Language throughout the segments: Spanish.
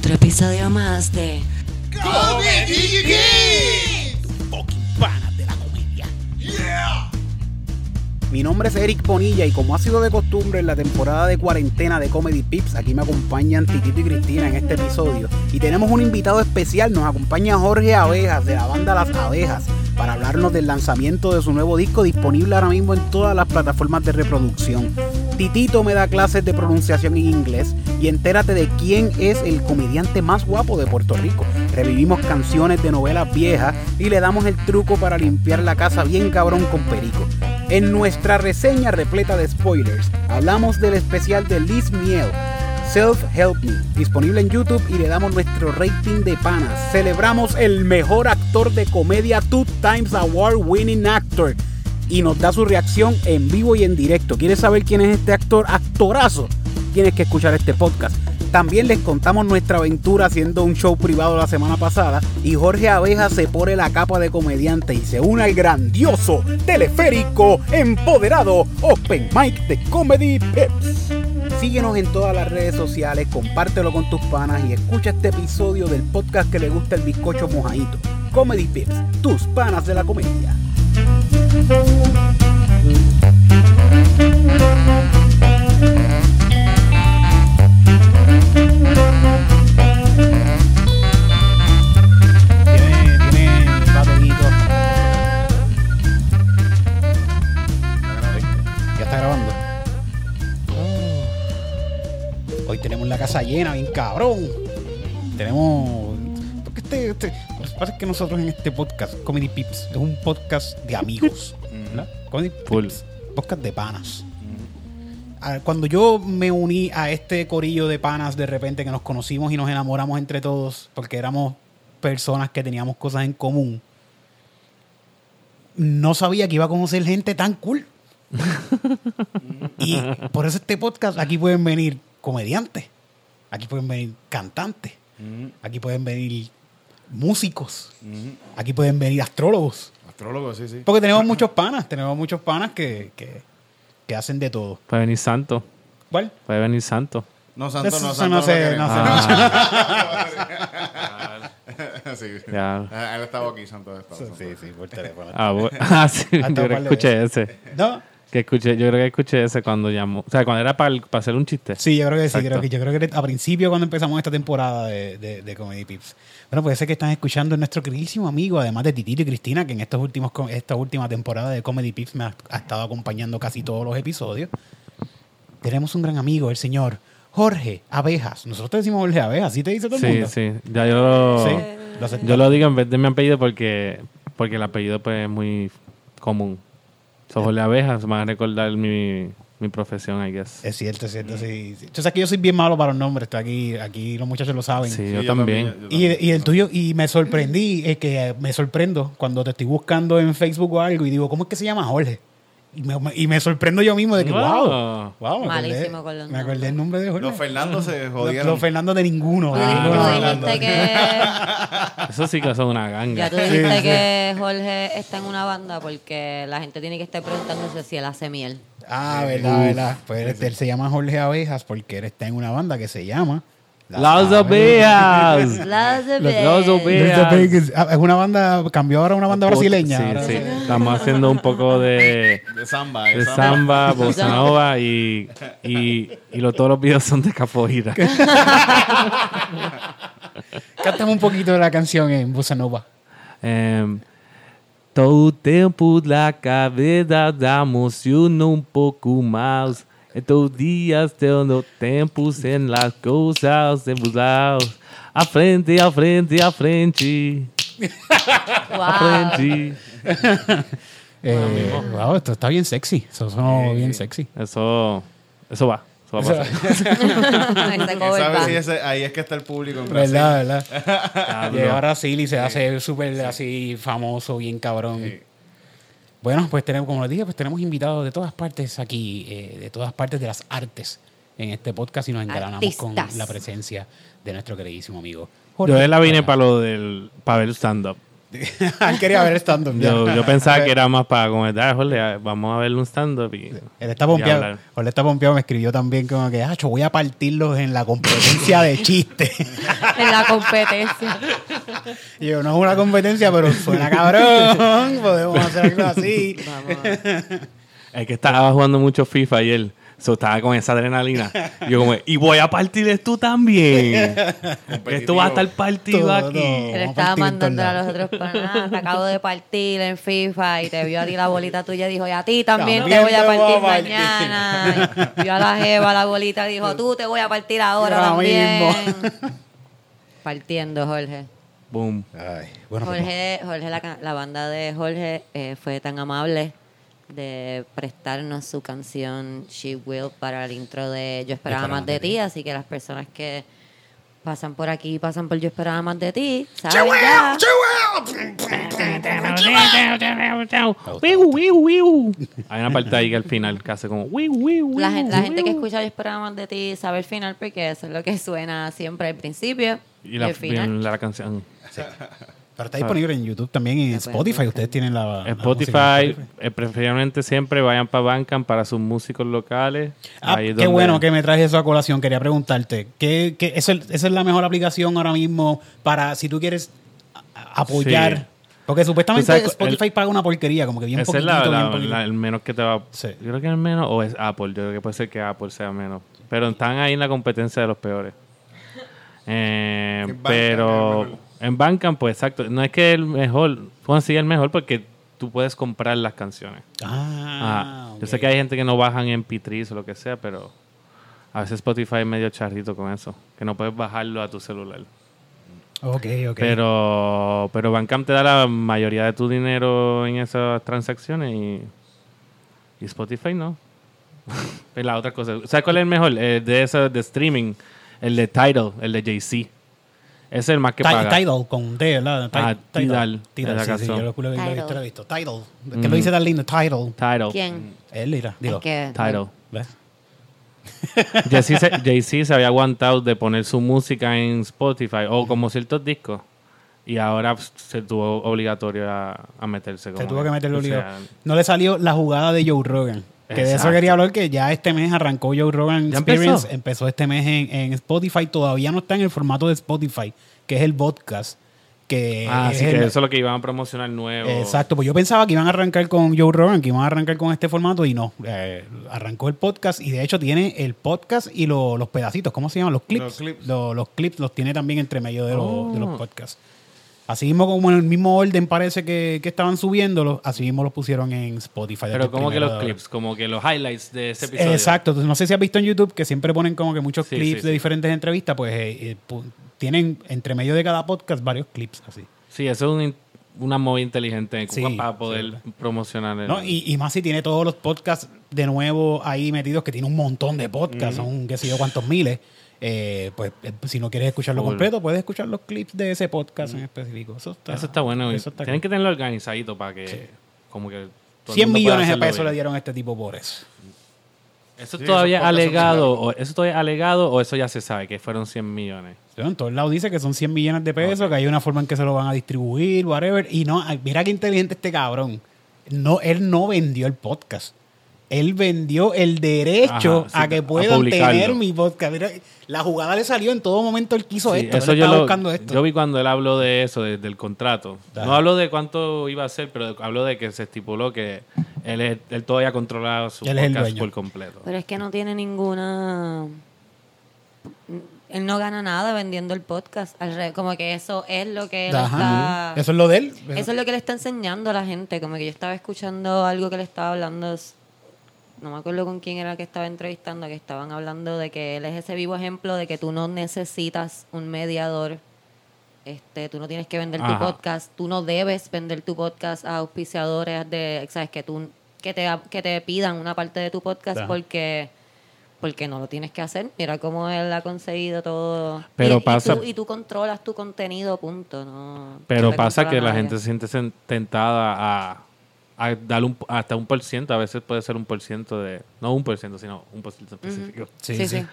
Otro episodio más de Comedy fucking panas de la comedia. Yeah. Mi nombre es Eric Bonilla y como ha sido de costumbre en la temporada de cuarentena de Comedy Pips, aquí me acompañan Titito y Cristina en este episodio. Y tenemos un invitado especial, nos acompaña Jorge Abejas de la banda Las Abejas para hablarnos del lanzamiento de su nuevo disco disponible ahora mismo en todas las plataformas de reproducción. Titito me da clases de pronunciación en inglés y entérate de quién es el comediante más guapo de Puerto Rico. Revivimos canciones de novelas viejas y le damos el truco para limpiar la casa bien cabrón con perico. En nuestra reseña repleta de spoilers, hablamos del especial de Liz Miel, Self Help Me, disponible en YouTube y le damos nuestro rating de panas. Celebramos el mejor actor de comedia Two Times Award Winning Actor y nos da su reacción en vivo y en directo. ¿Quieres saber quién es este actor? Actorazo. Tienes que escuchar este podcast. También les contamos nuestra aventura haciendo un show privado la semana pasada y Jorge Abeja se pone la capa de comediante y se une al grandioso, teleférico, empoderado Open Mic de Comedy Pips. Síguenos en todas las redes sociales, compártelo con tus panas y escucha este episodio del podcast que le gusta el bizcocho mojadito. Comedy Pips, tus panas de la comedia. Llena, bien cabrón. Tenemos. Porque este, este- Lo que pasa es que nosotros en este podcast, Comedy Pips, es un podcast de amigos. ¿verdad? Comedy Full. Pips, podcast de panas. Ah, Cuando yo me uní a este corillo de panas de repente que nos conocimos y nos enamoramos entre todos porque éramos personas que teníamos cosas en común, no sabía que iba a conocer gente tan cool. y por eso este podcast, aquí pueden venir comediantes, aquí pueden venir cantantes, aquí pueden venir músicos, aquí pueden venir astrólogos. Astrólogo, sí, sí. Porque tenemos muchos panas, tenemos muchos panas que, que, que hacen de todo. Puede venir Santo. ¿Cuál? Puede venir Santo. No, Santo, Eso no, no Santo. sé, queremos. no sé. sí. Ya. Ah, Él estaba aquí, Santo. Estaba, Santo. Sí, sí, por teléfono. Ah, ah, sí. Yo escuché ese. ¿No? Que escuché, yo creo que escuché ese cuando llamó. O sea, cuando era para, para hacer un chiste. Sí, yo creo que sí. Exacto. Creo que, yo creo que a principio cuando empezamos esta temporada de, de, de Comedy Pips. Bueno, puede ser que están escuchando a nuestro queridísimo amigo, además de Titito y Cristina, que en estos últimos, esta última temporada de Comedy Pips me ha, ha estado acompañando casi todos los episodios. Tenemos un gran amigo, el señor Jorge Abejas. Nosotros te decimos Jorge Abejas, ¿sí te dice todo el Sí, mundo? sí. Ya yo lo, Sí, lo aceptó. yo lo digo en vez de mi apellido porque, porque el apellido pues, es muy común. So, Jorge Abejas, me va a recordar mi, mi profesión, I guess. Es cierto, es cierto, sí. sí. Sabes que yo soy bien malo para los nombres, estoy aquí, aquí los muchachos lo saben. Sí, Sí, yo, también. yo Y, también. y el tuyo, y me sorprendí, es que me sorprendo cuando te estoy buscando en Facebook o algo y digo, ¿cómo es que se llama Jorge? Y me, y me sorprendo yo mismo de que, Wow. wow, wow, me Malísimo acordé, con los me acordé el nombre de Jorge. Los Fernando se Los- jodieron. los Fernando de ninguno. de Fernando. dijiste que Eso sí que son una ganga. ya tú dijiste que Jorge está en una banda porque la gente tiene que estar preguntándose si él hace miel. Ah, verdad, verdad. Pues él, él se llama Jorge Abejas porque él está en una banda que se llama... ¡Las Abejas! Las Abejas. Ah, Es una banda, cambió ahora a una banda brasileña. Sí, Ahora- sí. Estamos haciendo un poco de, De samba. de samba, bossa nova y, y, y lo, todos los videos son de capoeira. Cántame un poquito de la canción en Bossa Nova. Em, todo o tempo da cabeça da emociona um pouco mais. Estou dias tendo tempo sem las coisas sem usar. A frente, a frente, a frente, a Wow. frente. Eh, wow, esto está bien sexy. Eso sonó bien sexy. Eso, eso va. Eso va a pasar. Este ¿Quién cover sabe band. si ese, ahí es que está el público en Brasil? ¿Verdad, verdad? Llega a Brasil y se hace súper así famoso, bien cabrón. Sí. Bueno, pues tenemos, como les dije, pues tenemos invitados de todas partes aquí, eh, de todas partes de las artes en este podcast y nos engalanamos con Artistas. la presencia de nuestro queridísimo amigo. Yo de la vine para lo del para ver stand-up. Él quería ver stand-up. ya. Yo, yo pensaba que era más para comentar, Jorge, vamos a ver un stand-up y... Él está y pompeado. Él está pompeado, me escribió también como que, ah, yo voy a partirlos en la competencia de chistes. En la competencia. y yo, no es una competencia, pero suena cabrón. Podemos hacer algo así. Es que estaba jugando mucho FIFA ayer. So, estaba con esa adrenalina. Y yo como, y voy a partirles tú también. Esto va a estar partido Todo, aquí. todo. Él estaba partir mandando a los otros panas. Te acabo de partir en FIFA y te vio a ti la bolita tuya y dijo, y a ti también, También te voy a te voy a partir partir. mañana. Y vio a la jeva la bolita y dijo, tú te voy a partir ahora también. mismo. Partiendo, Jorge. Boom. Ay, bueno, pues, Jorge, Jorge la, la banda de Jorge eh, fue tan amable de prestarnos su canción She Will para el intro de Yo esperaba más de ti, así que las personas que pasan por aquí pasan por Yo esperaba más de ti, saben ya. Wiu, wiu, wiu. Hay una parte ahí que al final que hace como La, gen- la gente que escucha Yo esperaba más de ti sabe el final porque eso es lo que suena siempre al principio y, Y la, el final. la canción. pero está disponible en YouTube también y en Spotify. Ustedes tienen la. la Spotify, música en eh, preferiblemente siempre vayan para Bandcamp para sus músicos locales. Ah, Ahí es qué donde- bueno que me traes eso a colación. Quería preguntarte, ¿qué, qué, esa, es- esa es la mejor aplicación ahora mismo para si tú quieres apoyar? Sí. Porque supuestamente sabes, Spotify paga una porquería, como que bien Ese es poquitito, la- bien la- el menos que te va. Sí. Yo creo que es el menos o es Apple. Yo creo que puede ser que Apple sea menos. Pero están ahí en la competencia de los peores. Eh, pero es. En Bandcamp, pues exacto. No es que el mejor, bueno, sí el mejor porque tú puedes comprar las canciones. Ah. Yo sé que hay gente que no bajan en MP3 o lo que sea, pero a veces Spotify es medio charrito con eso. Que no puedes bajarlo a tu celular. Ok, ok. Pero, pero Bandcamp te da la mayoría de tu dinero en esas transacciones y, y Spotify no. es la otra cosa. ¿Sabes cuál es el mejor? El de eso de streaming. El de Tidal, el de Jay-Z. Es el más que paga. Tidal, con D, ¿verdad? Ah, Tidal. Tidal, sí, la sí, yo lo, lo- lo he Tidal. visto, lo he visto. Tidal. Que lo dice tan lindo, Tidal. Tidal. ¿Quién? Él, mira, digo. Que- Tidal. ¿ves? Jay-Z se, se había aguantado de poner su música en Spotify o como ciertos discos. Y ahora se tuvo obligatorio a, a meterse. Se como tuvo que meterlo o sea, obligado. No le salió la jugada de Joe Rogan. Que de eso quería hablar, que ya este mes arrancó Joe Rogan ¿Ya Experience. empezó? Empezó este mes en, en Spotify. Todavía no está en el formato de Spotify, que es el podcast. Que Ah, es sí, el- que eso es lo que iban a promocionar nuevo. Exacto, pues yo pensaba que iban a arrancar con Joe Rogan, que iban a arrancar con este formato y no. Eh, arrancó el podcast y de hecho tiene el podcast y lo- los pedacitos, ¿cómo se llaman? Los clips. Los clips. Lo- los clips los tiene también entre medio de, los- Oh. de los podcasts. Así mismo como en el mismo orden parece que, que estaban subiéndolos, así mismo los pusieron en Spotify. Pero como que los clips, como que los highlights de ese episodio. Exacto, entonces no sé si has visto en YouTube que siempre ponen como que muchos Sí, clips sí, de diferentes entrevistas, pues eh, eh, tienen entre medio de cada podcast varios clips así. Sí, eso es un una movida inteligente Sí, para poder promocionar el... ¿no? Y, y más si tiene todos los podcasts de nuevo ahí metidos, que tiene un montón de podcasts, son qué sé yo cuántos miles. Eh, pues eh, si no quieres escucharlo Full. completo, puedes escuchar los clips de ese podcast en específico. Eso está, eso está bueno. y eso está Tienen cool. que tenerlo organizadito para que... Como que... todo el 100 mundo pueda millones de pesos bien. le dieron a este tipo por eso. ¿Eso Sí, todavía alegado, o eso todavía alegado o eso ya se sabe que fueron 100 millones? En todos lados dice que son 100 millones de pesos, que hay una forma en que se lo van a distribuir, whatever. Y no, mira qué inteligente este cabrón. No, él no vendió el podcast. Él vendió el derecho Ajá, sí, a que puedan tener mi podcast. Mira, la jugada le salió en todo momento. Él quiso Sí, esto. eso él yo, estaba lo- buscando esto. yo vi cuando él habló de eso, de- del contrato. No habló de cuánto iba a ser, pero habló de que se estipuló que él, es- él todavía controlaba su Él podcast por completo. Pero es que no tiene ninguna. Él no gana nada vendiendo el podcast. Como que eso es lo que él Ajá. está. Eso es lo de él. Eso es lo que le está enseñando a la gente. Como que yo estaba escuchando algo que le estaba hablando. No me acuerdo con quién era que estaba entrevistando, que estaban hablando de que él es ese vivo ejemplo de que tú no necesitas un mediador. Este, tú no tienes que vender tu podcast, tú no debes vender tu podcast a auspiciadores de, sabes que tú que te que te pidan una parte de tu podcast Ajá. porque porque no lo tienes que hacer. Mira cómo él ha conseguido todo. Pero Y- y pasa- tú- y tú controlas tu contenido, punto. No, Pero pasa que la gente se siente tentada a, a darle un- hasta un por ciento, a veces puede ser un por ciento de, no un por ciento, sino un por ciento específico. Sí, Sí, sí. sí.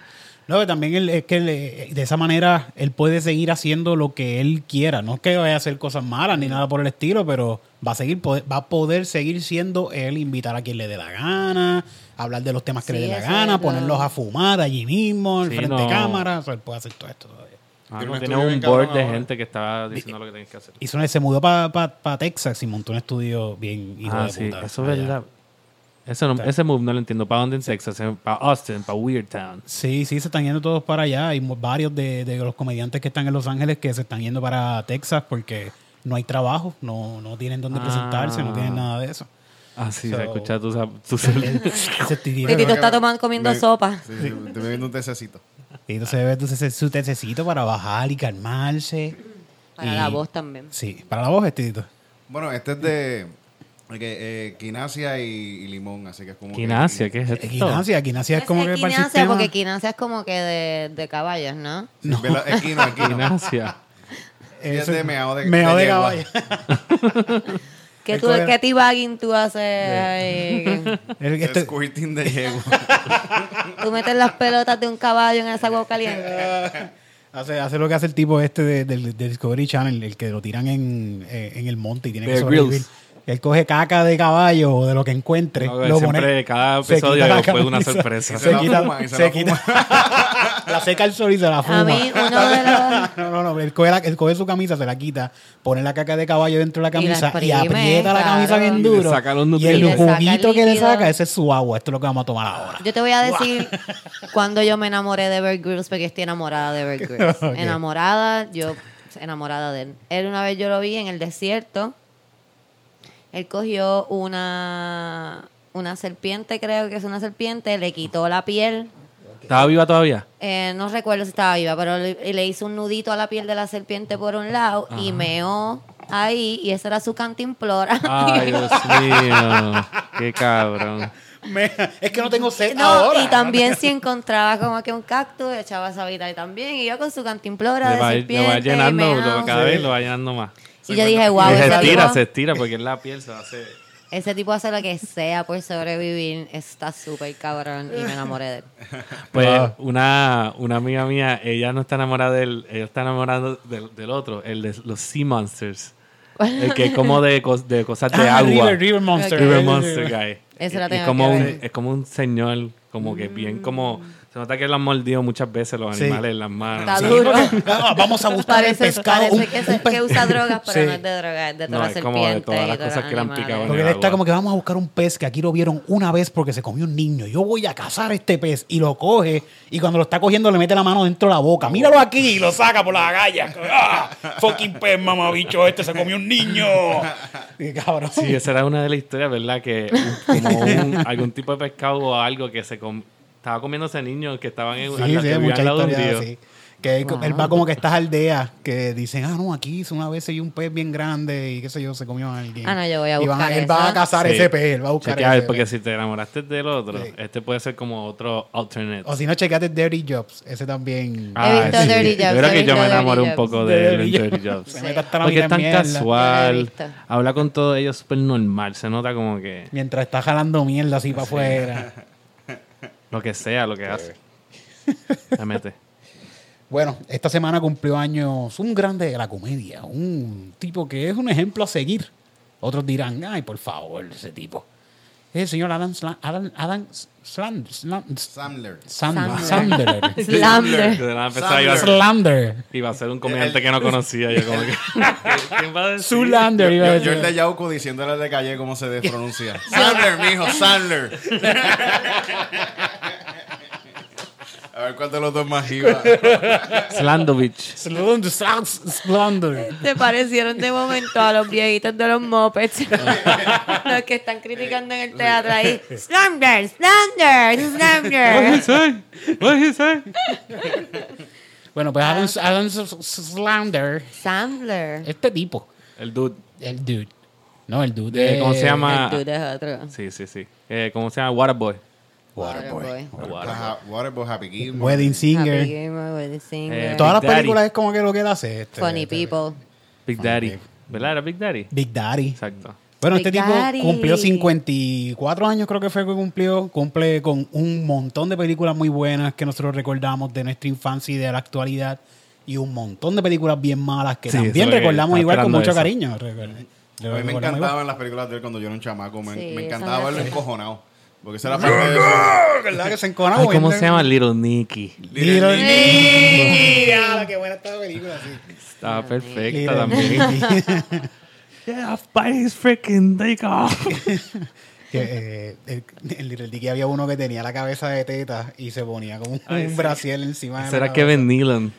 No, también él- es que él, de esa manera él puede seguir haciendo lo que él quiera. No es que vaya a hacer cosas malas ni nada por el estilo, pero va a seguir poder- va a poder seguir siendo él, invitar a quien le dé la gana, hablar de los temas que Sí, le dé la gana, ponerlos a fumar allí mismo, en Sí, frente de no. cámara. O sea, él puede hacer todo esto todavía. Ah, Tiene no, un tiene un board de ahora. gente que estaba diciendo lo que tienes que hacer. Hizo, se mudó para Texas y montó un estudio bien hijo Ah, de sí, puta. eso es verdad. No- ese move no lo entiendo. ¿Para dónde en Texas? ¿Para Austin? ¿Para Weird Town? Sí, sí, se están yendo todos para allá. Hay varios de, de los comediantes que están en Los Ángeles que se están yendo para Texas porque no hay trabajo, no, no tienen dónde Ah. presentarse, no tienen nada de eso. Ah, sí, So- se escucha tu... tu Ese titito, Titito está tomando, comiendo Me- sopa. Sí, sí, estoy bebiendo un tececito. Titito se bebe entonces su tececito para bajar y calmarse. Para Y- la voz también. Sí, para la voz, Titito. Bueno, este es de que, eh, quinasia y, y limón, así que es como que- Quinasia, ¿qué es esto? Equinacia, equinacia es como que para el quinasia, sistema. porque quinasia es como que de, de caballos, ¿no? Sí, ¿verdad? Es quinoa, es quinoa. Quinasia. Es de meao de- Meo de de caballo. ¿Qué, tú, ¿Qué tibagging tú haces ahí? El- squirting de yegua. tú metes las pelotas de un caballo en esa agua caliente. hace, hace lo que hace el tipo este de- del, del Discovery Channel, el que lo tiran en, eh, en el monte y tiene que Bear sobrevivir. Grylls. Él coge caca de caballo o de lo que encuentre. No, lo siempre, pone- cada episodio fue una sorpresa. Se Se la quita, fuma y se se la quita- la seca al sol y se la fuma. A mí, uno de los. No, no, no. Él coge, la- él coge su camisa, se la quita, pone la caca de caballo dentro de la Y la camisa y, aprieta la camisa claro. bien duro. saca los y el el juguito que le saca, ese es su agua. Esto es lo que vamos a tomar ahora. Yo te voy a decir cuando yo me enamoré de Bear Grylls, porque estoy enamorada de Bear Grylls. Enamorada, yo enamorada de él. Él una vez yo lo vi en el desierto. Él cogió una, una serpiente, creo que es una serpiente, le quitó la piel. ¿Estaba viva todavía? Eh, no recuerdo si estaba viva, pero le, le hizo un nudito a la piel de la serpiente por un lado y meó ahí y esa era su cantimplora. Ay, Dios mío. Qué cabrón. Me- es que no tengo sed No, ahora. y también si encontraba como que un cactus, echaba esa vida ahí también. Y yo con su cantimplora Le de va, serpiente. va y llenando, lo- cada vez lo va llenando más. Y yo dije, wow, y se estira, tipo, se estira porque en la piel se hace... ese tipo hace lo que sea por sobrevivir. Está súper cabrón y me enamoré de él. Pues Wow. una, una amiga mía, ella no está enamorada del, ella está enamorada del, del otro, el de los Sea Monsters. El que es como de, cos- de cosas de Ah, agua. River, River Monster. River Monster. Guy. Y tengo como que un- ver. es como un señor, como que bien como... Se nota que lo han mordido muchas veces los Sí. animales en las manos. Está Sí, duro. ah, vamos a buscar el Parece, pescado. parece un- que, se- que usa drogas, pero Sí. no es de drogas, es de No, todas las es como de todas las cosas que le han picado Porque el él está como que vamos a buscar un pez que aquí lo vieron una vez porque se comió un niño. Yo voy a cazar este pez y lo coge y cuando lo está cogiendo le mete la mano dentro de la boca. Míralo aquí y lo saca por las agallas. ¡Ah! Fucking pez, mamabicho, este se comió un niño. Y cabrón. Sí, esa era una de las historias, ¿verdad? Que un- como un- algún tipo de pescado o algo que se com- estaba comiéndose niños que estaban en Sí, sí, que hay vivían muchas al lado de un historias río. así. Que él, él va como que a estas aldeas que dicen, ah, no, aquí hizo una vez se un pez bien grande y qué sé yo, se comió a alguien. Ah, no, yo voy a Y van buscar Él va a cazar Sí. ese pez, él va a buscar Chequea, ese porque pez. si te enamoraste del otro, Sí. este puede ser como otro alternate. O si no, checate Dirty Jobs. Ese también. He visto sí. Dirty Jobs, Yo creo he que yo me Dirty enamoré un poco De de él en Dirty Jobs. Se Porque es tan mierda. He casual. Habla con todos ellos súper normal. Se nota como que Mientras está jalando mierda así para afuera. lo que sea, lo que hace. Se mete. Bueno, esta semana cumplió años un grande de la comedia, un tipo que es un ejemplo a seguir. Otros dirán, ay, por favor, ese tipo. Es el señor Adam, Sla- Adam, Adam Slan- Slan- Sandler. Sand- Sandler. Sandler. Pensaba iba a ser, Slander. iba a ser un comediante que no conocía. Yo como que, ¿Quién va a decir? Zulander iba a Yo, yo el de Yauco diciéndole de Calle cómo se despronuncia. Sandler, mijo, Sandler. A ver cuál de los dos más iba. Slandovich. Slander. Slander. Se parecieron de momento a los viejitos de los mopeds. los que están criticando en el teatro ahí. Slander, Slander, What he Slander. say? What he say? Bueno, pues Adam, Adam Slander, Sandler. este tipo, El dude. el dude. No, el dude. Eh, de- ¿Cómo se llama? El dude es otro. Sí, sí, sí. Eh, ¿Cómo se llama? Waterboy. Waterboy. Waterboy. Waterboy Happy Gilmore. Wedding Happy Singer. Gamer, Wedding Singer. Eh, Todas las Daddy. películas es como que lo que él hace. este, Funny este, People. Big Daddy. ¿Verdad? Era Big Daddy. Big Daddy. Exacto. Bueno, este tipo Daddy. cumplió 54 años, creo que fue que cumplió. Cumple con un montón de películas muy buenas que nosotros recordamos de nuestra infancia y de la actualidad. Y un montón de películas bien malas que Sí, también recordamos igual con mucho eso. cariño. A mí me encantaban las películas de él cuando yo era un chamaco. Me, Sí, me esa encantaba verlo encojonado. Porque esa era parte de eso. ¿Verdad que se encojonaba? Ay, ¿Cómo se llama? Little Nicky. Little Nicky. Nicky. Ah, qué buena esta película, sí. Estaba perfecta Little también. Nicky. Yeah, bite his freaking dick off. Que, eh, el, el Little Dicky había uno que tenía la cabeza de teta y se ponía como un, Ay, un sí. brasier encima de Será la Kevin Nealon.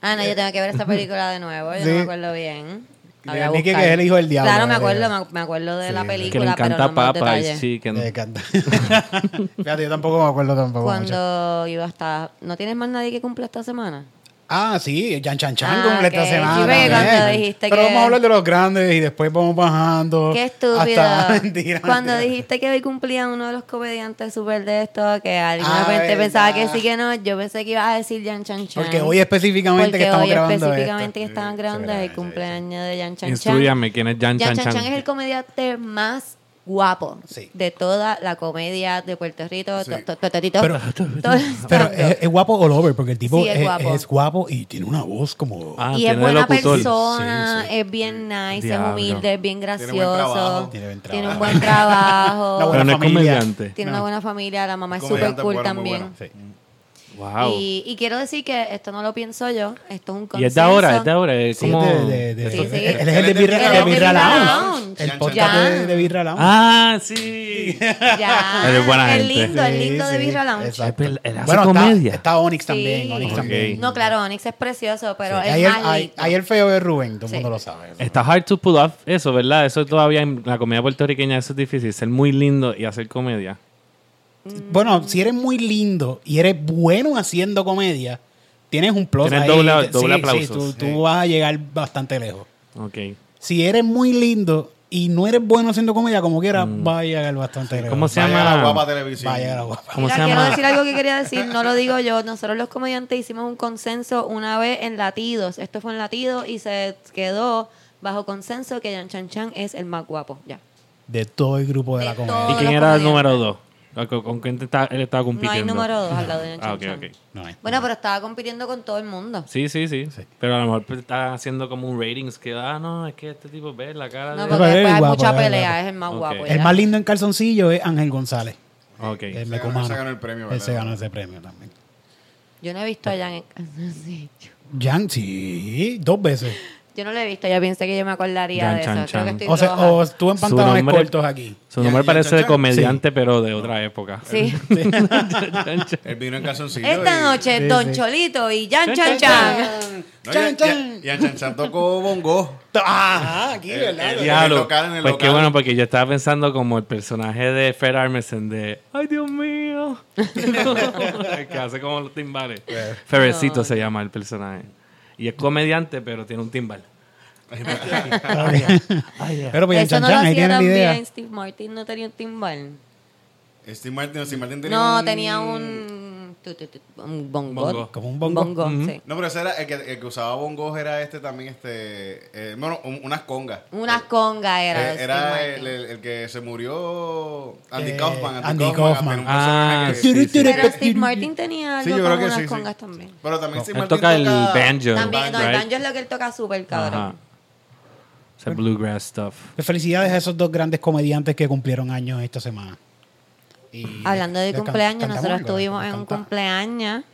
Ah, no, yo tengo que ver esta película de nuevo. Yo Sí. no me acuerdo bien. Little Nicky, que es el hijo del diablo, Claro, me eh. acuerdo, me- acuerdo de Sí, la sí. película, Que le pero encanta no me los Popeyes detalles. Chicken. Me encanta. Fíjate, yo tampoco me acuerdo tampoco mucho. Cuando iba hasta... ¿No tienes más nadie que cumpla esta semana? Ah, sí, Jan Chan Chan Ah, cumple esta ok. semana. Dijiste Pero que- vamos a hablar de los grandes y después vamos bajando. Qué estúpido. Hasta, mentira, Cuando mentira. dijiste que hoy cumplía uno de los comediantes súper de esto, que alguna Ah, gente verdad. pensaba que sí que no, yo pensé que ibas a decir Jan Chan Chan. Porque hoy específicamente Porque que estamos hoy grabando específicamente esto. que estaban grabando sí, el sí, cumpleaños de Jan Chan Chan. Instruyame, ¿quién es Jan Jan Chan Chan Chan Chan? es el comediante más guapo Sí. de toda la comedia de Puerto Rico. Sí. to- to- to- totito. Pero- es, es guapo all over porque el tipo Sí, es es, guapo. es guapo y tiene una voz como... Ah, y es buena locutor. persona, Sí, sí. es bien nice, Diablo. es humilde, es bien gracioso. trabajo. Tiene buen Tiene un trabajo. buen trabajo. Una Pero buena no es familia. comediante. Tiene una buena familia, la mamá es súper cool también. bueno. Sí. Wow. Y, y quiero decir que esto no lo pienso yo, esto es un consenso. Y es de ahora, es de ahora. Es Sí, como... de, de, de- Sí, él- sí. Él es el de Birra, Lounge. Birra Lounge. Lounge. El podcast de, de Birra Lounge. Ah, sí. Ya. Él es buena el gente. lindo, el Sí, lindo de sí, Birra Lounge. exacto. Él- él hace bueno, comedia. Está, está Onyx Sí. también. Onyx Ok. también. No, claro, Onyx es precioso, pero Sí. es el, más lindo. ahí el feo de Rubén, todo el Sí. mundo lo sabe. Está hard to pull off eso, ¿verdad? Eso todavía en la comedia puertorriqueña eso es difícil. Ser muy lindo y hacer comedia. Bueno, si eres muy lindo y eres bueno haciendo comedia, tienes un plus. Tienes ahí. doble- Sí, doble sí, tú, tú Sí. vas a llegar bastante lejos. Ok. Si eres muy lindo y no eres bueno haciendo comedia, como quieras, vas a llegar bastante lejos. Mm. ¿Cómo se llama? la guapa televisión. Va a llegar a guapa. ¿Cómo Mira, se quiero decir algo que quería decir, no lo digo yo. Nosotros los comediantes hicimos un consenso una vez en Latidos. Esto fue en Latidos y se quedó bajo consenso que Jan Chan Chan es el más guapo. Ya. De todo el grupo de, De la todo. ¿Y comedia. quién era el número dos? ¿Con, con quién te está- él estaba No compitiendo? hay número dos al lado de Jan Ah, Chan ok, Chan. ok. No hay. Bueno, pero estaba compitiendo con todo el mundo. Sí, sí, sí, Sí. Pero a lo mejor pues, está haciendo como un ratings que, ah, no, es que este tipo ve la cara No, de... porque Pero es después hay guapo, mucha es pelea, guapo. es el más Ok. guapo. El ya. más lindo en calzoncillo es Ángel González. Ok. El Se mecomano. ganó- se ganó el premio, Él ¿verdad? se ganó ese premio también. Yo no he visto a Jan en calzoncillo. Jan, sí, dos veces. Yo no lo he visto, yo pensé que yo me acordaría Jan de Chan eso. Creo que Chan. estoy O sea, roja. o estuvo en Su pantalones nombre- cortos aquí. Su ¿Y- nombre parece Chan de Chan? comediante, pero de otra época. Sí. Él vino en calzoncillo. Esta y- noche, Sí, Don sí. Cholito y Jan Chan, Chan chan, Chan. No, Chan, y- y- chan. A Chan Chan tocó bongo. Ajá, aquí, El- ¿verdad? el- Diablo. local, en el pues qué local. bueno, porque yo estaba pensando como el personaje de Fred Armisen de ¡Ay, Dios mío! que hace como los timbales. Ferrecito se llama el personaje. Y es comediante, pero tiene un timbal. Pero pues Eso Chan no Chan, lo ahí hacía tienen la idea. también. Steve Martin no tenía un timbal. Steve Martin, Steve Martin tenía No, un- tenía un... tu, tu, tu, un bongo. Bongo. Como un bongo. Ujú. sí. No, pero ese era el que, el que usaba bongos era este también, este, eh, bueno, un- unas congas. Una conga era. Eh, era Steve el, el- el que se murió, Andy Eh, Kaufman. Andy, Andy Kaufman. Kaufman. Ah, sí, sí. Pero Steve Martin tenía Sí, algo yo creo con que unas sí, sí. congas también. Pero también Steve Él Martin toca el banjo. También, no, el banjo es lo que él toca súper cabrón. Ajá. O sea, bluegrass stuff. Pues felicidades a esos dos grandes comediantes que cumplieron años esta semana. Y Hablando de cumpleaños, nosotros estuvimos en un cumpleaños.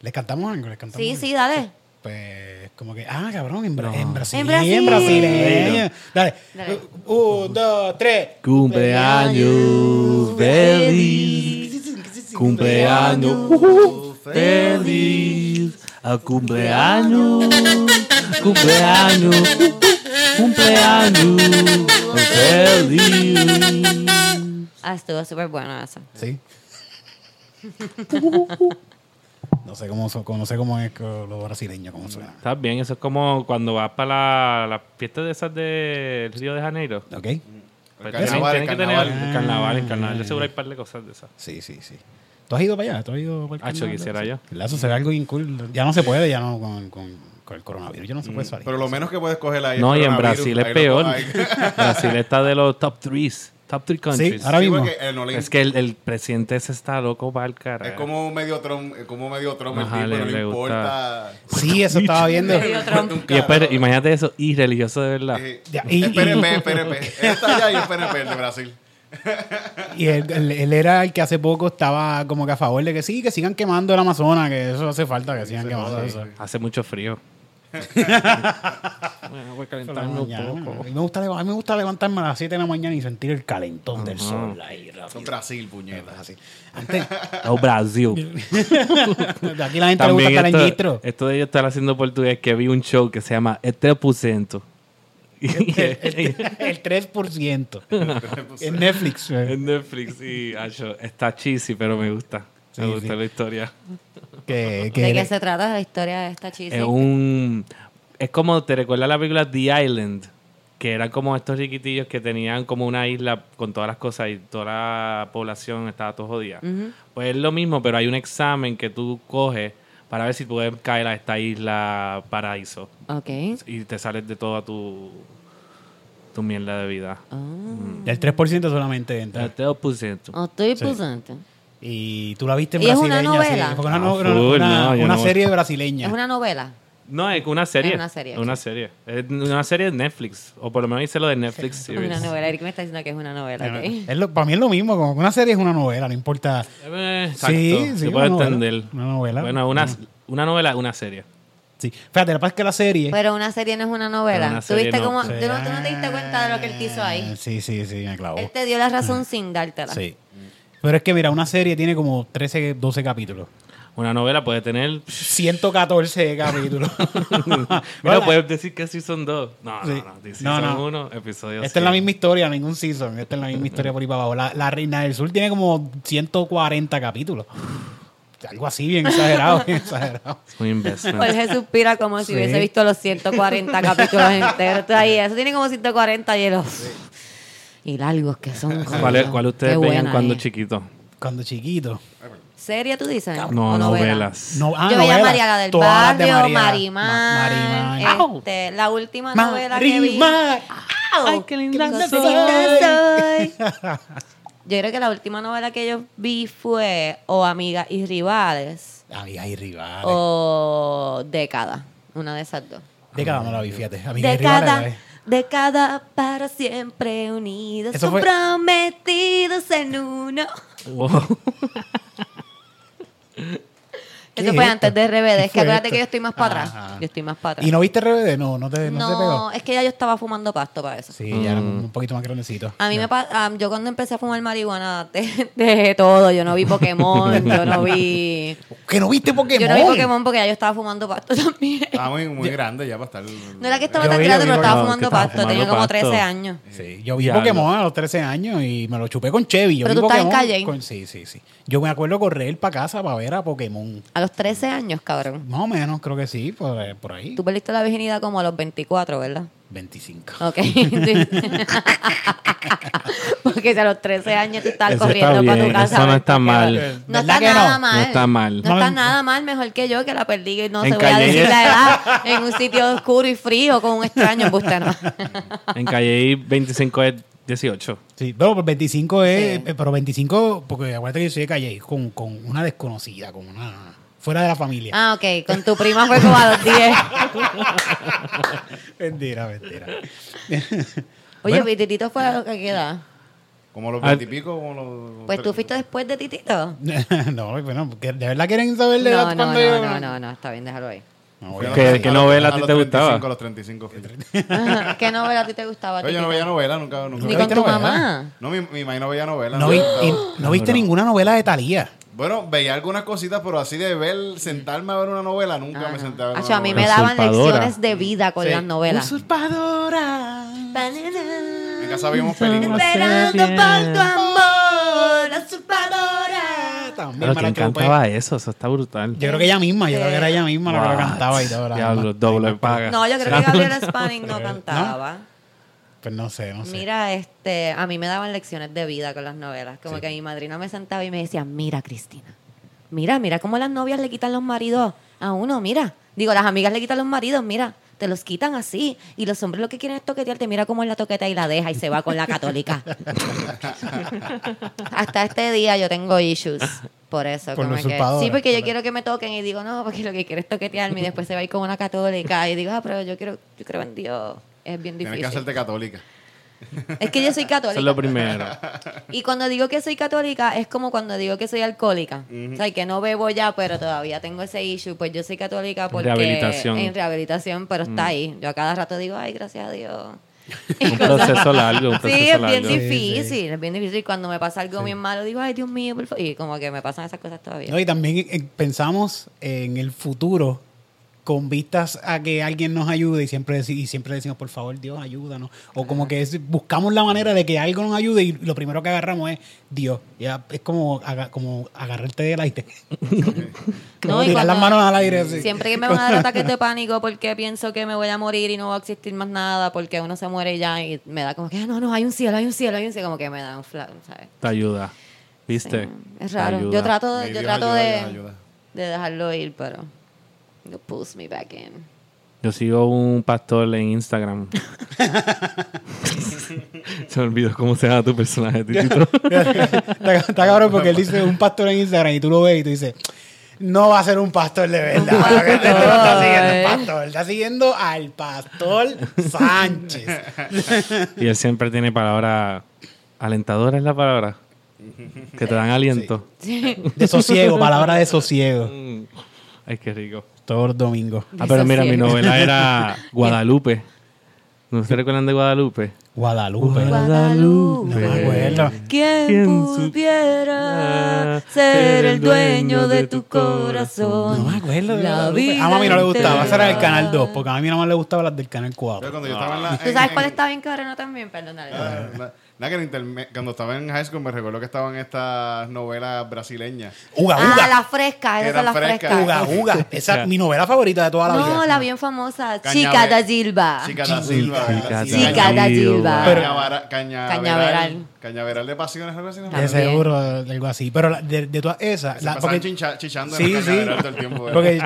¿Les cantamos algo? ¿Les cantamos Sí, algo? sí, dale. Pues como que, ah, cabrón, en, Bra- No. en Brasil. En Brasil. En brasileño. Dale. Dale. Un, dos, tres. Cumpleaños feliz. Cumpleaños feliz. A cumpleaños. Cumpleaños. Cumpleaños feliz. Ah, estuvo súper bueno eso. Sí. no sé cómo, so- no sé cómo es con los brasileños, cómo suena. Está bien, eso es como cuando vas para la, la fiesta de esas de Río de Janeiro. ¿Ok? Pues Carnaval, tienen, tienen que carnaval. tener el carnaval, el carnaval. De seguro hay un par de cosas de esas. Sí, sí, sí. ¿Tú has ido para allá? ¿Tú has ido para el Hacho, carnaval? quisiera yo. ¿Verdad? Eso se ve algo bien cool. Ya no se puede, ya no con, con, Con el coronavirus yo no se puede salir. Pero lo menos que puedes coger ahí. No, y en coronavirus, Brasil es ahí lo peor. Brasil está de los top 3. Top 3 countries. Sí, ahora Sí, mismo. porque, eh, no le- Es que el, el presidente ese está loco para el cara. Es como medio Trump, es como medio Trump el Ajá, tipo, le- no le, le importa. Sí, eso estaba viendo. Medio Trump. Un Y espere, carajo. imagínate eso, y religioso de verdad. Eh, y- es PNP, es PNP. Él está allá y es PNP el de Brasil. Y él, él- él era el que hace poco estaba como que a favor de que sí, que sigan quemando el Amazonas, que eso hace falta, que sigan quemando eso. Hace mucho frío. Bueno, voy a calentarme un poco. A mí, me gusta, a mí me gusta levantarme a las 7 de la mañana y sentir el calentón del Ajá. sol ahí Son rápido. Brasil, puñetas. Así. Antes, Oh, Brasil. de aquí la gente le gusta También estar en esto, Gistro. esto de ellos estar haciendo portugués, que vi un show que se llama El 3%. Y- El 3%. en Netflix. en Netflix y acho, está cheesy, pero me gusta. Me Sí, gusta sí. la historia. Que, que ¿De qué se trata la historia de esta chica? Es un. Es como, ¿te recuerdas la película The Island? Que eran como estos riquitillos que tenían como una isla con todas las cosas y toda la población estaba todo jodida. Pues es lo mismo, pero hay un examen que tú coges para ver si puedes caer a esta isla paraíso. Ok. Y te sales de toda tu, tu mierda de vida. Ah. el 3% solamente entra. El 3%. Oh, estoy Sí. presente. Y tú la viste en ¿Y es una brasileña. sí, novela? porque una, Ah, no- full, una, no, yo una no- serie brasileña. Es una novela. No, es una serie. Es una serie, una serie. Es una serie de Netflix. O por lo menos hice lo de Netflix Es series. una novela. Eric me está diciendo que es una novela. ok. Es lo- para mí es lo mismo, como que una serie es una novela, no importa. Eh, Exacto. Sí, sí, Se una novela. entender. Una novela. Bueno, una, una novela, una serie. Sí. Fíjate, la pasa es que la serie. Pero una serie no es una novela. Pero una ¿Tú serie viste no. cómo- Sí. ¿tú, no, tú no te diste cuenta de lo que él quiso ahí? Sí, sí, sí, me clavó. Él te dio la razón sin dártela. Sí. Pero es que, mira, una serie tiene como 13, 12 capítulos. Una novela puede tener. 114 capítulos. Bueno, Bueno, puedes decir que sí son dos. No, Sí. no, no. Si No, son no. uno, episodio Esta es la misma historia, ningún season. Esta es la misma historia por ahí para abajo. La, la Reina del Sur tiene como 140 capítulos. Algo así, bien exagerado, bien exagerado. Es un investment. Jorge suspira como si Sí. hubiese visto los 140 capítulos enteros. Ahí, eso tiene como 140 y él, uf, Y largos que son. ¿Cuál, es- cuál ustedes veían cuando es. chiquitos? Cuando chiquito. ¿Serie tú dices? No, novelas. No, ah, Yo veía. María la del Todas de barrio, María- Marimar. Ma- Marimar. este, la última novela que vi. Marimar. Ay, qué linda soy. Yo creo que la última novela que yo vi fue O Amigas y Rivales Amigas y rivales. o Década. Una de esas dos. Década no la vi, fíjate. Amigas y rivales. Década, para siempre unidos, Eso fue- comprometidos en uno. Wow. ¿Qué Eso es fue antes de RBD. ¿Qué Es que acuérdate esto? que yo estoy más para Ajá. atrás. Yo estoy más para atrás. ¿Y no viste RBD? No, no te, no te pegó. No, es que ya yo estaba fumando pasto para eso. Sí, ya era un poquito más grandecito. A mí me pa- ah, yo cuando empecé a fumar marihuana de- dejé todo. Yo no vi Pokémon, yo no vi. ¿Que no viste Pokémon? Yo no vi Pokémon porque ya yo estaba fumando pasto también. Estaba muy, muy grande ya para estar. No era que estaba Yo tan vi, grande, pero estaba fumando estaba pasto. Tenía como pasto. 13 años. Sí, yo vi. Pokémon a los 13 años y me lo chupé con Chevy. Yo Pero vi tú estabas en Pokémon Calle. con- sí, sí, sí. Yo me acuerdo correr para casa para ver a Pokémon. A los 13 años, cabrón. Más o menos, creo que sí, por, eh, por ahí. Tú perdiste la virginidad como a los 24, ¿verdad? 25. Ok. Porque si a los 13 años tú estás Eso corriendo está para tu casa. eso no está mal. No ¿Verdad está nada no? mal. No está mal. No está nada mal, mejor que yo que la perdí y no En se voy a decir la edad en un sitio oscuro y frío con un extraño. Usted no. En Calle 25 es 18. Sí, pero por 25 es. Sí. eh, Pero 25, porque acuérdate que yo soy de Calle, con, con una desconocida, con una. Fuera de la familia. Ah, ok. Con tu prima fue como a los 10. Mentira, mentira. Oye, mi titito fue a lo que queda. Como los Ah, veintipico, como los. Pues tú fuiste después de titito. no, bueno, porque ¿de verdad quieren saber de No, edad no, cuando no, yo- no, no, no, está bien, déjalo ahí. No, ¿Qué- los- qué novela a ti te gustaba? 35, A los 35 fui. Ajá. ¿Qué novela a ti te gustaba? Oye, yo no veía novela, nunca. nunca Ni ¿Nunca con tu novela? mamá. No, mi, mi mamá no veía novela. No, no. vi- no viste ninguna novela de Talía. Bueno, veía algunas cositas, pero así de ver, sentarme a ver una novela, nunca Ah, me no. senté a ver Acho, una a mí novela. me daban lecciones de vida con Sí. las novelas. Usurpadora. En casa veíamos películas. Esperando por tu amor, usurpadora. También Pero me ¿quién la chupé. cantaba eso? Eso está brutal. Yo creo que ella misma, yo creo que era ella misma la que lo What? cantaba y todo. Diablo, doble paga. No, yo creo que Gabriela Spanning no cantaba. Pues no sé, no sé. Mira, este, a mí me daban lecciones de vida con las novelas. Como que mi madrina me sentaba y me decía, mira, Cristina, mira, mira cómo las novias le quitan los maridos a uno, mira, Digo, las amigas le quitan los maridos, mira, te los quitan así. Y los hombres lo que quieren es toquetearte, mira cómo él la toqueta y la deja y se va con la católica. Hasta este día yo tengo issues. Por eso, Por como que, sí, porque yo quiero que me toquen y digo, no, porque lo que quiero es toquetearme y después se va a ir con una católica y digo, ah, pero yo quiero, yo creo en Dios. Es bien Tienes difícil. que hacerte católica. Es que yo soy Eso católica. es lo primero. Y cuando digo que soy católica, es como cuando digo que soy alcohólica. O sea, que no bebo ya, pero todavía tengo ese issue. Pues yo soy católica porque... Rehabilitación. En rehabilitación, pero está ahí. Yo a cada rato digo, ay, gracias a Dios. Un proceso largo, un proceso Sí, es bien largo. difícil, es bien difícil. Cuando me pasa algo bien malo, digo, ay, Dios mío, por favor. Y como que me pasan esas cosas todavía. No, y también eh, pensamos en el futuro con vistas a que alguien nos ayude y siempre, y siempre decimos, por favor, Dios, ayúdanos. O como que es- buscamos la manera de que algo nos ayude y lo primero que agarramos es Dios. Ya es como, aga- como agarrarte del aire. como No, y tirar las manos al aire así. Siempre que me van a dar ataques de pánico porque pienso que me voy a morir y no va a existir más nada porque uno se muere y ya y me da como que, "Ah, no, no, hay un cielo, hay un cielo, hay un cielo, como que me da un flag, ¿sabes? Te ayuda. ¿Viste? Sí, es raro. ayuda. Yo trato, yo trato ayuda, de, ayuda. de dejarlo ir, pero it pulls me back in. Yo sigo un pastor en Instagram. Se me olvidó cómo se llama tu personaje, Titito. está, está cabrón porque él dice un pastor en Instagram y tú lo ves y tú dices, no va a ser un pastor de verdad. Un porque este no está siguiendo un pastor. pastor, está siguiendo al pastor Sánchez. y él siempre tiene palabras alentadoras, es la palabra. Que te dan aliento. De sosiego, palabra de sosiego. Mm. Ay, qué rico. Todos los domingos. Ah, pero mira, mi novela era Guadalupe. ¿No se recuerdan de Guadalupe? Guadalupe. Guadalupe. No me acuerdo. ¿Quién ¿Quién pudiera supiera ser el dueño de tu corazón? No me acuerdo de La Guadalupe. vida A mami no le gustaba. Esa era entera. canal 2, porque a mí nada más le gustaban las del canal Yo 4. cuando yo estaba en la. ¿Tú sabes cuál está bien cabrona también? Perdón, dale. Ah, Nada, que en interme- cuando estaba en high school me recuerdo que estaban estas novelas brasileñas. Uga, Ah, uga. la fresca, las eran frescas. frescas. Uga, uga. Esa es mi novela favorita de toda la vida. No, la bien famosa. Cañabe- Chica da Silva. Chica da Silva. Chica da Silva. Cañaveral. Cañaveral. De pasiones, algo así. ¿no? De seguro, algo así. Pero la- de, de todas esas. Se la- porque, chincha- chichando sí, en el sí. cañaveral todo el tiempo. ¿eh? Porque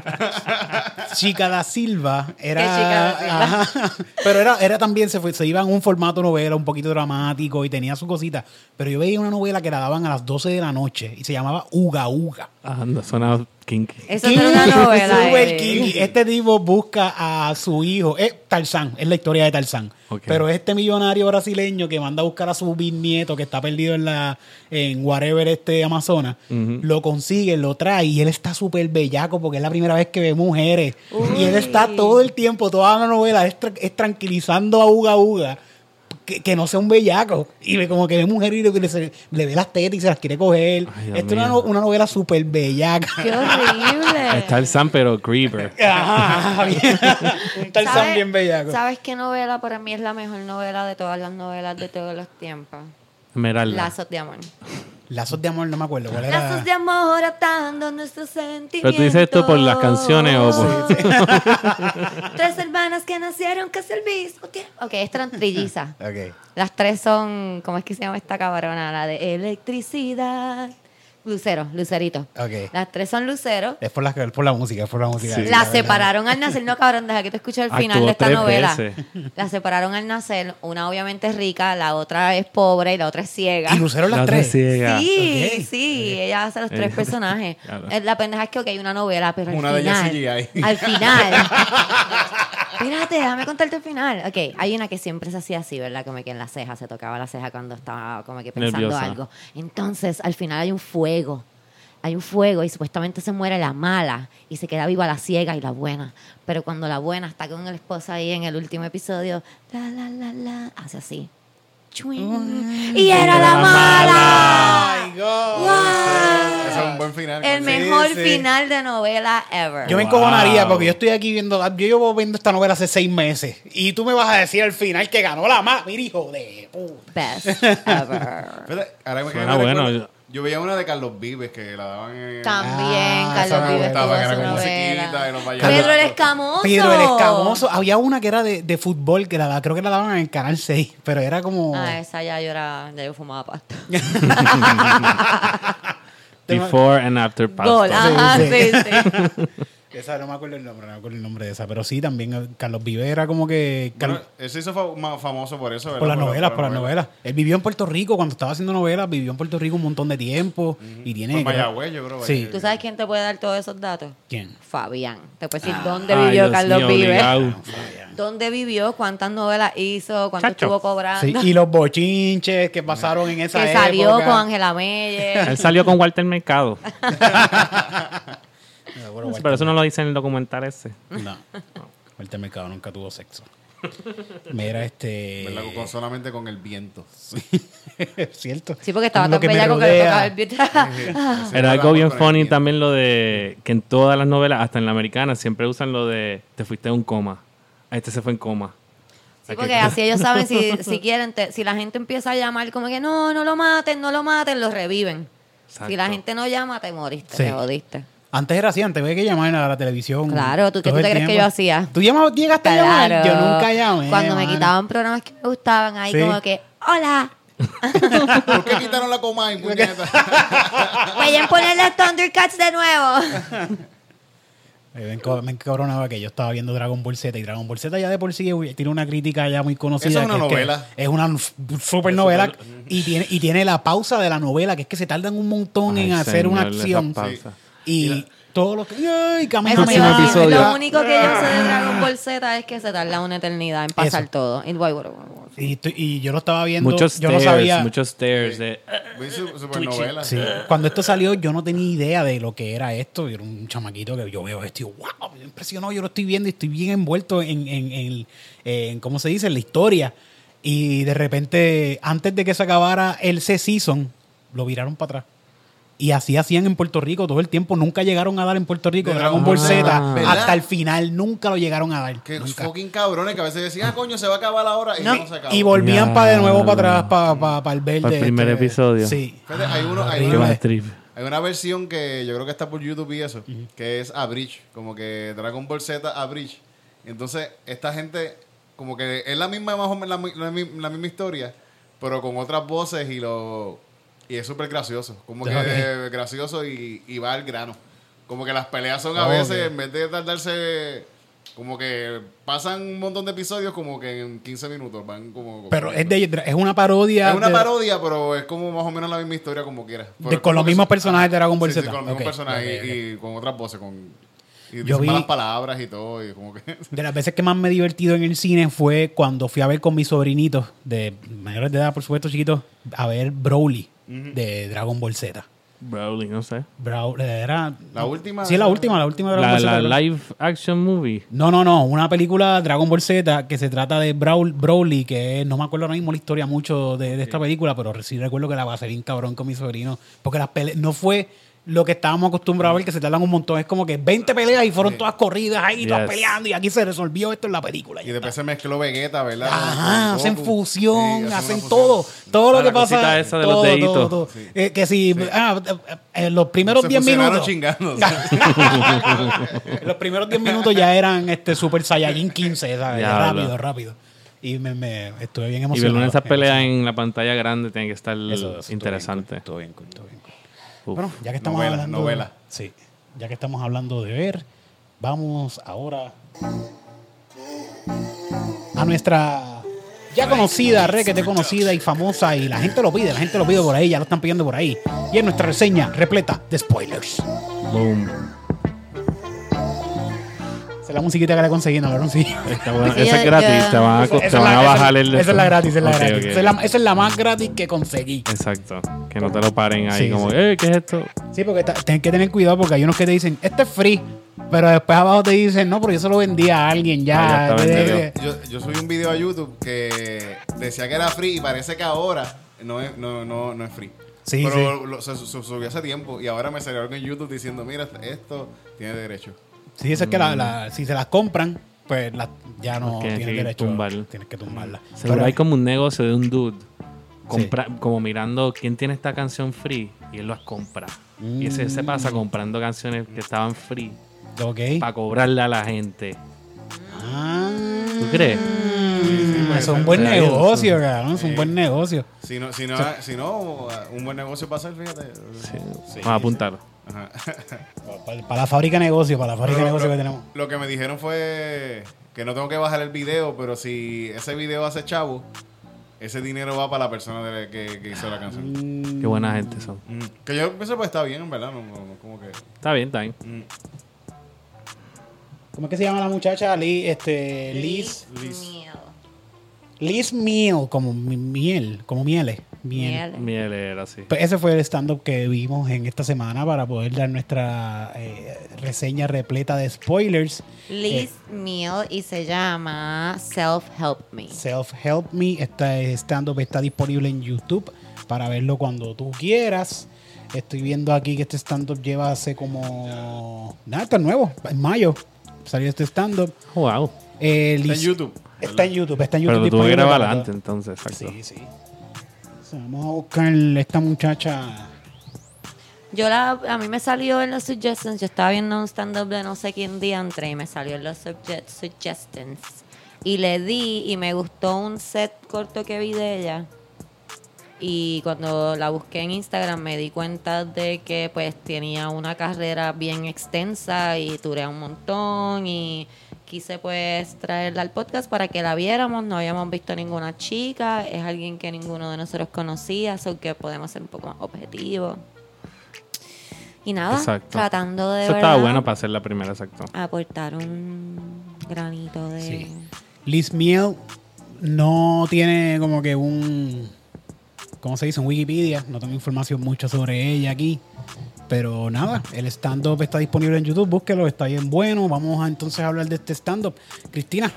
Chica da Silva era. ¿Qué Chica da Silva? Ajá. pero era, era también, se, fue, se iba en un formato novela un poquito dramático y tenía su cosita. Pero yo veía una novela que la daban a las 12 de la noche y se llamaba Uga Uga. Ah, no, suena kinky. Eso era una novela. Super eh. kinky. Este tipo busca a su hijo. Es Tarzán, es la historia de Tarzán. Pero este millonario brasileño que manda a buscar a su bisnieto que está perdido en la en whatever este Amazonas, lo consigue, lo trae y él está súper bellaco porque es la primera vez que ve mujeres. Y él está todo el tiempo, toda la novela, es, tra- es tranquilizando a Uga Uga. Que, que no sea un bellaco. Y ve como que ve mujeres y le, le- le ve las tetas y se las quiere coger. Ay, Esto es una, una novela súper bellaca. Qué horrible. Está el Sam, pero Creeper. Ajá, ajá, bien. Un Tarzán ¿Sabes- bien bellaco. ¿Sabes qué novela para mí es la mejor novela de todas las novelas de todos los tiempos? Esmeralda. Lazos de amor. Lazos de amor, no me acuerdo. ¿Cuál era? Lazos de amor atando nuestros sentimientos. Pero tú dices esto por las canciones o por... Tres hermanas que nacieron casi al mismo tiempo. Ok, estas eran trillizas. Ok. Las tres son, ¿cómo es que se llama esta cabrona? La de electricidad. Lucero, Lucerito. Ok. Las tres son luceros. Es por la, por la música, es por la música. Sí. La Las verdad. separaron al nacer. No, cabrón, deja que te escuche el final Actuó de esta novela. veces. Las separaron al nacer. Una obviamente es rica, la otra es pobre y la otra es ciega. Y Lucero las La tres. ciega. Sí, Ok. sí, ella hace los tres Eh, personajes. claro. Eh, La pendeja es que, ok, hay una novela, pero al Una de ellas final. CGI. Al final. Espérate, déjame contarte el final. Ok, hay una que siempre se hacía así, ¿verdad? Como que en la ceja, se tocaba la ceja cuando estaba como que pensando Nerviosa. algo. Entonces, al final hay un fuego. Hay un fuego y supuestamente se muere la mala y se queda viva la ciega y la buena. Pero cuando la buena está con el esposo ahí en el último episodio, la, la, la, la, hace así. Y era la mala. ¡Ay, God! ¡Wow! Ese es un buen final. El Sí, mejor sí. final de novela ever. Yo me Wow. encojonaría porque yo estoy aquí viendo. Yo llevo viendo esta novela hace seis meses. Y tú me vas a decir al final que ganó la más. Mira, hijo de puta. Best ever. Ahora Suena me bueno. Yo veía una de Carlos Vives que la daban en. También Ah, Carlos Vives gustaba, que era con musiquita y los. Pedro el Escamoso. Pero el escamoso. Había una que era de, de fútbol que la da- creo que la daban en el canal 6. Pero era como. Ah, esa ya yo era, ya yo fumaba pasta. Before and after pasta. Gol, ajá, Sí, sí, sí. sí. Esa no me acuerdo el nombre, no me acuerdo el nombre de esa, pero sí también eh, Carlos Vive era como que Bueno, Carlos- él se hizo fa- ma- famoso por eso, ¿verdad? por las la- novelas, por las novelas. Él vivió en Puerto Rico cuando estaba haciendo novelas, vivió en Puerto Rico un montón de tiempo y tiene Por creo- Mayagüez, yo creo. Sí. ¿Tú sabes quién te puede dar todos esos datos? ¿Quién? Fabián. Te puede decir dónde Ay, vivió Dios Carlos obligado. ¿Dónde vivió? ¿Cuántas novelas hizo? ¿Cuánto Chacho. estuvo cobrando? Sí, y los bochinches que pasaron en esa que salió época. con Ángela Meyer. Él salió con Walter Mercado. Eh, bueno, Pero eso no lo dice en el documental ese. No. Walter Mercado nunca tuvo sexo. Mira, este. ¿Verdad? Con- solamente con el viento. ¿Cierto? Sí, porque estaba Lo tan que me bellaco que le tocaba el. Ese Era el algo bien con el funny viento. también lo de que en todas las novelas, hasta en la americana, siempre usan lo de te fuiste a un coma. Este se fue en coma. Sí, porque así ellos saben si, si quieren, te- si la gente empieza a llamar como que no, no lo maten, no lo maten, lo reviven. Exacto. Si la gente no llama, te moriste, Sí. te jodiste. Antes era así, antes había que llamar a la televisión. Claro, ¿tú qué tú te crees que yo hacía? ¿Tú llamabas, llegaste a llamar? Claro. Yo nunca llamé. Cuando me quitaban programas que me gustaban, ahí Sí. como que, hola, ¿Por qué quitaron la coma y puñeta? pueden ponerle Thundercats de nuevo. Eh, Me, encabronaba que yo estaba viendo Dragon Ball Z y Dragon Ball Z ya de por sí tiene una crítica ya muy conocida. Es una que novela. es una super novela y tiene, y tiene la pausa de la novela, que es que se tardan un montón Ay, en hacer una acción. Pausa. Y todo lo que... ¡Ay, Eso iba decir, episodio. Lo único que yo sé de Dragon Ball Z es que se tarda una eternidad en pasar Eso. todo. Y. Y, y yo lo estaba viendo, Muchos yo no stairs, sabía... muchos stairs. de- Muy su- supernovela. Sí, cuando esto salió yo no tenía idea de lo que era esto. Yo era un chamaquito que yo veo esto y wow, me impresionó. Yo lo estoy viendo y estoy bien envuelto en, en, en- en, ¿cómo se dice? En la historia. Y de repente, antes de que se acabara el C-Season, lo viraron para atrás. Y así hacían en Puerto Rico todo el tiempo. Nunca llegaron a dar en Puerto Rico De Dragon Ball. Z. ¿Verdad? hasta el final. Nunca lo llegaron a dar. Que Nunca. fucking cabrones que a veces decían, ah, coño, se va a acabar ahora y No. no, se acabó. Y volvían para de nuevo para atrás, para, para, el verde. Para el primer este, episodio. Sí. Fíjate, hay uno, hay hay una versión que yo creo que está por YouTube y eso, que es Abridge, como que Dragon Ball Z Abridge. Entonces, esta gente, como que es la misma, más o menos la, mi- la mi- la misma historia, pero con otras voces y lo y es súper gracioso. Como que Ok. eh, gracioso y, y va al grano. Como que las peleas son a veces, en vez de tardarse, como que pasan un montón de episodios como que en 15 minutos. Van como. Pero es, de, es una parodia. Es una de- parodia, pero es como más o menos la misma historia como quieras. De- con los mismos son- personajes de Dragon Ball sí, sí, Z. con los mismos personajes y, y con otras voces. Con, y Yo vi- malas palabras y todo. Y como que, De las veces que más me he divertido en el cine fue cuando fui a ver con mis sobrinitos, de mayores de edad, por supuesto, chiquitos, a ver Broly de Dragon Ball Z. Broly, no sé. Brawl- era. La última- Sí, la última, la última de Dragon La, Ball Z. la live action movie. No, no, no. Una película Dragon Ball Z que se trata de Brawl, Broly, que no me acuerdo ahora mismo la historia mucho de, de esta película, pero sí recuerdo que la pasé bien cabrón con mi sobrino. Porque las peleas no fue lo que estábamos acostumbrados a ver, que se tardan un montón. Es como que 20 peleas y fueron todas corridas ahí, todas Yes. peleando. Y aquí se resolvió esto en la película. y después se mezcló Vegeta, ¿verdad? Ajá, Con hacen Goku. fusión, Sí, una hacen fusión. todo. Todo Ah, lo la que pasa. cosita esa de los todo, deditos. todo, todo. Eh, que si, ah, eh, en los primeros Se 10 fusionaron minutos. chingando. En los primeros 10 minutos ya eran este Super Saiyajin 15, ¿sabes? Diablo. Rápido, rápido. Y me, me estuve bien Y emocionado. ver esas bien peleas emocionado. en la pantalla grande tiene que estar Eso, eso estuvo interesante. bien cool, estuvo bien cool, estuvo bien. Uf. Bueno, ya que estamos Novela, hablando. novela. Sí, ya que estamos hablando de ver, vamos ahora a nuestra ya conocida, requete conocida y famosa, y la gente lo pide, la gente lo pide por ahí, ya lo están pidiendo por ahí. Y es nuestra reseña repleta de spoilers. Boom. Esa es la musiquita que le conseguí, ¿no? ¿verdad? Sí. Está buena. Sí, Esa es gratis. ya- Te van a, Esa te van la- a esa- bajar el. Esa es la gratis, esa es la Ok, gratis. Esa, es la, esa es la más gratis que conseguí. Exacto. Que no te lo paren ahí Sí, como, sí. eh, ¿qué es esto? Sí, porque tienes que tener cuidado porque hay unos que te dicen, este es free, pero después abajo te dicen, no, pero yo se lo vendí a alguien ya. Ah, ya de- Yo, yo subí un video a YouTube que decía que era free y parece que ahora no es, no, no, no es free. Sí, Pero lo- se, se subió hace tiempo y ahora me salió algo en YouTube diciendo, mira, esto tiene derecho. Sí, eso es que la- la- si se las compran, pues la- ya no Tienes tienen derecho. tumbar. Tienes que tumbarla. Seguro Pero- hay como un negocio de un dude compra- como mirando quién tiene esta canción free y él las compra. Y ese se pasa Mm. comprando canciones que estaban free Ok. para cobrarle a la gente. Ah, ¿Tú crees? mm, eso es un buen Sí, negocio, cabrón. Es un buen negocio. Si no, si no, si no un buen negocio para hacer, fíjate. Sí. Vamos a apuntarlo. Para, para la fábrica de negocios, para la fábrica de negocios lo, que tenemos. lo que me dijeron fue que no tengo que bajar el video, pero si ese video hace chavo, ese dinero va para la persona de- que, que hizo la canción. Qué buena gente son. Mm. Que yo pienso pues está bien, en verdad. No, no- no como que... Está bien, está bien. mm. ¿Cómo es que se llama la muchacha? Liz, este, Liz. Miel. Liz Miel, como mi- miel, como mieles. Miel. Miel. Miel era así. Pues ese fue el stand-up que vimos en esta semana para poder dar nuestra eh, reseña repleta de spoilers. Liz Miel y se llama Self Help Me. Self Help Me, este stand-up está disponible en YouTube para verlo cuando tú quieras. Estoy viendo aquí que este stand-up lleva hace como... Nada, está nuevo, en mayo salió este stand-up. Wow. Eh, Está en YouTube. Está en YouTube, está en YouTube. Pero lo tuve que disponible grabar para antes, entonces, exacto. Sí, sí. Vamos a buscar esta muchacha. Yo la, a mí me salió en los suggestions, yo estaba viendo un stand-up de no sé quién diantre y me salió en los suggestions. Y le di y me gustó un set corto que vi de ella. Y cuando la busqué en Instagram me di cuenta de que pues tenía una carrera bien extensa y duré un montón y quise pues traerla al podcast para que la viéramos. No habíamos visto ninguna chica, es alguien que ninguno de nosotros conocía, so que podemos ser un poco más objetivos. Y nada, Exacto. tratando de Eso estaba bueno para hacer la primera, exacto. aportar un granito de... Sí. Liz Miel no tiene como que un. ¿Cómo se dice? Un Wikipedia. No tengo información mucho sobre ella aquí. Pero nada, el stand-up está disponible en YouTube. Búsquelo, está bien bueno. Vamos a entonces hablar de este stand-up. Cristina,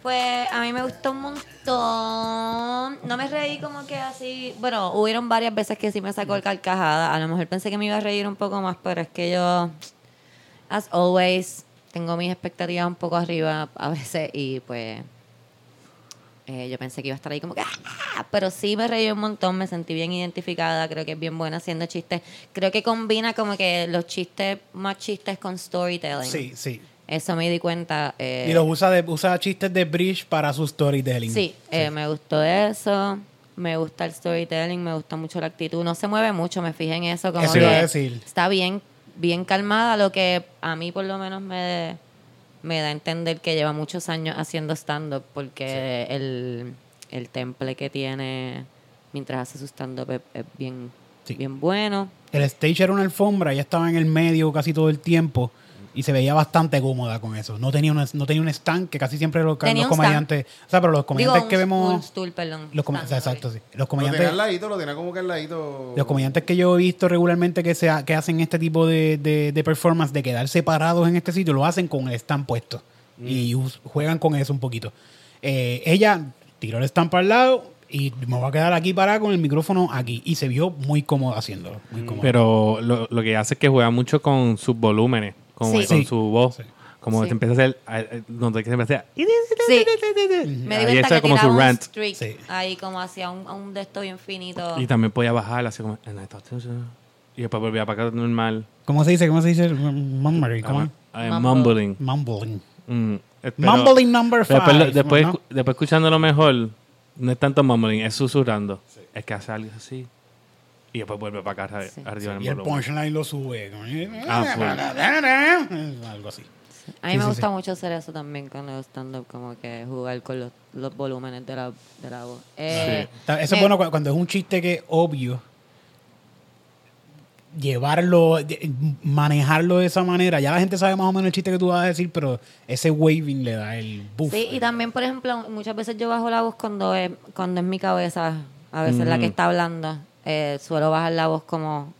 Pues a mí me gustó un montón. No me reí como que así. Bueno, hubieron varias veces que sí me sacó el carcajada. A lo mejor pensé que me iba a reír un poco más, pero es que yo, as always, tengo mis expectativas un poco arriba a veces y pues eh, yo pensé que iba a estar ahí como que, "Ah", pero sí me reí un montón, me sentí bien identificada, creo que es bien buena haciendo chistes. Creo que combina como que los chistes, más chistes con storytelling. sí, sí. Eso me di cuenta. eh, Y lo usa, de, usa chistes de Bridge para su storytelling. Sí, eh, me gustó eso. Me gusta el storytelling, me gusta mucho la actitud. No se mueve mucho, me fijé en eso. Como Eso que iba a decir. Está bien, bien calmada, lo que a mí por lo menos me, me da a entender que lleva muchos años haciendo stand-up, porque el, el temple que tiene mientras hace su stand-up es, es bien, Sí. bien bueno. El stage era una alfombra, ella estaba en el medio casi todo el tiempo y se veía bastante cómoda con eso. No tenía, una, no tenía un stand, que casi siempre los, un comediantes... O sea, pero los comediantes Digo, un- que vemos... Un stool, perdón. Los stand, exacto, sorry. sí. Los Lo comediantes... tenía al ladito, lo tenía como que al ladito. Los comediantes que yo he visto regularmente que, se que hacen este tipo de, de, de performance, de quedar separados en este sitio, lo hacen con el stand puesto. Y us- juegan con eso un poquito. Eh, ella tiró el stand para el lado y me voy a quedar aquí parada con el micrófono aquí. Y se vio muy cómoda haciéndolo. Muy cómoda. Pero lo, lo que hace es que juega mucho con sus volúmenes, con, Sí. con Sí. su voz. Sí. Como Sí. te empieza a hacer, donde se empieza a hacer, Sí. Me di Ahí cuenta está que como su rant. streak Sí. ahí como hacia un, un de esto bien finito. Y también podía bajar, así como, "And I thought this was-" y después volvía para acá normal. ¿Cómo se dice? ¿Cómo se dice? Mumblering. ¿Cómo es? Eh, mumbling. Mumbling. Mm, eh, pero- Mumbling number five. Después, lo- después, ¿no? escu- después escuchándolo mejor, no es tanto mumbling, es susurrando. Es que hace algo así. Y después vuelve para acá Sí. arriba en Y el el volumen. punchline lo sube. Ah, Algo así. A mí Sí, me sí, gusta sí. mucho hacer eso también con el stand-up, como que jugar con los, los volúmenes de la, de la voz. Eh, Eso es bueno cu- cuando es un chiste que es obvio. Llevarlo, manejarlo de esa manera. Ya la gente sabe más o menos el chiste que tú vas a decir, pero ese waving le da el buff. Sí, y también, por ejemplo, muchas veces yo bajo la voz cuando es, cuando es mi cabeza, a veces la que Mm. está hablando. Eh, suelo bajar la voz como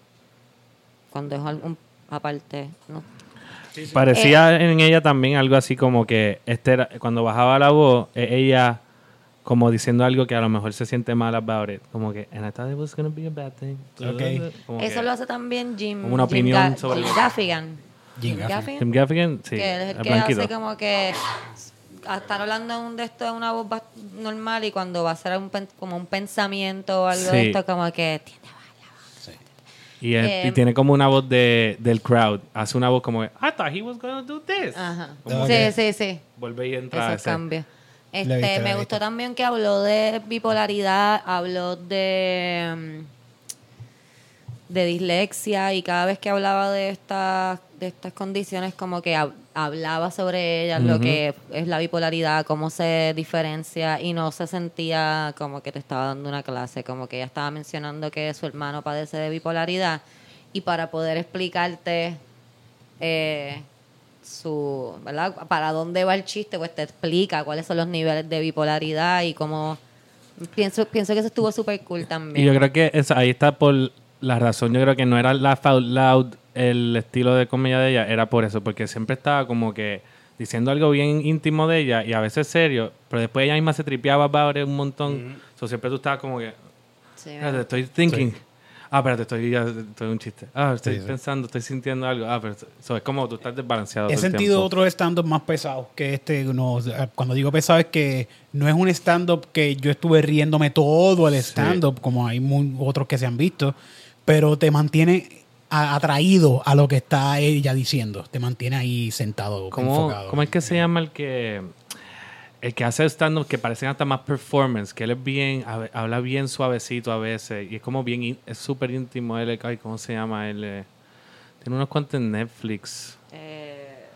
cuando es algún aparte. ¿no? Parecía Eh, en ella también algo así como que este era- cuando bajaba la voz, e- ella como diciendo algo que a lo mejor se siente mal about it. Como que, and I thought it was gonna be a bad thing. Ok. Como Eso que- lo hace también Jim, Como una Jim opinión sobre- Jim Gaffigan. Jim Gaffigan. Tim Gaffigan, sí, que es el el que blanquito. hace como que a estar hablando un de esto en una voz normal y cuando va a ser un pen- como un pensamiento o algo de esto como que tiende a bajar la voz. Y, Eh, y tiene como una voz de, del crowd. Hace una voz como, I thought he was gonna do this. Ajá. Como Sí, que- sí, sí. Vuelve y entra. Lo he Este, me gustó también que habló de bipolaridad, habló de de dislexia y cada vez que hablaba de estas de estas condiciones como que hab- hablaba sobre ellas, lo que es la bipolaridad, cómo se diferencia y no se sentía como que te estaba dando una clase, como que ella estaba mencionando que su hermano padece de bipolaridad y para poder explicarte eh, su, ¿verdad? Para dónde va el chiste, pues te explica cuáles son los niveles de bipolaridad y cómo pienso pienso que eso estuvo súper cool Y también. yo creo que eso, ahí está por la razón. Yo creo que no era laugh out loud el estilo de comedia de ella, era por eso, porque siempre estaba como que diciendo algo bien íntimo de ella y a veces serio, pero después ella misma se tripeaba it un montón. So, siempre tú estabas como que, Sí, espérate, estoy thinking. Ah, espérate, estoy, ya, estoy un chiste. Ah, estoy pensando, estoy sintiendo algo. Ah, pero so, es como tú estás desbalanceado. He sentido otros stand-up más pesados que este. No, cuando digo pesado es que no es un stand-up que yo estuve riéndome todo el stand-up, como hay mu- otros que se han visto, pero te mantiene atraído a lo que está ella diciendo. Te mantiene ahí sentado, ¿Cómo, enfocado. ¿Cómo es que se llama el que el que hace stand-up que parecen hasta más performance? Que él es bien, a habla bien suavecito a veces y es como bien, es súper íntimo. Él, ay, ¿cómo se llama? Él eh, tiene unos cuantos en Netflix. Eh,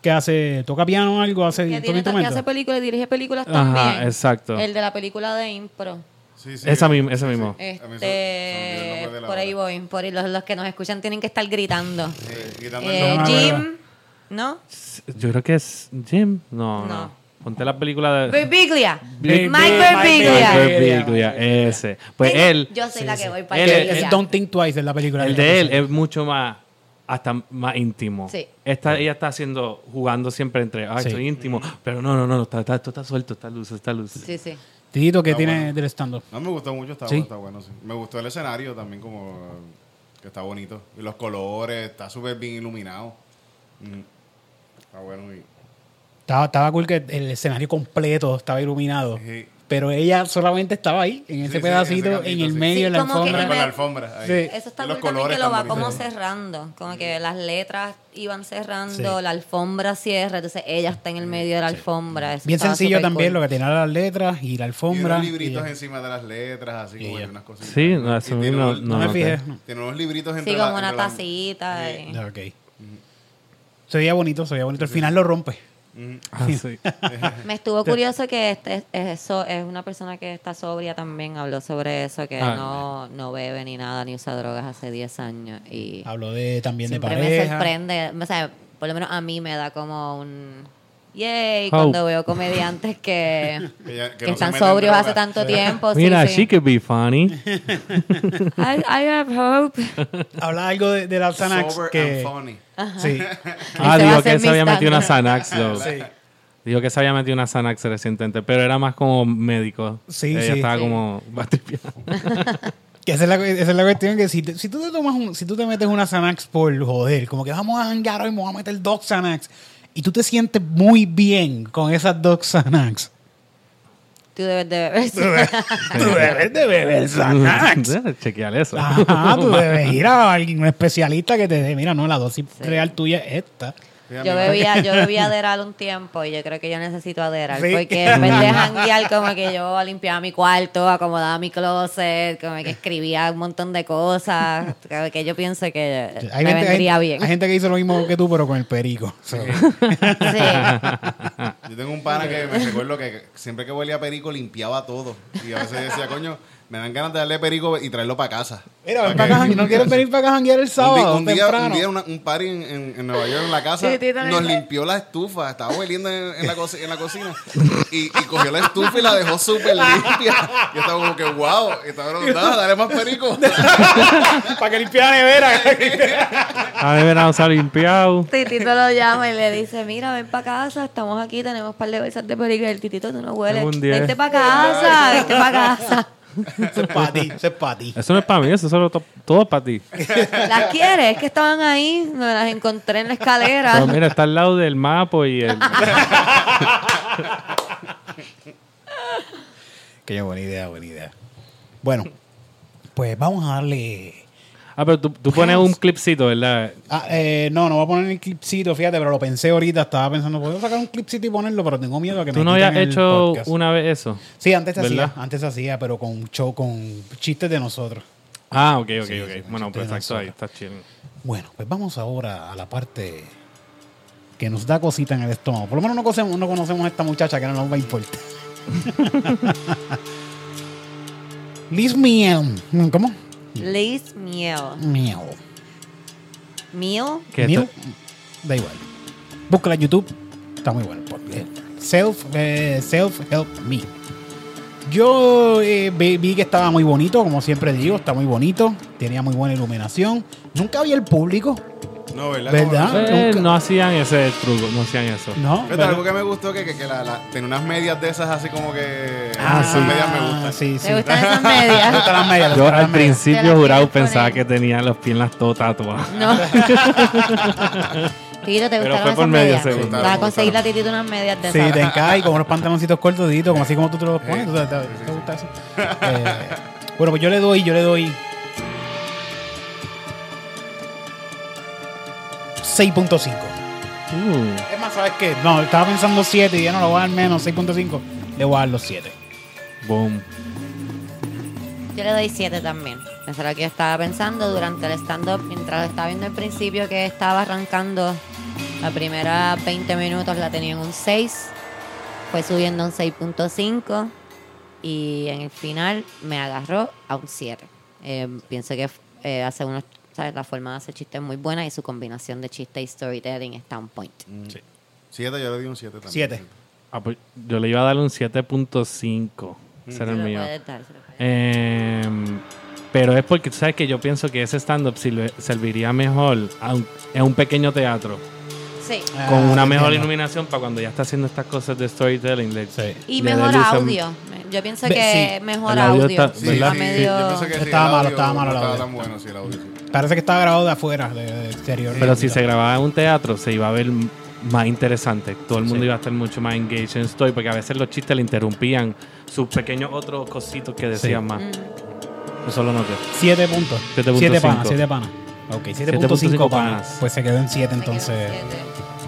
¿Qué hace? ¿Toca piano o algo? ¿Hace que, tiene, que hace películas, dirige películas Ajá, también. exacto. El de la película de Impro. Sí, sí. Esa misma- ese mismo. A mí se- se me olvidó el Este, por ahí voy. Por ahí los, los que nos escuchan tienen que estar gritando. Eh, quitando el Eh. Jim, ¿no? Yo creo que es Jim. No, no. No. Ponte la película de Berbiglia. Big- Mike Big- Berbiglia. Mike Berbiglia, ese. Pues él, Yo soy la que voy para Él- el Es. Don't Think Twice en la película. el de él es mucho más hasta más íntimo. Sí. Esta, ella está haciendo, jugando siempre entre, ay, Sí. estoy íntimo, pero no, no, no, está, está, esto está suelto, está luz, está luz. Sí, sí. ¿Qué Está tiene bueno. del stand-up? No, me gustó mucho, está, Sí. bueno, está bueno, sí. Me gustó el escenario también, como que está bonito. Y los colores, está súper bien iluminado. Mm. Está bueno. Y, Estaba, estaba cool que el escenario completo estaba iluminado. Sí. Pero ella solamente estaba ahí, en ese sí, pedacito, ese en el sí. medio Sí, de la alfombra. con la alfombra. ahí. Sí. Eso está Y los colores que lo va como cerrando. Como que las letras iban cerrando, Sí. la alfombra cierra, entonces ella está en el medio de la alfombra. Eso Bien sencillo también, cool. lo que tenía las letras y la Y alfombra. unos libritos y- encima de las letras, así Y como unas cositas. Sí, no, Y eso tiene no- unos- no, no me fijé. Tiene unos libritos entre Sí, la- como una entre la- tacita. y- Ah, Ok. Se veía bonito, se veía bonito. Al final lo rompe. Ah, sí. Me estuvo curioso que este, eso es una persona que está sobria también. Habló sobre eso, que Ah. no, no bebe ni nada, ni usa drogas hace 10 años. Y Habló de también de siempre me pareja. sorprende. O sea, por lo menos a mí me da como un... Yay, Hope. cuando veo comediantes que, Que ya- que que no se están sobrios hace tanto tiempo. sí, Mira, sí. she could be funny. I, I have hope. Habla algo de, de la Xanax Sober que... and funny. Sí. Ah, dijo que se había metido una. Xanax, though. Sí. Dijo que se había metido una Xanax recientemente, pero era más como médico. Sí, Ella sí. estaba Sí. como. Que esa es la, esa es la cuestión que si, te- si tú te tomas un- si tú te metes una Xanax por joder, como que vamos a jangar hoy, me voy a meter dos Xanax y tú te sientes muy bien con esas dos Xanax. Tú debes de beber. tú debes de beber Xanax. Chequear eso. Ajá, tú debes ir a alguien, un especialista que te dé, mira, no, la dosis real tuya es esta. Yo bebía, yo bebía Aderal un tiempo y yo creo que yo necesito Aderal. Sí. Porque en vez de janguear, como que yo limpiaba mi cuarto, acomodaba mi closet, como que escribía un montón de cosas. Como que yo pienso que Hay me gente, vendría hay- bien. hay gente que hizo lo mismo que tú, pero con el perico. So, Sí. Yo tengo un pana que me recuerdo que siempre que huelía a perico limpiaba todo. Y a veces decía, coño, me dan ganas de darle perico y traerlo para casa. Mira, ven Pa' para acá, ¿no quieres venir para acá a janguear el Un día, sábado un día, un, día una- un party en, en- en Nueva York en la casa Sí, nos ¿no? limpió la estufa, estaba hueliendo en, en la, en la cocina y, y cogió la estufa y la dejó súper limpia. Yo estaba como que wow, y estaba "Nada, dale más perico. para que limpie la nevera. A ver, vamos a limpiado. Titito lo llama y le dice, mira, ven para casa, estamos aquí, tenemos un par de bolsas de perico. Y el titito, tú no hueles. Un día. Vente para casa, vente para casa. Eso es para ti, eso es para ti. Eso no es para mí, eso es solo to- todo es para ti. ¿Las quieres? Es que estaban ahí, me las encontré en la escalera. Pero mira, está al lado del mapa y el... Qué buena idea, buena idea. Bueno, pues vamos a darle... Ah, pero tú, tú pones un clipcito, ¿verdad? Ah, eh, no, no voy a poner el clipcito, fíjate, pero lo pensé ahorita, estaba pensando, puedo sacar un clipcito y ponerlo, pero tengo miedo a que ¿Tú me no habías hecho podcast. una vez eso? Sí, antes se ¿Verdad? hacía, antes se hacía, pero con show, con chistes de nosotros. Ah, ok, ok, Sí, ok. sí, bueno, pues exacto, ahí está chill. Bueno, pues vamos ahora a la parte que nos da cosita en el estómago. Por lo menos no conocemos, no conocemos a esta muchacha que no nos va a importar. Liz Miel. ¿Cómo? Liz Miel. Miel. Miel. Miel. Da igual. Búscala en YouTube. Está muy bueno. Self, eh, self Help Me. Yo eh, vi, vi que estaba muy bonito, como siempre digo, está muy bonito. Tenía muy buena iluminación. Nunca vi el público. No, ¿verdad? ¿Verdad? Eh, no hacían ese truco, no hacían eso. No. ¿verdad? algo que me gustó que, que, que la, la- tenía unas medias de esas así como que. Ah, esas sí. medias me gustan. Sí, sí. ¿Te gustan esas Me medias? gustan las medias, me Yo al las. Te principio jurado pensaba que tenía las piernas todas tatuadas. No. Tito, ¿te Pero gustaron fue por medias? segundo. Vas a conseguir la titita unas medias de Sí, esas. te encaja y con unos pantaloncitos cortos, Dito, como así como tú te los pones. ¿Tú te, te- te gusta eso? Eh, bueno, pues yo le doy, yo le doy 6.5. Uh, Es más, ¿sabes qué? No, estaba pensando 7 y ya no lo voy a dar menos, 6.5. Le voy a dar los 7. boom. Yo le doy 7 también. Eso es lo que yo estaba pensando durante el stand-up, mientras estaba viendo el principio que estaba arrancando. La primera 20 minutos la tenía en un 6, fue subiendo a un 6.5 y en el final me agarró a un 7. Eh, pienso que eh, hace unos, ¿sabes? La forma de hacer chistes es muy buena y su combinación de chiste y storytelling está on point. Siete, yo le di un 7 también. 7. Ah, pues, yo le iba a dar un 7.5. Ese era el mío. Em, pero es porque tú sabes que yo pienso que ese stand-up serviría mejor a un- en un pequeño teatro. Sí. con una Ah, mejor entiendo. iluminación para cuando ya está haciendo estas cosas de storytelling. le- Sí. Y le mejor audio. Yo pienso que sí, mejor el audio audio. está- Sí, ¿verdad? Está sí, medio... yo pienso que sí, Estaba el malo, estaba malo no el estaba audio. tan bueno, sí, el audio. Parece que estaba grabado de afuera, de, de exterior. Pero si se grababa en un teatro, se iba a ver más interesante. Todo el mundo Sí. iba a estar mucho más engaged en story, porque a veces los chistes le interrumpían sus pequeños otros cositos que decían Sí. más. Mm. Eso lo noté. 7 puntos. 7.5. 7 panas, 7 panas. Ok, 7.5 7.5 panas. panas. Pues se quedó en 7 Me quedo entonces. siete.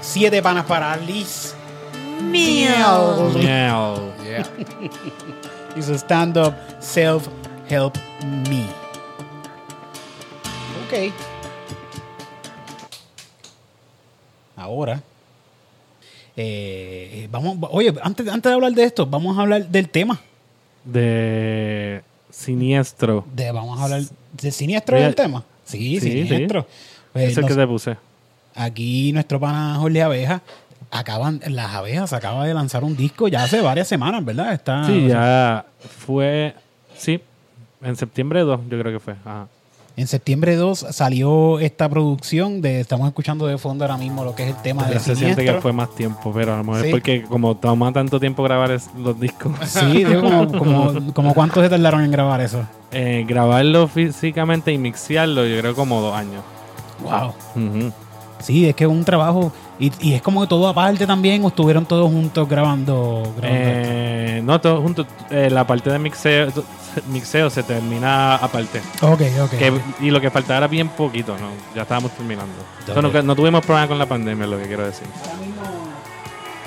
7 panas para Liz. Miau. Miau. Yeah. y su stand-up Self Help Me. Ok. Ahora. eh, vamos, oye, antes, antes de hablar de esto, vamos a hablar del tema. De siniestro. De, vamos a hablar de siniestro del tema. Sí, sí, siniestro. Pues, Ese nos- que te puse. aquí nuestro pana Jorge Abeja. Acaban, las abejas acaba de lanzar un disco ya hace varias semanas, ¿verdad? Está, Sí, ya fue. Sí, en septiembre 2, yo creo que fue. Ajá. En septiembre 2 salió esta producción de estamos escuchando de fondo ahora mismo lo que es el tema de se siente que fue más tiempo, pero a lo mejor Sí. es porque como toma tanto tiempo grabar es- los discos, Sí, digo, como, como, como cuánto se tardaron en grabar eso. eh, grabarlo físicamente y mixearlo, yo creo como dos años. Wow. Ujú. Sí, es que es un trabajo y, y es como que todo aparte también o estuvieron todos juntos grabando. Eh, no, todo junto. eh, la parte de mixeo, mixeo se termina aparte. Ok, ok. Que- ok. y lo que faltaba era bien poquito, ¿no? Ya estábamos terminando. So, no, no tuvimos problemas con la pandemia, es lo que quiero decir.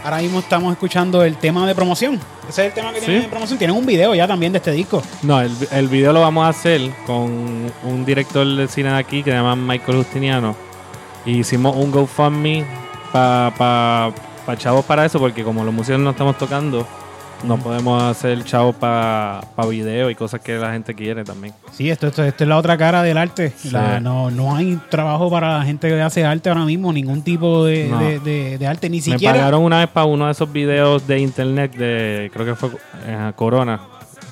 Ahora mismo estamos escuchando el tema de promoción. Ese es el tema que tienen Sí. de promoción. Tienen un video ya también de este disco. No, el, el video lo vamos a hacer con un director de cine de aquí que se llama Michael Justiniano. Y hicimos un GoFundMe para pa, pa chavos para eso, porque como los músicos no estamos tocando, no podemos hacer chavos para pa video y cosas que la gente quiere también. Sí, esto, esto, esto es la otra cara del arte. Sí. La- no, no hay trabajo para la gente que hace arte ahora mismo, ningún tipo de, No. de- de- de arte, ni Me siquiera. pagaron una vez para uno de esos videos de internet de, creo que fue eh, Corona.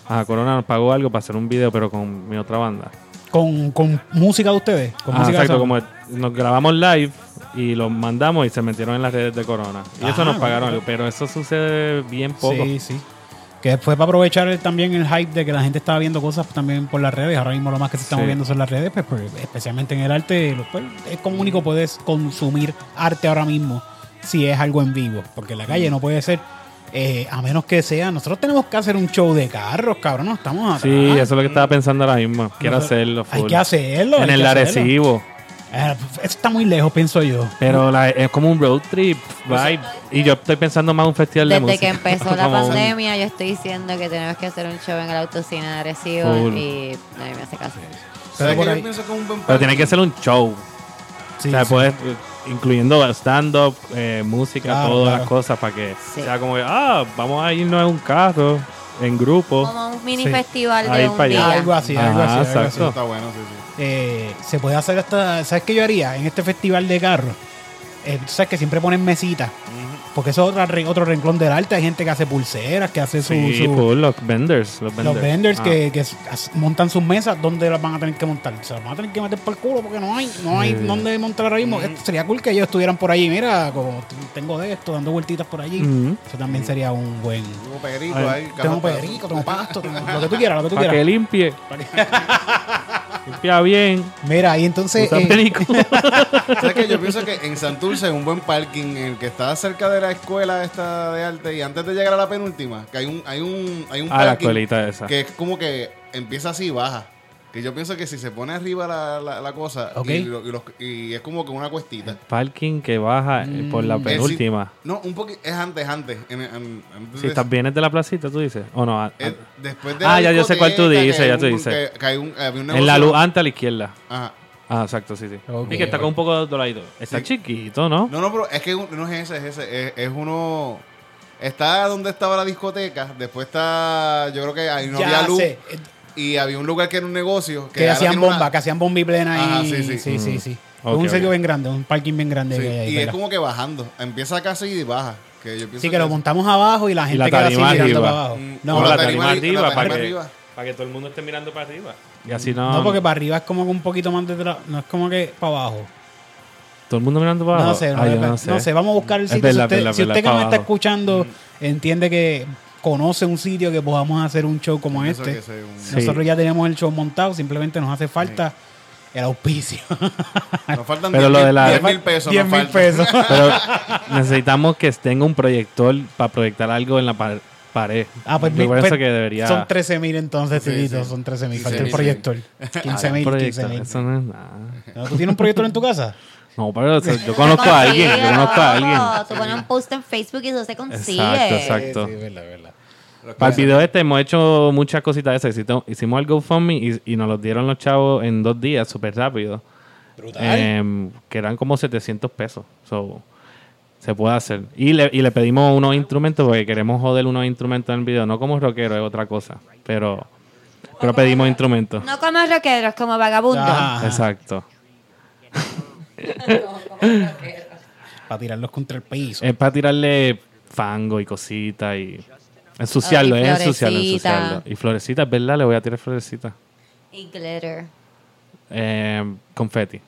Ajá, Corona nos pagó algo para hacer un video, pero con mi otra banda. Con, con música de ustedes. Con Ah, música exacto, como nos grabamos live y los mandamos y se metieron en las redes de Corona. Y eso Ah, nos pagaron bueno. pero eso sucede bien poco. Sí, sí. Que fue para aprovechar el- también el hype de que la gente estaba viendo cosas también por las redes. Ahora mismo lo más que se está Sí. moviendo son las redes, pues, pues, especialmente en el arte. pues, es como único puedes consumir arte ahora mismo si es algo en vivo. Porque en la calle no puede ser, eh, a menos que sea. Nosotros tenemos que hacer un show de carros, cabrón. No estamos atrás. Sí, eso es lo que estaba pensando ahora mismo. Quiero Nosotros- hacerlo. Hay que hacerlo. En el. Arecibo. Eh, eso está muy lejos, pienso yo. Pero la- es como un road trip vibe. Y yo estoy pensando más en un festival de Desde música. que empezó la pandemia, yo estoy diciendo que tenemos que hacer un show en el autocine de Arecibo Full. y nadie me hace caso. ¿Sabes por qué ahí. yo pienso que es un buen Pero tiene que ser un show. Sí, o sea, sí. puedes, incluyendo stand-up, eh, música, Claro, todas claro. las cosas, para que Sí. sea como que, ah, vamos a irnos en un carro, en grupo. Como un mini Sí. festival de un día. Algo así, algo Ajá, así. algo así. Está bueno, sí, sí. Eh, se puede hacer hasta. ¿Sabes qué yo haría? En este festival de carros. Eh, tú sabes que siempre ponen mesitas. Porque eso es otra re- otro renglón del arte. Hay gente que hace pulseras, que hace su. Sí, su- full, los vendors. Los vendors, los vendors Ah. que, que as- montan sus mesas, ¿dónde las van a tener que montar? Se las van a tener que meter por el culo porque no hay, no hay Sí. dónde montar ahora mismo. Esto sería cool que ellos estuvieran por allí. Mira, como tengo de esto, dando vueltitas por allí. Ujú. Eso también sería un buen. Tengo perico ahí. Tengo perico, tengo pasto, tengo lo que tú quieras, lo que tú Para que quieras. limpie. Limpia bien. Mira, y entonces. Eh. ¿Sabes qué? Yo pienso que en Santurce es un buen parking, el que está cerca de la escuela esta de arte y antes de llegar a la penúltima, que hay un, hay un, hay un Ah, la parking escuelita esa. que es como que empieza así y baja. Que yo pienso que si se pone arriba la, la, la cosa Ok. y, lo- y los- y es como que una cuestita. Parking que baja eh, por la Mm. penúltima. No, un poquito, es antes, antes. En, en- antes Si de- estás vienes de la placita, tú dices. O no, a- es a- después de Ah, ya yo sé cuál tú discoteca, que dices, hay ya tú un- dices. Que, que hay un, había un en la negocio- luz antes a la izquierda. Ajá. Ah, exacto, sí, sí. Ok, y que está con un poco doradito. Está Sí. chiquito, ¿no? No, no, pero es que no es ese, es ese. Es, es uno. Está donde estaba la discoteca. Después está. Yo creo que ahí no ya había luz. sé, Y había un lugar que era un negocio. Que, hacían una- bomba, que hacían bomba y plena Ajá, ahí. sí, Sí, sí. sí, Mm. sí. Un sitio bien grande, un parking bien grande. Sí, que hay ahí, y es como que bajando. Empieza casi y baja. Que yo Sí, que lo montamos abajo y la gente la queda así mirando arriba. para abajo. Mm, No, o la tarima la arriba. Para que todo el mundo esté mirando para arriba. Y así no. no, porque para arriba es como que un poquito más detrás. No es como que para abajo. Todo el mundo mirando para abajo. No sé, no, Ay, yo depende. no sé. no sé, vamos a buscar el sitio. verdad, si usted, verdad, si usted verdad, que nos para está escuchando entiende que conoce un sitio que podamos hacer un show como Pienso este, Sí. nosotros ya tenemos el show montado, simplemente nos hace falta el auspicio. Nos faltan Pero 10 lo mil- de la- 10 mil pesos. 10 nos mil pesos. Pero necesitamos que tenga un proyector para proyectar algo en la pa- pared. Ah, pues, Yo mi- pienso pues, que debería. Son 13 mil entonces, Sí, sí. son 13 mil. 15.000, Falta el proyector. 15 mil, 15 proyector. mil. Eso no es nada. ¿Tú tienes un proyector en tu casa? No, pero o sea, yo conozco a alguien. Yo conozco a alguien. Tú pones un post en Facebook y eso se consigue. Exacto, exacto. Sí, sí, verdad, verdad. Para el video este hemos hecho muchas cositas de esas. Hicimos- el GoFundMe y, y nos los dieron los chavos en dos días, súper rápido. Brutal. Em, que eran como 700 pesos. So, se puede hacer. Y le, y le pedimos unos instrumentos porque queremos joder unos instrumentos en el video. No como rockero, es otra cosa. Pero, pero pedimos instrumentos. No como rockeros, como vagabundos. Ajá. Exacto. Para tirarlos contra el piso. Es para tirarle fango y cositas y ensuciarlo, Ay, es ensuciarlo, florecita. ensuciarlo. Y florecitas, ¿verdad? Le voy a tirar florecitas. Y glitter. Em, confeti.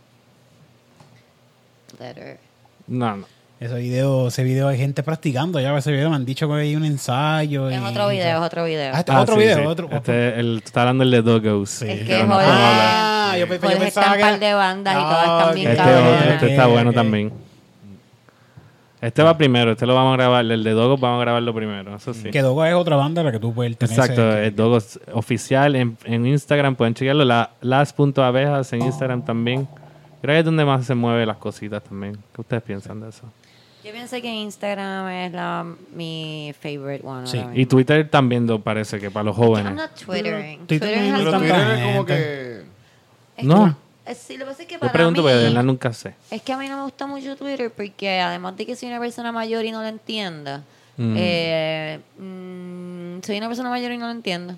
Glitter. No, no. Ese video, ese video hay gente practicando. Ya ese video me han dicho que hay un ensayo. Es y- otro video, es otro video. Ah, este es Ah, otro sí, video. sí. Otro, Este, el, estás hablando del de Doggos. Es que no. Ah, yo, yo pensaba está que en par de bandas y todas están bien. Este, otro- este está bueno también. Este va primero, este lo vamos a grabar. El de Dogos vamos a grabarlo primero, eso sí. Que Dogo es otra banda la que tú perteneces. Exacto, el Dogos oficial en, en Instagram, pueden chequearlo. La, las.abejas en Instagram también. Creo que es donde más se mueven las cositas también. ¿Qué ustedes piensan de eso? Yo pienso que Instagram es la, mi favorite one. Sí. Y. Twitter también lo parece que para los jóvenes. I'm not twittering. Twitter Twitter Pero Twitter es como que. Es No. que- es- sí, lo que pasa es que Yo para pregunto mí, de verdad nunca sé. es que a mí no me gusta mucho Twitter porque además de que soy una persona mayor y no lo entienda, Mm. eh, mm, soy una persona mayor y no lo entiendo.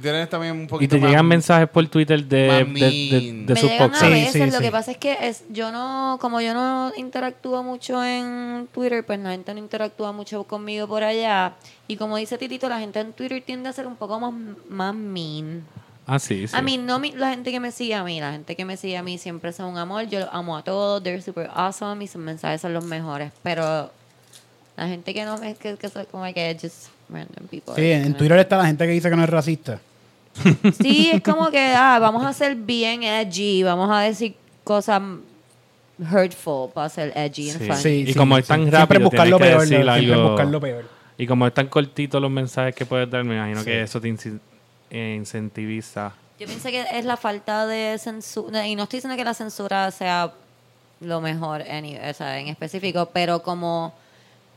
Twitter es también un Y poquito te más- llegan mensajes por Twitter de, de, de, mean. de sus a podcasts. Sí, sí, lo sí. que pasa es que es, yo no, como yo no interactúo mucho en Twitter, pues la gente no interactúa mucho conmigo por allá. Y como dice Titito, la gente en Twitter tiende a ser un poco más, más mean. Ah, sí, sí. A mí, no mi- la gente que me sigue a mí, la gente que me sigue a mí siempre son un amor, yo los amo a todos, they're super awesome y sus mensajes son los mejores, pero la gente que no me, que, que son como que just random people. Sí, en Twitter está la gente que dice que no es racista. Sí, es como que, ah, vamos a ser bien edgy, vamos a decir cosas hurtful para ser edgy and Sí. funny. Sí, Y sí, como es tan Siempre rápido, buscar lo que peor. decir ¿no? Siempre algo- buscar lo peor. Y como es tan cortito los mensajes que puedes dar, me imagino que eso te eh, incentiviza. Yo pienso que es la falta de censura, y no estoy diciendo que la censura sea lo mejor en, o sea, en específico, pero como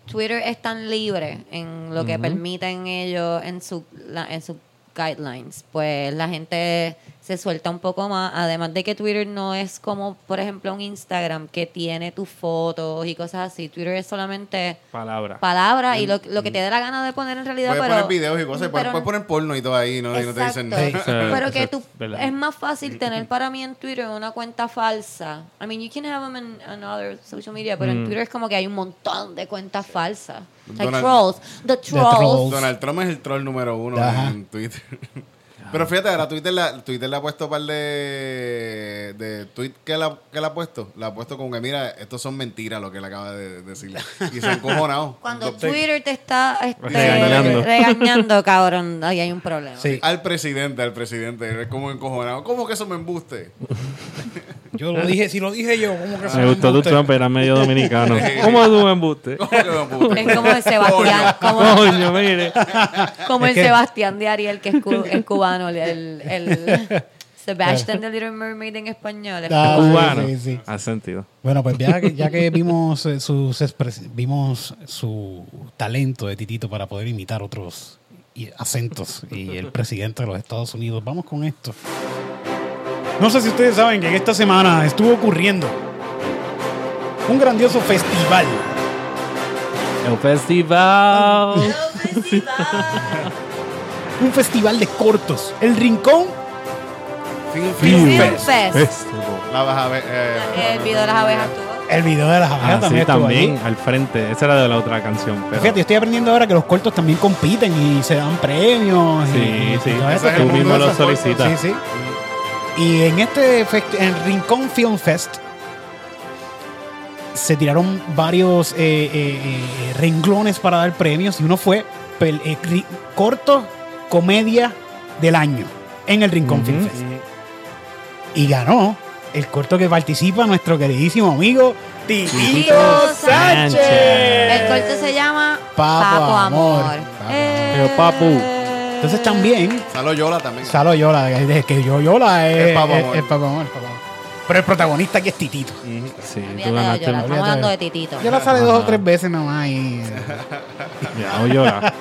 Twitter es tan libre en lo que permiten ellos en su la- en sus guidelines, pues la gente se suelta un poco más. Además de que Twitter no es como, por ejemplo, un Instagram que tiene tus fotos y cosas así. Twitter es solamente Palabra. palabras y lo, lo que te dé la gana de poner en realidad. Puedes pero, poner videos y cosas. pero- puedes poner porno y todo ahí, ¿no? Y no te dicen nada. Sí. Pero que es tú, es más fácil tener para mí en Twitter una cuenta falsa. I mean, you can have them in, in other social media, pero en Twitter es como que hay un montón de cuentas falsas. Like Donald- trolls. The trolls. trolls. Donald Trump es el troll número uno Ajá. en Twitter. Pero fíjate, ahora Twitter, la, Twitter le ha puesto un par de, de tweets que la, que le ha puesto. Le ha puesto como que, mira, estos son mentiras lo que él acaba de decir. Y se han encojonado. Cuando Do- Twitter te está este, Regañando. regañando, cabrón, ahí hay un problema. Sí. Al presidente, al presidente. Es como encojonado. ¿Cómo que eso me embuste? Yo lo dije, si lo dije yo, ¿cómo que se Me gustó tu Trump, era medio dominicano. ¿Cómo tú me embuste? ¿Cómo que me embuste? Es como el Sebastián, como, Coño, mire. como Es el que- Sebastián de Ariel, que es, cu- es cubano, el, el Sebastian de Little Mermaid en español. es Ah, cubano. Sí, sí. Hace sentido. Bueno, pues ya que, ya que vimos eh, sus expres- vimos su talento de Titito para poder imitar otros y- acentos y el presidente de los Estados Unidos, vamos con esto. No sé si ustedes saben que en esta semana estuvo ocurriendo un grandioso festival. El festival. Un festival de cortos. El Rincón Film Fest. Fest. La vas a ver. eh, El video de las abejas. El video de las abejas Ah, sí, también también, al frente. Esa era de la otra canción. Pero Fíjate, yo estoy aprendiendo ahora que los cortos también compiten y se dan premios. y- Sí, y sí. todo Ese esto. es tú mismo lo solicitas. Sí, sí. Y en este en Rincón Film Fest se tiraron varios eh, eh, eh, renglones para dar premios y uno fue eh, corto comedia del año en el Rincón Film Fest. Y ganó el corto que participa nuestro queridísimo amigo Titito Sánchez. El corte se llama Papo Papo, Amor. Amor. Papo Eh, Pero, papu. Entonces también Salo Yola también. Salo Yola, de que yo Yola es, Es Papo es- Amor. es Papo Amor, Papo Amor. Pero el protagonista aquí es Titito. Sí, tú ganaste. Estamos hablando de Titito. Yola sale dos o tres veces nomás y... Ya, Oyola.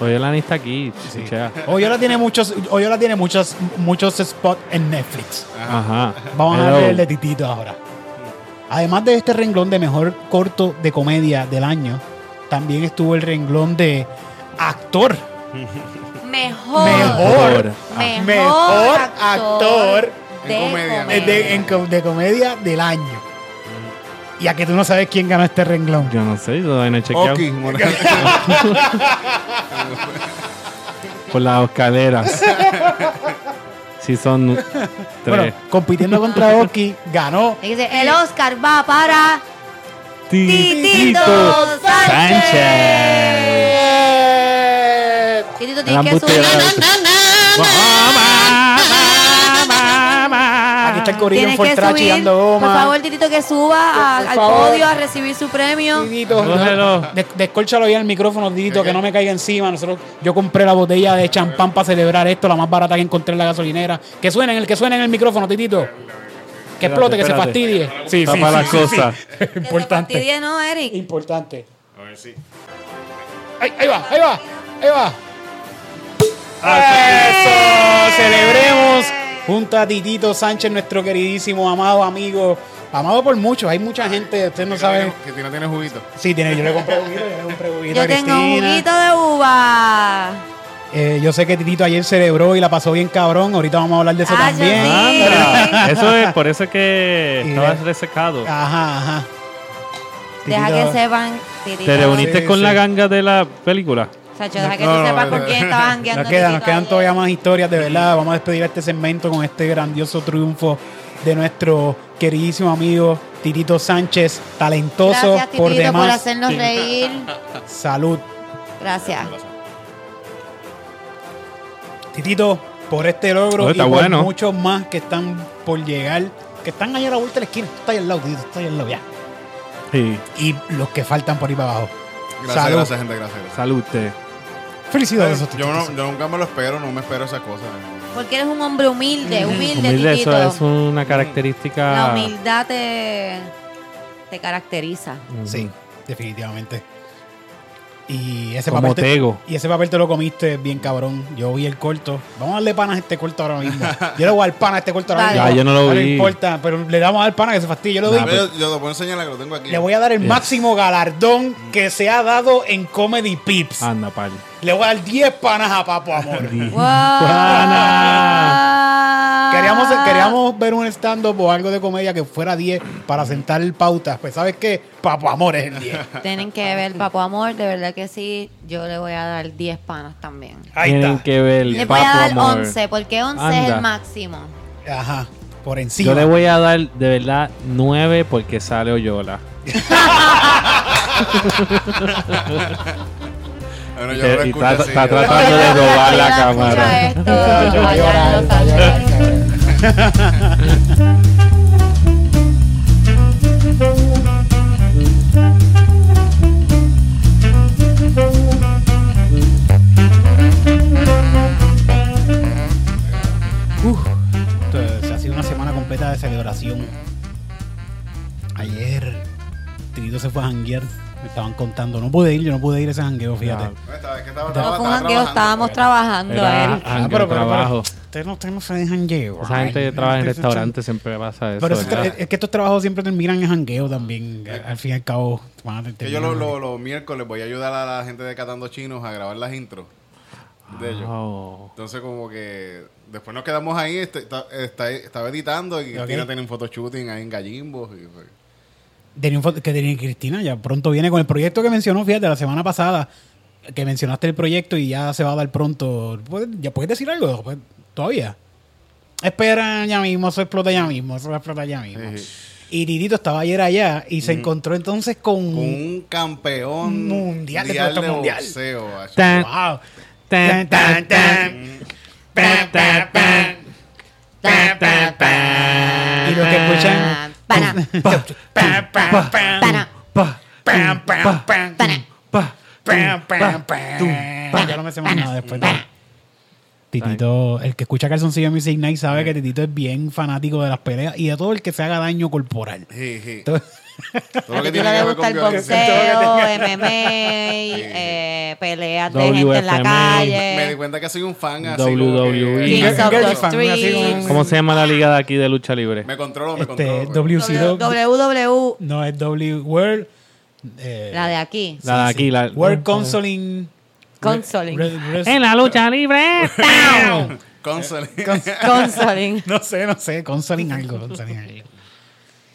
Oyola ni está aquí. chichea. O Yola tiene muchos, o Yola tiene muchos, muchos spots en Netflix. Ajá. Vamos a Hello. ver el de Titito ahora. Además de este renglón de mejor corto de comedia del año, también estuvo el renglón de actor. Mejor. Mejor. Mejor, Mejor actor, actor de comedia. De, en co- de comedia del año. Y a que tú no sabes quién ganó este renglón. Yo no sé, yo todavía no he chequeado. Oki. Por las escaleras. Sí, son Bueno, tres. compitiendo contra Oki, ganó Y dice, el Oscar va para Titito Sánchez. Titito, La tienes que subir. Está el corillo en Tienes que Fortrachi subir, dando goma. por favor, Titito, que suba a- al favor. podio a recibir su premio. Titito, Cógelo. des- descólchalo bien el micrófono, Titito, que no me caiga encima. Nosotros, yo compré la botella de champán para celebrar esto, la más barata que encontré en la gasolinera. Que suene en el que suene en el micrófono, Titito. Que explote, que se fastidie. Sí, Tapa las cosas. Que se Importante. fastidie, ¿no, Eric? Importante. A ver si. Ahí, ahí va, ahí va, ahí va. ¡Eso! Celebremos junto a Titito Sánchez, nuestro queridísimo, amado amigo. Amado por muchos, hay mucha gente, ustedes no saben. Que no tiene juguito. Sí, tiene, yo le compré juguito, yo le compré juguito Yo a tengo Cristina. juguito de uva. Eh, yo sé que Titito ayer celebró y la pasó bien cabrón. Ahorita vamos a hablar de eso Ah, también. Eso es, por eso es que estabas resecado. Ajá, ajá. Deja Titito- que sepan, Titito. ¿Te reuniste Sí, con sí. la ganga de la película? Deja que No, tú no, sepas no, con no. quién estabas jangueando. Nos quedan, nos quedan todavía más historias, de verdad. Vamos a despedir este segmento con este grandioso triunfo de nuestro queridísimo amigo Titito Sánchez, talentoso Gracias, por Titito, por demás. hacernos reír. Salud. Gracias. Titito, por este logro Oh, y por bueno. muchos más que están por llegar, que están allá a la vuelta de la esquina. Tú estás ahí al lado, Titito, tú estás ahí al lado ya. Sí. Y los que faltan por ahí para abajo. Gracias, Salud. gracias, gente, gracias. gracias. Salud, te. Felicidades. a Yo, no, nunca me lo espero, no me espero esas cosas. Porque eres un hombre humilde, humilde, Humilde, Titito. eso es una característica. La humildad te, te caracteriza. Sí, definitivamente. Y ese, Como papel te, Tego. y ese papel te lo comiste bien cabrón. Yo vi el corto. Vamos a darle pana a este corto ahora mismo. Yo le voy a dar pana a este corto ahora mismo. Ya, yo no lo vi. importa, pero le damos a dar pana que se fastidie. Yo lo doy. Nah, Yo, yo te puedo enseñar que lo tengo aquí. Le voy a dar el máximo galardón que se ha dado en Comedy Pips. Anda, pal. Le voy a dar 10 panas a Papo Amor. Pana. Queríamos, queríamos ver un stand-up o algo de comedia que fuera 10 para sentar el pauta. Pues, ¿sabes qué? Papo Amor es el 10. Tienen que ver Papo Amor, de verdad que sí. Yo le voy a dar 10 panas también. Ahí Tienen está. que ver Le voy a dar Amor. 11, porque 11 es Anda. el máximo. Ajá. Por encima. Yo le voy a dar de verdad 9 porque sale Oyola. Bueno, Y yo está- así, está yo- tratando de robar la cámara. esto, Yo voy a allá llorar, en Los voy a llorar, Ángeles. Esto se ha sido una semana completa de celebración. Ayer, Tito se fue a janguear. Me estaban contando. No pude ir, yo no pude ir a ese jangueo, fíjate. No, estaba- es que estaba- No estaba- fue un estaba jangueo, trabajando. estábamos trabajando. Era- él. Ah, jangueo, trabajo. Ustedes no, ustedes no se dejan jangueo. Esa gente que trabaja en restaurantes siempre pasa eso. Pero es que estos trabajos siempre terminan en jangueo también. Al fin y al cabo, Que yo los en los- los miércoles voy a ayudar a la gente de Catando Chinos a grabar las intros de ellos. Oh. Entonces como que después nos quedamos ahí, este, está- está- estaba editando y Ok. Cristina tenía un photoshooting ahí en Gallimbos. Y, pues, Tenía un foto- que tenía Cristina ya pronto viene con el proyecto que mencionó, fíjate, la semana pasada, que mencionaste el proyecto y ya se va a dar pronto. ¿Puedes- ¿Ya puedes decir algo? Pues, ¿Todavía? Espera ya mismo, eso explota ya mismo, eso va a explotar ya mismo. Sí. Y Titito estaba ayer allá y se encontró entonces con... con un campeón Mundial de pelota mundial. boxeo. Y lo que escuchan... Pana. Pam, pam, pam. Pana. Pa, Pam, pam, pam. Pana. pa. Pam, pam, pam. Ya no me más nada después de Titito, el que escucha Calzoncillo Music Night sabe que Titito es bien fanático de las peleas y de todo el que se haga daño corporal. Sí, sí. Entonces, Todo lo que ti tiene que ver con el boxeo, MMA, eh, peleas de gente en la WFMA. Me di calle. cuenta que soy un fan así WWE. ¿Cómo se llama la liga de aquí de lucha libre? Me controlo, me este, controlo. WW, no es W World, eh, la de aquí. La de aquí, la. World Consoling, Consoling. Re- Re- En la lucha libre. Console. Consoling. no sé, no sé, Consoling algo, Consoling algo.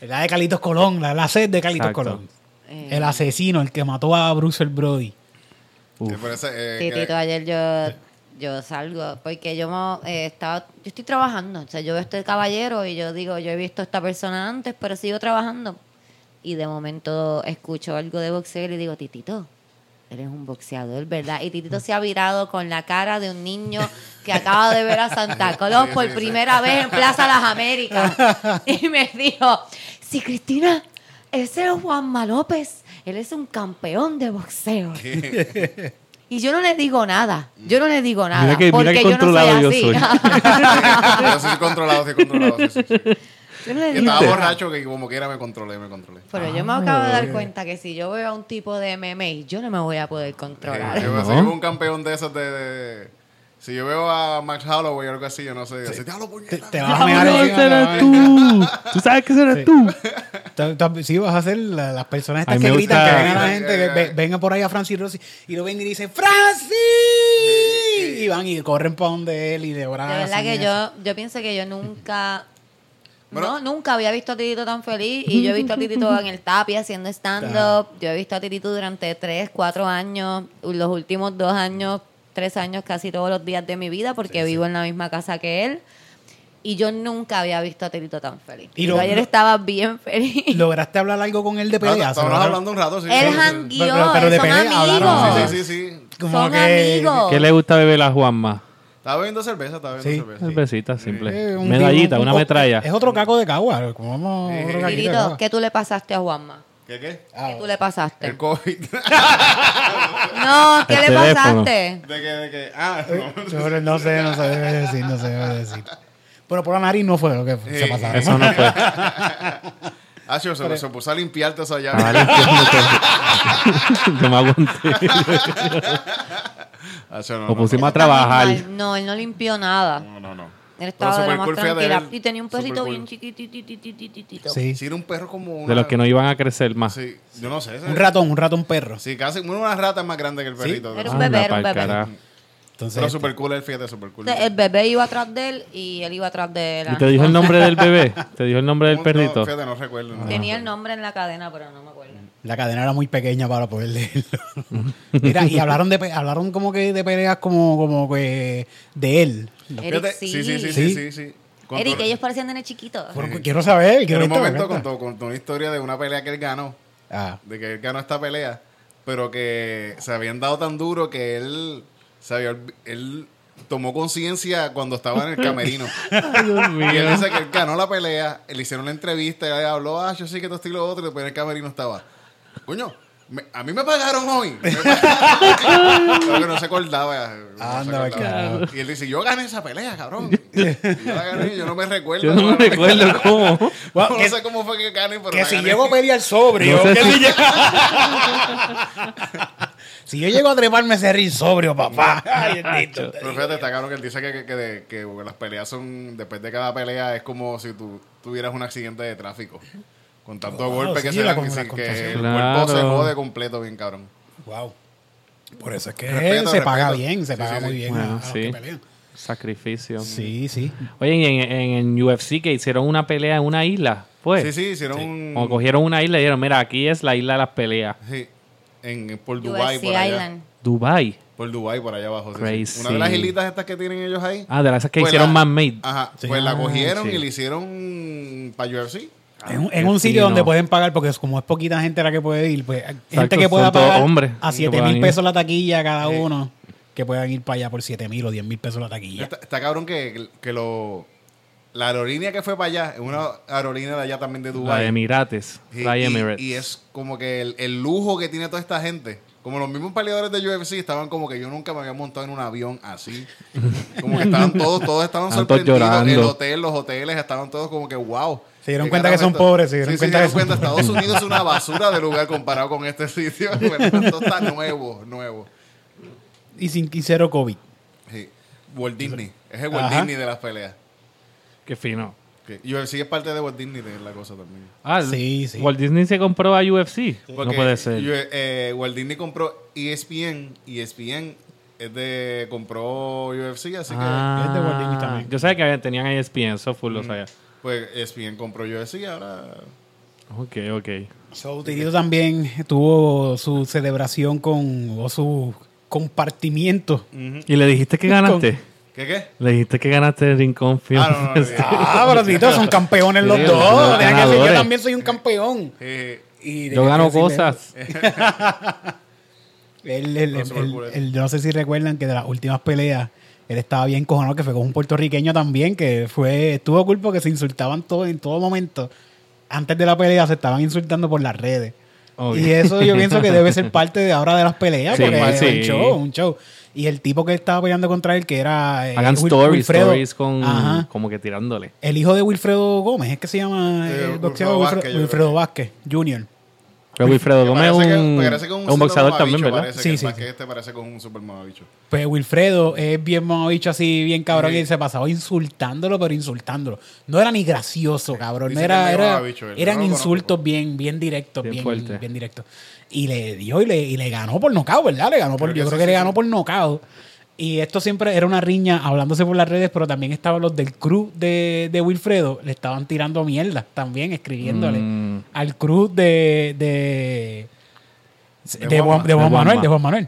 La de Calitos Colón, la, la sed de Calitos Exacto. Colón. Eh, El asesino, el que mató a Bruce Brody. Sí, por eso, eh, que- Titito, ayer yo, yo salgo porque yo mo- eh, estaba, yo estoy trabajando, o sea, yo veo este caballero y yo digo, yo he visto a esta persona antes, pero sigo trabajando. Y de momento escucho algo de boxeo y digo, Titito, eres un boxeador, ¿verdad? Y Titito se ha virado con la cara de un niño que acaba de ver a Santa Claus Sí, por sí, sí. primera vez en Plaza Las Américas. Y me dijo, sí, Cristina, ese es Juanma López, él es un campeón de boxeo. Y yo no le digo nada. Yo no le digo nada. Mira que- mira porque qué yo no soy controlado yo así. soy. yo soy controlado, soy controlado. Sí, sí, sí. Digo estaba borracho que como quiera me controlé, me controlé. Pero yo me acabo de dar cuenta que si yo veo a un tipo de MMA, yo no me voy a poder controlar. Sí, yo, ¿No? si yo veo un campeón de esos de, de- Si yo veo a Max Holloway o algo así, yo no sé. Así, Te, vas a mear ¡No, encima, ese te vas a eres mear- tú! ¿Tú sabes que ese eres tú? Sí, vas a ser la- las personas estas que gritan, gusta- que ven a la gente, que Eh, ve- vengan por ahí a Francis Rossi y lo ven y dicen ¡Francis! Y van y corren para donde él y de De verdad. verdad que yo, yo pienso que yo nunca. Bueno. no, nunca había visto a Titito tan feliz. Y yo he visto a Titito en el tapi haciendo stand-up. Yo he visto a Titito durante tres, cuatro años. Los últimos dos años, tres años, casi todos los días de mi vida, porque vivo en la misma casa que él. Y yo nunca había visto a Titito tan feliz. Y Y lo- ayer estaba bien feliz. ¿Lograste hablar algo con él de pelea? Estábamos ¿Se lo- hablando un rato, sí. Él sí, sí. jangueó, Pero- pero de son pelea amigos. Sí, sí, sí, sí. Como son que- amigos. ¿Qué le gusta beber a Juanma? Estaba bebiendo cerveza, estaba bebiendo Sí. cerveza. Cervecita simple. Eh, un Medallita, tipo- una un- metralla. Es otro caco de cagua. Como vamos, Sí. otro caquito de Titito, cagua. ¿qué tú le pasaste a Juanma? ¿Qué qué? Ah, ¿Qué tú le pasaste? El COVID. No, ¿qué El le teléfono. pasaste? ¿De qué? ¿De qué? Ah, no. Sobre- no sé, no sé debe decir, no sé debe decir. Bueno, por la nariz no fue lo que se Sí. pasaba. Eso no fue. Ah, yo se, se puso a limpiarte esa llave. Estaba limpiando. Yo me aguanté. Ah, no, Lo no, pusimos no. a trabajar. No, él no limpió nada. No, no, no. Él estaba de lo más cool, tranquila. Y tenía un perrito cool. bien chiquitititititito. Sí. Sí, era un perro como una... De los que no iban a crecer más. Sí, yo no sé. Un ratón, un ratón perro. Sí, casi una rata más grande que el perrito. Era un bebé, era un bebé. carajo. Entonces, Pero super cool el fíjate, super cool. El bebé iba atrás de él y él iba atrás de él. ¿Y te dijo el nombre del bebé? ¿Te dijo el nombre del No, perrito? fíjate, no recuerdo. no. Tenía el nombre en la cadena, pero no me acuerdo. La cadena era muy pequeña para poder leerlo. Mira, y hablaron de hablaron como que de peleas como, como que de él. Eric, sí. sí, sí, sí, Sí. sí, Eric, ellos parecían nenes chiquitos. Quiero saber, En quiero un esto, momento contó, contó una historia de una pelea que él ganó. Ah, de que él ganó esta pelea, pero que se habían dado tan duro que él se había él tomó conciencia cuando estaba en el camerino. Dios mío. y él dice que él ganó la pelea, le hicieron la entrevista, y él habló, ah, yo sí que esto estoy lo otro, y después en el camerino estaba, coño, me- a mí me pagaron hoy. Me pagaron". Creo que no se acordaba. no se Anda, acordaba. carajo. Y él dice, yo gané esa pelea, cabrón. Y yo la gané, yo no me recuerdo. Yo no me recuerdo cómo. Bueno, No que, sé cómo fue que gané, pero que la si gané. llego a pelear sobrio. No sé que si- si, yo llego a treparme ese ring sobrio, papá. Ay, bendito. Pero fíjate, está cabrón que él dice que, que, que, de- que las peleas son, después de cada pelea, es como si tú tuvieras un accidente de tráfico. Con tanto Wow, golpe que se la dan, que, que el Claro. cuerpo se jode completo bien, cabrón. Wow. Por eso es que Respeto, se paga bien, se Sí, paga sí, muy sí. bien Bueno, a, a los sí. que pelean. Sacrificio. Sí, sí. Oye, y en, en, en UFC que hicieron una pelea en una isla, ¿fue? Sí, sí, hicieron un... Como cogieron una isla y dijeron, mira, aquí es la isla de las peleas. Sí, en, por Dubai por allá. Island. Dubai. Por Dubai por allá abajo. sí, sí. Crazy. Una de las islitas estas que tienen ellos ahí. Ah, de las que pues hicieron la- man-made. Ajá, Sí. pues la Ah, cogieron sí. y le hicieron para UFC. En, un- qué en un sitio donde pueden pagar, porque es como es poquita gente la que puede ir, pues hay gente Exacto, que pueda pagar hombres a que 7 puedan mil pesos la taquilla cada uno, que puedan ir para allá por 7 mil o 10 mil pesos la taquilla. Está, está cabrón que, que lo... La aerolínea que fue para allá, es una aerolínea de allá también de La Dubai. de Emirates. Sí, Fly y, Emirates. y es como que el, el lujo que tiene toda esta gente. Como los mismos peleadores de UFC estaban como que yo nunca me había montado en un avión así. Como que estaban todos, todos estaban sorprendidos. El llorando. hotel, los hoteles, estaban todos como que wow. Se dieron ¿Qué cuenta que son esto? pobres, se dieron Sí, cuenta se que dieron cuenta. Estados Unidos es una basura de lugar comparado con este sitio. Bueno, esto está nuevo, nuevo. Y sin y cero COVID. Sí. Walt Disney. Es el Walt Ajá. Disney de las peleas. Qué fino. Que UFC es parte de Walt Disney de la cosa también. Ah, Sí, sí. Walt Disney se compró a UFC. No puede ser. eh, Walt Disney compró ESPN y ESPN es de compró UFC, así ah, es de Walt Disney también. Yo sabía que tenían ESPN, eso full lo sabía. Pues ESPN compró UFC ahora. Ok, ok. So, Tirito también tuvo su celebración con, o su compartimiento. ¿Y le dijiste que ganaste? ¿Qué qué? Le dijiste que ganaste el Rincón Film. Ah, no, no, no, no. Ah, pero Tito, son campeones los Sí, dos. los Deja que decir, yo también soy un campeón. Eh, Y Yo gano cosas. Yo no sé si recuerdan que de las últimas peleas él estaba bien cojonado que fue con un puertorriqueño también que fue estuvo cool porque se insultaban todo en todo momento. Antes de la pelea se estaban insultando por las redes. Y eso yo pienso que debe ser parte de ahora de las peleas Sí, porque es sí. un show, un show. Y el tipo que estaba peleando contra él que era eh, Hagan Wil- stories, Wilfredo- stories con Ajá. como que tirándole. el hijo de Wilfredo Gómez, es que se llama Eh, el boxeador Wilfredo Vázquez, Wilfredo. Vázquez Jr. Pero Wilfredo que Gómez es parece que- un, que un boxeador también, ¿verdad? Parece Sí, que, sí, el sí. que este parece con un super mamabicho. Pues Wilfredo es bien mamabicho así, bien cabrón, Sí. y se pasaba insultándolo, pero insultándolo. No era ni gracioso, cabrón. No era, que era- él. eran no insultos bien, bien directos, Bien bien, directos. Y le dio y le, y le ganó por nocao, ¿verdad? Le ganó por, Creo que yo sí, creo que sí, le ganó por nocao. Y esto siempre era una riña hablándose por las redes, pero también estaban los del crew de, de Wilfredo, le estaban tirando mierda también, escribiéndole Mm. al crew de, de, de, De Juan, Juanma. de Juan De Manuel, de Juan Manuel.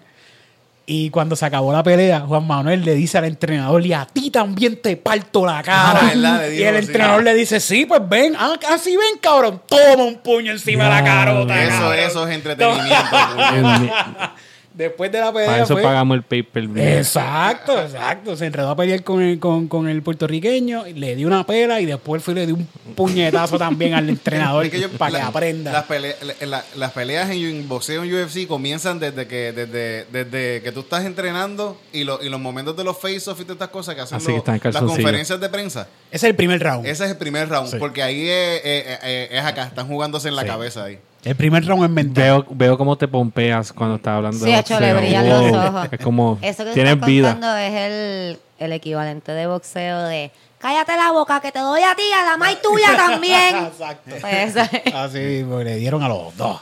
Y cuando se acabó la pelea, Juan Manuel le dice al entrenador, y a ti también te parto la cara. Ah, y el sí. entrenador le dice, sí, pues ven, ah, así ven, cabrón, toma un puño encima de la carota. Eso, cabrón. eso es entretenimiento. Después de la pelea Para eso fue- pagamos el pay-per-view. Exacto, exacto. Se enredó a pelear con el, con, con el puertorriqueño, le dio una pela y después fue y le dio un puñetazo también al entrenador Es que yo- para que la- aprenda. Las, pele- la- la- las peleas en, en boxeo en UFC comienzan desde que desde, desde que tú estás entrenando y, lo- y los momentos de los face-off y todas estas cosas que hacen que las conferencias de prensa. Ese es el primer round. Ese es el primer round, Sí. porque ahí es, es- es- es acá, están jugándose en la Sí. cabeza ahí. El primer round es mental. Veo, veo cómo te pompeas cuando estás hablando Sí, de hecho, le boxeo. brillan Wow. los ojos. Es como, Eso que tienes estás vida. contando es el, el equivalente de boxeo de cállate la boca que te doy a ti, a la más tuya también. Exacto. Pues. Así mismo, le dieron a los dos.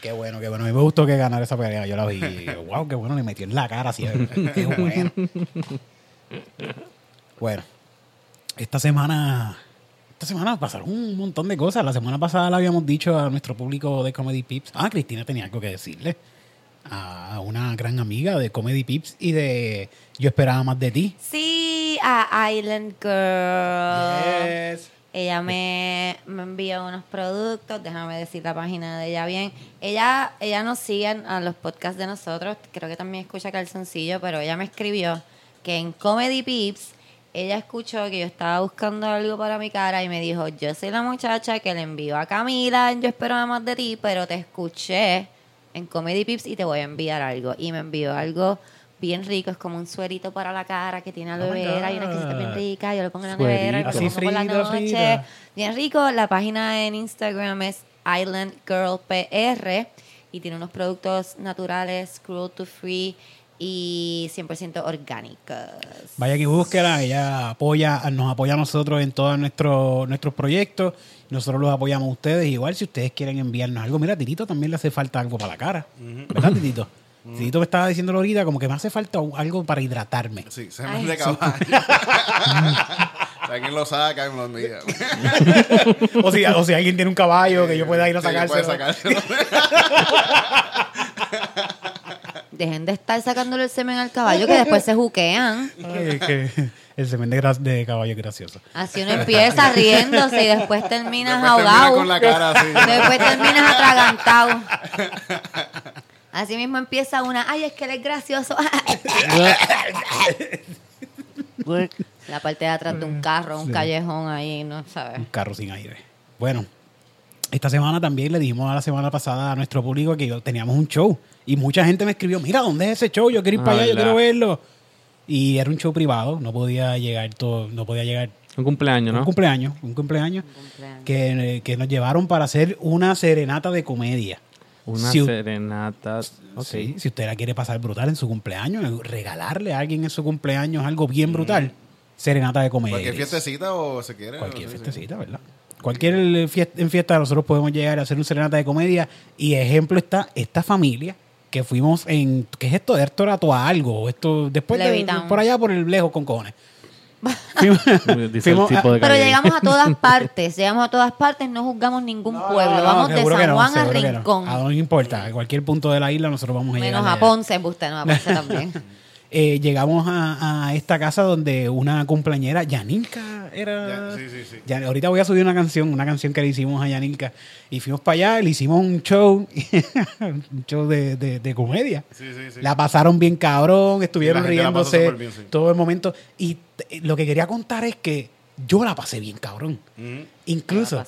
Qué bueno, qué bueno. A mí me gustó que ganara esa pelea. Yo la vi. wow, qué bueno. Le metió en la cara así. Qué bueno. Bueno, esta semana. Esta semana pasaron un montón de cosas. La semana pasada le habíamos dicho a nuestro público de Comedy Pips. Ah, Cristina tenía algo que decirle. A una gran amiga de Comedy Pips y de Yo esperaba más de ti. Sí, a Island Girl. Yes. Ella me, me envió unos productos, déjame decir la página de ella bien. Ella, ella nos sigue a los podcasts de nosotros, creo que también escucha Calzoncillo, pero ella me escribió que en Comedy Pips ella escuchó que yo estaba buscando algo para mi cara y me dijo, yo soy la muchacha que le envió a Camila, yo esperaba más de ti, pero te escuché en Comedy Pips y te voy a enviar algo. Y me envió algo bien rico, es como un suerito para la cara que tiene aloe Oh vera y una God. bien rica, yo lo pongo en la nevera, y lo pongo por la noche. Bien rico. La página en Instagram es Island Girl PR y tiene unos productos naturales, cruelty free y 100% orgánicos. Vaya que búsquela, ella apoya, nos apoya a nosotros en todos nuestros nuestros proyectos. Nosotros los apoyamos a ustedes. Igual si ustedes quieren enviarnos algo, mira, a Titito también le hace falta algo para la cara. ¿Verdad, Titito? Titito me estaba diciéndolo ahorita, como que me hace falta algo para hidratarme. Sí, se me de caballo. ¿Quién lo saca y me lo envía? o, si, o si alguien tiene un caballo que yo pueda ir a Sí, puede sacárselo. sacárselo. Dejen de estar sacándole el semen al caballo que después se juquean. Ay, que el semen de, caballo es gracioso. Así uno empieza riéndose y después terminas Después termina ahogado. con la cara así. Después terminas atragantado. Así mismo empieza una, ay, es que él es gracioso. La parte de atrás de un carro, un callejón ahí, no sabes. Un carro sin aire. Bueno, esta semana también le dijimos a la semana pasada a nuestro público que yo- teníamos un show. Y mucha gente me escribió, mira, ¿dónde es ese show? Yo quiero ir Ah, para allá, yo quiero verlo. Y era un show privado, no podía llegar todo, no podía llegar Un cumpleaños, un ¿no? cumpleaños, un cumpleaños Cumpleaños. que, que nos llevaron para hacer una serenata de comedia. Una Si serenata. Ok. Sí, si usted la quiere pasar brutal en su cumpleaños, regalarle a alguien en su cumpleaños algo bien brutal, serenata de comedia. Cualquier fiestecita o se quiere. Cualquier fiestecita, ¿verdad? Cualquier fiesta, en fiesta nosotros podemos llegar a hacer un serenata de comedia y ejemplo está esta familia que fuimos en ¿qué es esto? Esto era todo algo, esto después de, por allá por el lejos con cojones. Fuimos- fuimos a- de Pero llegamos a todas partes, llegamos a todas partes, no juzgamos ningún pueblo, No, no, vamos de San no, Juan a. Rincón, A no importa, a cualquier punto de la isla nosotros vamos a llegar. menos a. Ponce, usted no, a Ponce también. Eh, llegamos a, a esta casa donde una cumpleañera, Yanilka, era. Ya, sí, sí, sí. Ya- ahorita voy a subir una canción, una canción que le hicimos a Yanilka. Y fuimos para allá, le hicimos un show, un show de, de- de comedia. Sí, sí, sí. La pasaron bien cabrón, estuvieron riéndose bien, todo el momento. Y lo que quería contar es que yo la pasé bien cabrón. Ujú. Incluso,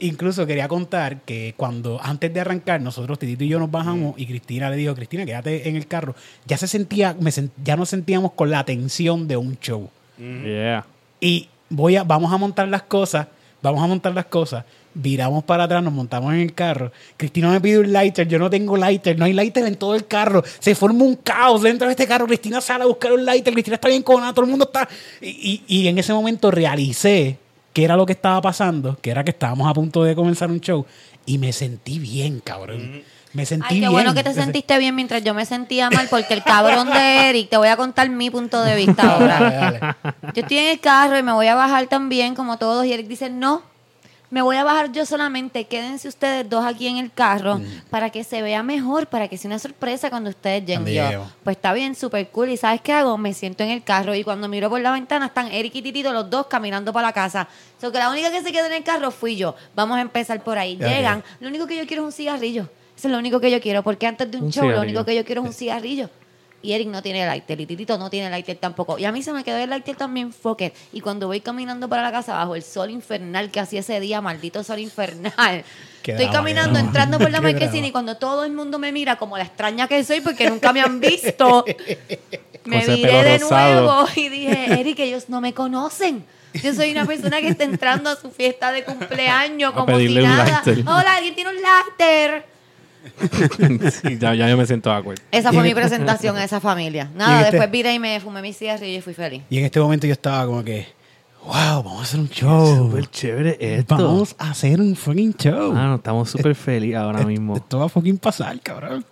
incluso quería contar que cuando antes de arrancar, nosotros, Titito y yo nos Mm. bajamos y Cristina le dijo, Cristina, quédate en el carro. Ya se sentía, me ya nos sentíamos con la tensión de un show. Yeah. Y voy a, vamos a montar las cosas, vamos a montar las cosas, viramos para atrás, nos montamos en el carro. Cristina me pide un lighter, yo no tengo lighter, no hay lighter en todo el carro. Se forma un caos dentro de este carro. Cristina sale a buscar un lighter, Cristina está bien conada, todo el mundo está. Y, y- y en ese momento realicé qué era lo que estaba pasando, que era que estábamos a punto de comenzar un show. Y me sentí bien, cabrón. Me sentí Ay, qué bien. bueno que te sentiste bien mientras yo me sentía mal, porque el cabrón de Eric, te voy a contar mi punto de vista Dale, ahora. dale. Yo estoy en el carro y me voy a bajar también, como todos, y Eric dice, no, me voy a bajar yo solamente, quédense ustedes dos aquí en el carro Mm. para que se vea mejor, para que sea una sorpresa cuando ustedes lleguen. Yo, pues está bien, súper cool, y ¿sabes qué hago? Me siento en el carro y cuando miro por la ventana están Eric y Titito los dos caminando para la casa. So que la única que se quedó en el carro fui yo. Vamos a empezar por ahí. Llegan, lo único que yo quiero es un cigarrillo. Eso es lo único que yo quiero, porque antes de un, Un show lo único que yo quiero es un cigarrillo. Y Eric no tiene lighter, y Titito no tiene lighter tampoco. Y a mí se me quedó el lighter también, fuck it. Y cuando voy caminando para la casa bajo el sol infernal que hacía ese día, maldito sol infernal. Qué Estoy drama, caminando, entrando por la marquesina y cuando todo el mundo me mira como la extraña que soy porque nunca me han visto, me pelo de rosado. nuevo y dije, Eric, ellos no me conocen. Yo soy una persona que está entrando a su fiesta de cumpleaños como si nada. Hola, ¿alguien tiene un lighter? Sí, ya, ya yo me siento awkward. Esa fue mi presentación a esa familia. Nada, este- después viré y me fumé mi cigarrillo y fui feliz. Y en este momento yo estaba como que, wow, vamos a hacer un show. Súper chévere esto. Vamos a hacer un fucking show. Ah, no, estamos súper felices ahora mismo. Esto va a fucking pasar, cabrón.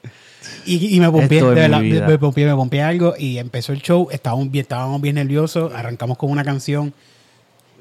Y, y me pompié, de me pompié, me pompié algo y empezó el show. Estábamos bien, estábamos bien nerviosos, arrancamos con una canción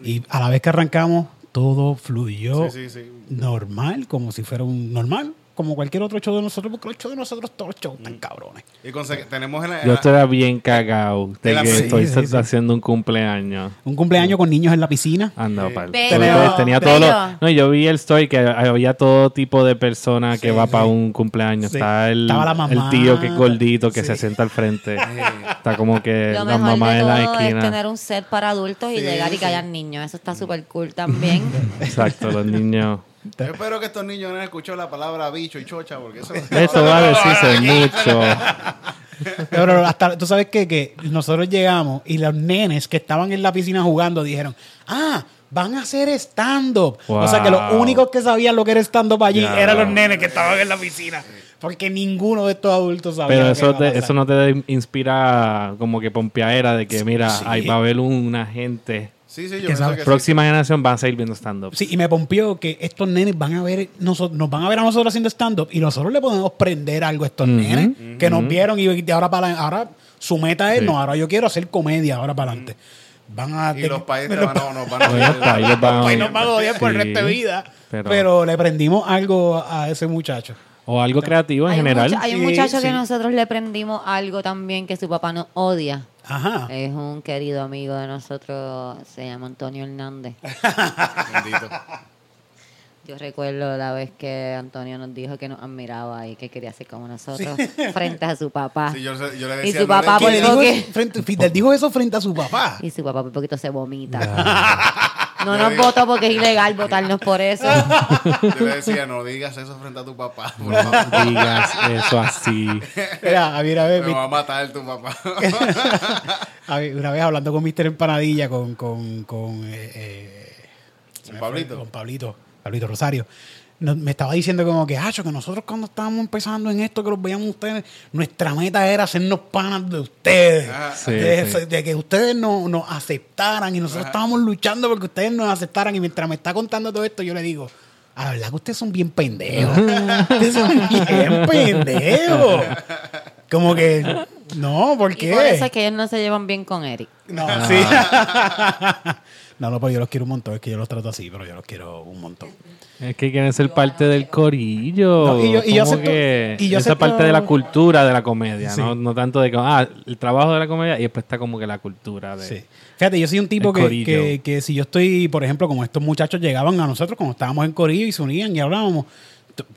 y a la vez que arrancamos, todo fluyó Sí, sí, sí. normal, como si fuera un normal, como cualquier otro show de nosotros, porque los shows de nosotros, todos los shows están cabrones. Y conse- tenemos en la, en Yo estoy bien cagado de que Sí, estoy sí, sí. haciendo un cumpleaños. Un cumpleaños con niños en la piscina. Anda, Sí. pal. Bello, Tenía, todo lo- No, yo vi el story que había todo tipo de personas que Sí, va sí. para un cumpleaños. Sí. Está el, Estaba la mamá. el tío que es gordito que Sí. se sienta al frente. Está como que Lo la mejor mamá de en la todo es esquina. tener un set para adultos y Sí, llegar y que hayan niños. Eso está súper cool también. Exacto, los niños. Yo espero que estos niños no hayan escuchado la palabra bicho y chocha, porque eso... Eso va a decirse mucho. Pero hasta, tú sabes qué? que nosotros llegamos y los nenes que estaban en la piscina jugando dijeron, ah, van a hacer stand-up. O sea que los únicos que sabían lo que era stand-up allí eran los nenes que estaban en la piscina. Porque ninguno de estos adultos sabía. Pero eso, te- eso no te inspira como que pompeadera de que, mira, sí. ahí va a haber una gente. Sí, sí, yo Que pienso sabe- que sí. Próxima generación van a seguir viendo stand-up. Sí, y me pompió que estos nenes van a ver, noso- nos van a ver a nosotros haciendo stand-up y nosotros le podemos prender algo a estos nenes que nos vieron y de ahora para ahora su meta es, Sí. no, ahora yo quiero hacer comedia ahora para adelante. Van a Y los países los van a, nos van a... Pues nos van a odiar por el resto de vida. Pero, pero- le prendimos algo a ese muchacho. O algo creativo en Hay un, general. mucha- hay un Sí, muchacho que sí. nosotros le prendimos algo también que su papá nos odia. Ajá. Es un querido amigo de nosotros, se llama Antonio Hernández. Bendito. Yo recuerdo la vez que Antonio nos dijo que nos admiraba y que quería ser como nosotros frente a su papá. Sí, yo, yo le Y su papá, por poco eso que- frente, Fidel dijo eso frente a su papá. Y su papá por poquito se vomita. No nos votó porque es ilegal votarnos por eso. Yo le decía, no digas eso frente a tu papá. por favor. No digas eso así. Mira, a ver, a ver, Me va a matar tu papá. a ver, una vez hablando con Mr. Empanadilla, con, con, con, eh, eh, fue, Pablito. con Pablito, Pablito Rosario. Me estaba diciendo como que, Hacho, que nosotros cuando estábamos empezando en esto, que los veíamos ustedes, nuestra meta era hacernos panas de ustedes. Sí, de, sí. de que ustedes no- nos aceptaran y nosotros estábamos luchando porque ustedes nos aceptaran. Y mientras me está contando todo esto, yo le digo, a la verdad que ustedes son bien pendejos. ustedes son bien pendejos. Como que, no, ¿por Y qué? por eso es que ellos no se llevan bien con Eric. No, sí. no, no, pero yo los quiero un montón. Es que yo los trato así, pero yo los quiero un montón. Es que quieren ser parte del corillo. No, y yo- y acepto- que y yo esa acepto- parte de la cultura de la comedia, Sí. no, no tanto de que, ah, el trabajo de la comedia y después está como que la cultura de... Sí. Fíjate, yo soy un tipo que, que, que si yo estoy, por ejemplo, como estos muchachos llegaban a nosotros cuando estábamos en Corillo y se unían y hablábamos,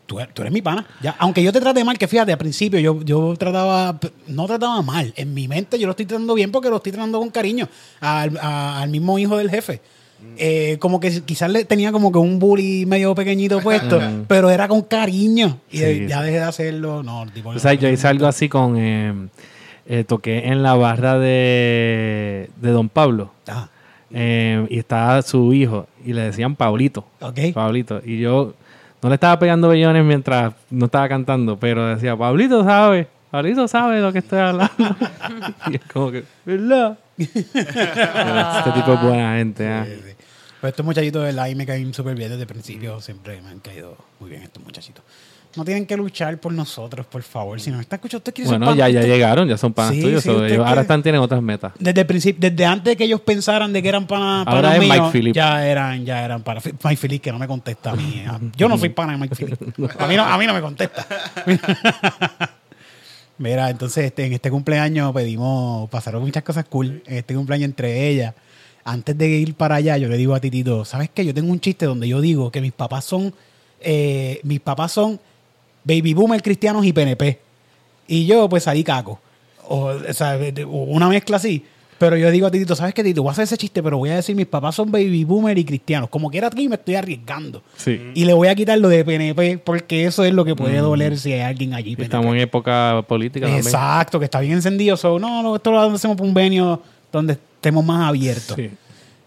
tú, tú eres- mi pana. Ya, aunque yo te trate mal, que fíjate, al principio yo, yo trataba, no trataba mal. En mi mente yo lo estoy tratando bien porque lo estoy tratando con cariño al, a- al mismo hijo del jefe. Eh, como que quizás le tenía como que un bully medio pequeñito puesto, pero era con cariño. Y Sí, ya dejé de hacerlo. No, tipo, O sea, yo hice algo así con... eh, eh, toqué en la barra de, de Don Pablo. Ah, y estaba su hijo y le decían Pablito. ok. Pablito. Y yo no le estaba pegando bellones mientras no estaba cantando, pero decía, Pablito sabe, Pablito sabe lo que estoy hablando. y es como que, ¿verdad? este tipo es buena gente. ah. Sí, sí. Pero estos muchachitos de verdad ahí me caen súper bien desde el principio. Siempre me han caído muy bien estos muchachitos. No tienen que luchar por nosotros, por favor. Si nos está escuchando, usted quiere Bueno, ya, ya llegaron, ya son panas Sí, tuyos. sí, ahora están, tienen otras metas. Desde el desde antes de que ellos pensaran de que eran pana, Ahora panas es Mike míos, Phillip. ya eran, ya eran para Mike Phillip, que no me contesta a mí. Yo no soy pana de Mike Phillip. A mí no, a mí no me contesta. Mira, entonces este, en este cumpleaños pedimos, pasaron muchas cosas cool en este cumpleaños entre ellas. Antes de ir para allá, yo le digo a Titito, ¿sabes qué? Yo tengo un chiste donde yo digo que mis papás son, eh, mis papás son baby boomer cristianos y PNP. Y yo, pues salí caco. O, o sea, una mezcla así. Pero yo digo a Titito, ¿sabes qué, Tito? Voy a hacer ese chiste, pero voy a decir, mis papás son baby boomer y cristianos. Como quiera aquí me estoy arriesgando. Sí. Y le voy a quitar lo de PNP, porque eso es lo que puede doler si hay alguien allí. PNP. Estamos en época política también. Exacto, que está bien encendido. So, no, no, esto lo hacemos por un venio donde estemos más abiertos. Sí.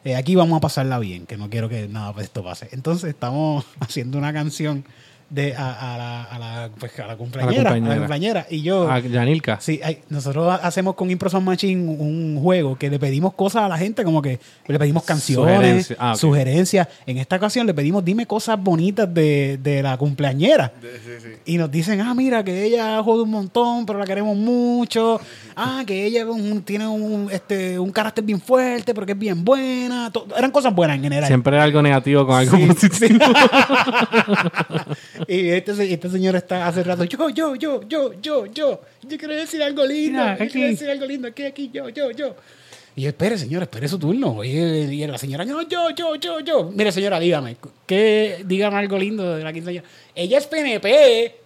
Eh, aquí vamos a pasarla bien, que no quiero que nada de esto pase. Entonces estamos haciendo una canción de a, a la, a la, pues, a la cumpleañera, a la cumpleañera. cumpleañera. Y yo, Yanilka. sí, hay- nosotros ha- hacemos con Impro Sound Machine un juego que le pedimos cosas a la gente, como que le pedimos canciones, Sugerencias. Ah, sugerencias. En esta ocasión le pedimos, dime cosas bonitas de, de la cumpleañera. De- sí, sí. Y nos dicen, ah, mira, que ella jode un montón, pero la queremos mucho. Ah, que ella un- tiene un, este, un carácter bien fuerte, pero que es bien buena. Eran cosas buenas en general. Siempre hay algo negativo con algo Sí, positivo. y este, se- este señor está hace rato, yo, yo, yo, yo, yo, yo, yo quiero decir algo lindo, Mira, yo aquí. quiero decir algo lindo, aquí, aquí, yo, yo, yo. Y yo, espere, señor, espere su turno. Y, y la señora, no, yo, yo, yo, yo. Mire, señora, dígame, que dígame algo lindo de la quinceañera. Ella es PNP.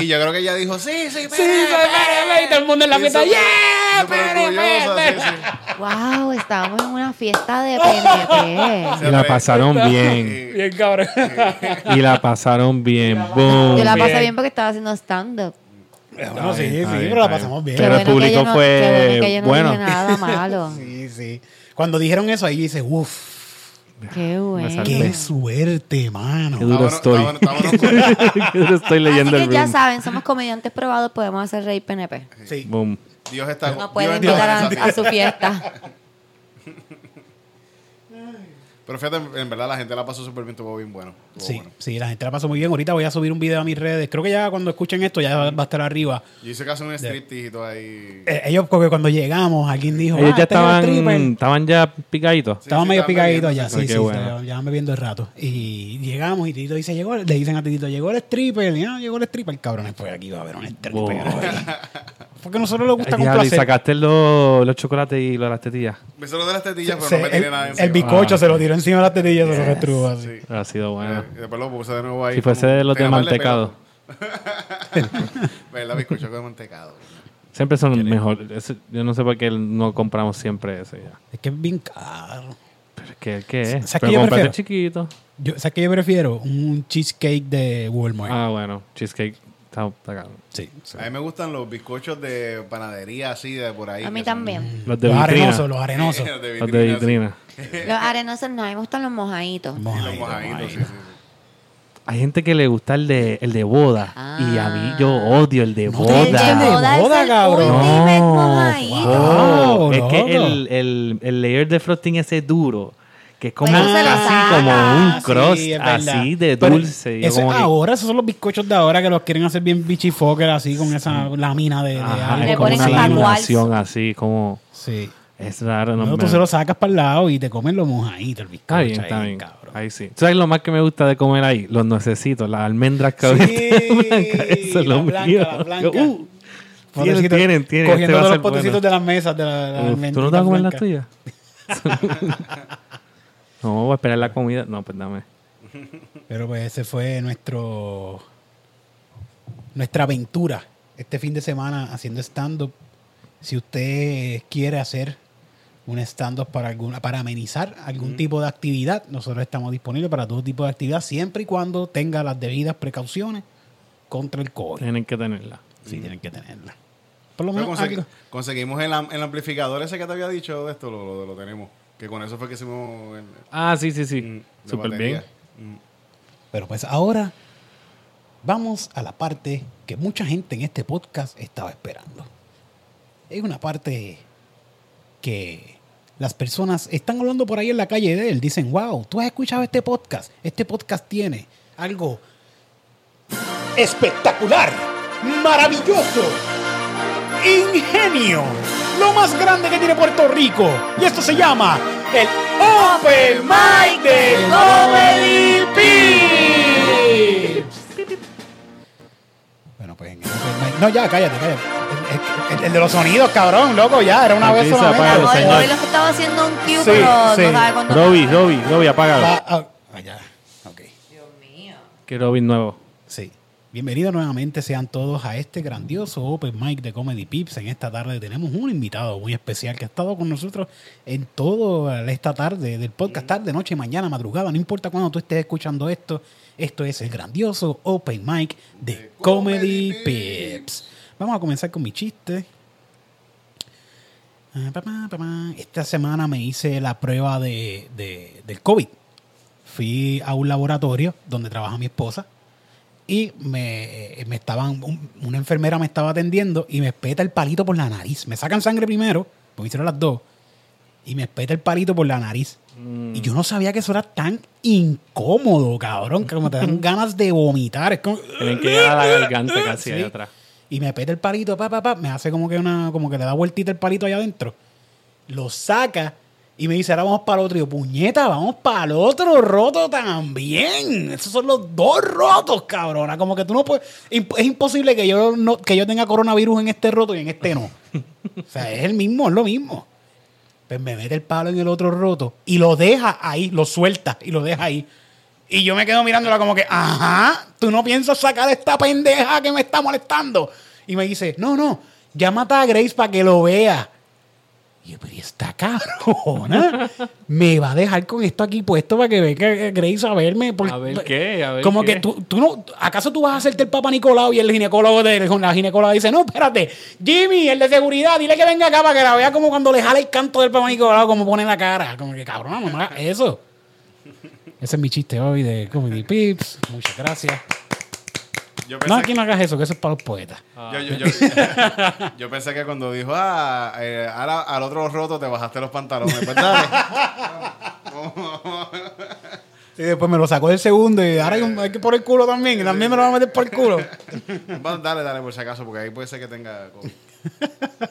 Y, y yo creo que ella dijo, sí, sí, Sí, soy PNP. Y todo el mundo en la fiesta, ¡yeah! PNP. Wow, estábamos en una fiesta de PNP. y la pasaron bien. Bien, cabrón. Y la pasaron bien. Boom. Yo la pasé Bien. porque estaba haciendo stand-up. Bueno, sí, sí, bien, pero la pasamos bien. Pero el bueno que público yo no- fue bueno que yo no bueno. dije nada malo. Sí, sí. Cuando dijeron eso, ahí dice, uff, Qué bueno. qué suerte, mano. Qué duro estoy. Qué duro estoy Así leyendo que el ya room. saben, somos comediantes probados, podemos hacer reír PNP. Sí. Boom. Dios está No Dios pueden está invitar a, esa a su fiesta. fiesta. Pero fíjate, en verdad la gente la pasó súper bien, estuvo bien bueno. Sí, bueno. sí, la gente la pasó muy bien. Ahorita voy a subir un video a mis redes. Creo que ya cuando escuchen esto ya va a estar arriba. Yo hice casi un striptease y todo ahí. Eh, ellos, porque cuando llegamos, alguien dijo, Ellos ah, ya este es el estaban, estaban ya picaditos. Sí, Estaban sí, medio picaditos bebiendo, ya, sí, sí, sí. bueno. ya me viendo el rato. Y llegamos y Tito dice, llegó, le dicen a Tito, llegó el stripper, y, ah, llegó el stripper, cabrones, pues aquí va a haber un stripper. Wow. Porque a nosotros nos gusta diablo, y complacer. sacaste los, los chocolates y los- las tetillas. Me hizo lo de las tetillas, pero Se- no me tiré el, nada el encima. bizcocho Ah, se lo tiró encima de las tetillas, se lo restrujo así. Sí. Ha sido bueno. Y después lo puse de nuevo ahí. Si fuese de los de mantecado. ¿Verdad? Bizcocho de mantecado. Siempre son mejores. Yo no sé por qué no compramos siempre ese ya. Es que es bien caro. Pero es que, ¿qué ¿Sabes es? qué Pero yo prefiero? chiquito. Yo, ¿Sabes qué yo prefiero? Un cheesecake de Walmart. Ah, bueno. Cheesecake está, está cabrón. Sí. sí. A mí me gustan los bizcochos de panadería así, de por ahí. A mí también. Los de Los vitrina. arenosos, los arenosos. Los de Los de vitrina. Los arenosos no, a mí me gustan los mojaditos. los mojaditos, sí. sí. Hay gente que le gusta el de, el de boda. Y a mí yo Ah. odio el de No boda. el de boda boda, es el cabrón. No, wow. Es que el, el, el layer de frosting ese duro, que es como Pues eso casi como un sí, verdad. así de dulce. Ese como que- ahora, esos son los bizcochos de ahora que los quieren hacer bien bichifoker así con esa lámina de, de Ajá, algo. Le ponen una así, como... Sí. Es raro. No, No, tú se lo sacas para el lado y te comen los mojaditos, el bizcocho. Está bien, ahí, está bien. cabrón. Ahí sí. ¿Sabes lo más que me gusta de comer ahí? Los nuecesitos, las almendras que Sí, blancas. Eso es lo la blanca, mío. la blanca. Uh, tienen, tienen, tienen. Cogiendo Este todos ser los potecitos bueno. de las mesas de la, las Uf, ¿Tú no te vas a comer las tuyas? no, voy a esperar la comida. No, pues dame. Pero pues ese fue nuestro nuestra aventura este fin de semana haciendo stand-up. Si usted quiere hacer un stand-up para, alguna, para amenizar algún tipo de actividad, nosotros estamos disponibles para todo tipo de actividad, siempre y cuando tenga las debidas precauciones contra el COVID. Tienen que tenerla. Sí, tienen que tenerla. Por lo menos consegui- algo. conseguimos el, am- el amplificador ese que te había dicho de esto, lo, lo- lo tenemos. Que con eso fue que hicimos el, Ah, sí, sí, sí. mm, Súper bien. Mm. Pero pues ahora vamos a la parte que mucha gente en este podcast estaba esperando. Es una parte que las personas están hablando por ahí en la calle de él. Dicen, wow, tú has escuchado este podcast. Este podcast tiene algo espectacular, maravilloso, ingenio, lo más grande que tiene Puerto Rico. Y esto se llama el Open Mic de Comedy. Bueno, pues en el Open No, ya, cállate, cállate. El, el- de los sonidos, cabrón, loco, ya, era una Aquí vez se solamente. apaga el Hoy, hoy lo que estaba haciendo un cue, Sí, pero sí. no sabe cuándo. Robbie, Robbie, Robbie, apágalo. Va, ah, ah, ya, ok. Dios mío. Que Robbie nuevo. Sí. Bienvenidos nuevamente sean todos a este grandioso Open Mic de Comedy Pips. En esta tarde tenemos un invitado muy especial que ha estado con nosotros en toda esta tarde del podcast, tarde, noche, mañana, madrugada, no importa cuándo tú estés escuchando esto. Esto es el grandioso Open Mic de De Comedy Comedy Pips. Vamos a comenzar con mi chiste. Ah. Esta semana me hice la prueba de, de- del COVID. Fui a un laboratorio donde trabaja mi esposa y me, me estaban, un- una enfermera me estaba atendiendo y me espeta el palito por la nariz. Me sacan sangre primero, porque hicieron las dos, y me espeta el palito por la nariz. Y yo no sabía que eso era tan incómodo, cabrón, que como te dan ganas de vomitar. Es como, Tienen que llegar a la garganta casi Sí. allá atrás. Y me peta el palito, pa, pa, pa, me hace como que una, como que le da vueltita el palito allá adentro. Lo saca y me dice, ahora vamos para el otro. Y yo, puñeta, vamos para el otro roto también. Esos son los dos rotos, cabrona. Como que tú no puedes. Es imposible que yo que yo tenga coronavirus en este roto y en este no. O sea, es el mismo, es lo mismo. Pues me mete el palo en el otro roto y lo deja ahí, lo suelta y lo deja ahí. Y yo me quedo mirándola como que, ajá, tú no piensas sacar a esta pendeja que me está molestando. Y me dice, no, no, llámate a Grace para que lo vea. Y yo, pero ¿y esta cabrona me va a dejar con esto aquí puesto para que venga Grace a verme. Por- A ver qué, a ver Como qué. que tú, tú no, ¿acaso tú vas a hacerte el Papa Nicolau y el ginecólogo de la ginecóloga dice, no, espérate, Jimmy, el de seguridad, dile que venga acá para que la vea como cuando le jala el canto del Papa Nicolau, como pone la cara. Como que cabrona, mamá, eso. Ese es mi chiste hoy de Comedy Pips. Muchas gracias. Yo No, pensé, aquí no hagas eso, que eso es para los poetas. yo, yo- yo- yo pensé que cuando dijo, ah, eh, ahora al otro roto te bajaste los pantalones, pues dale. Y después me lo sacó del segundo y ahora hay, un- hay que por el culo también. Y también me lo van a meter por el culo. Bueno, dale, dale, por si acaso, porque ahí puede ser que tenga. COVID.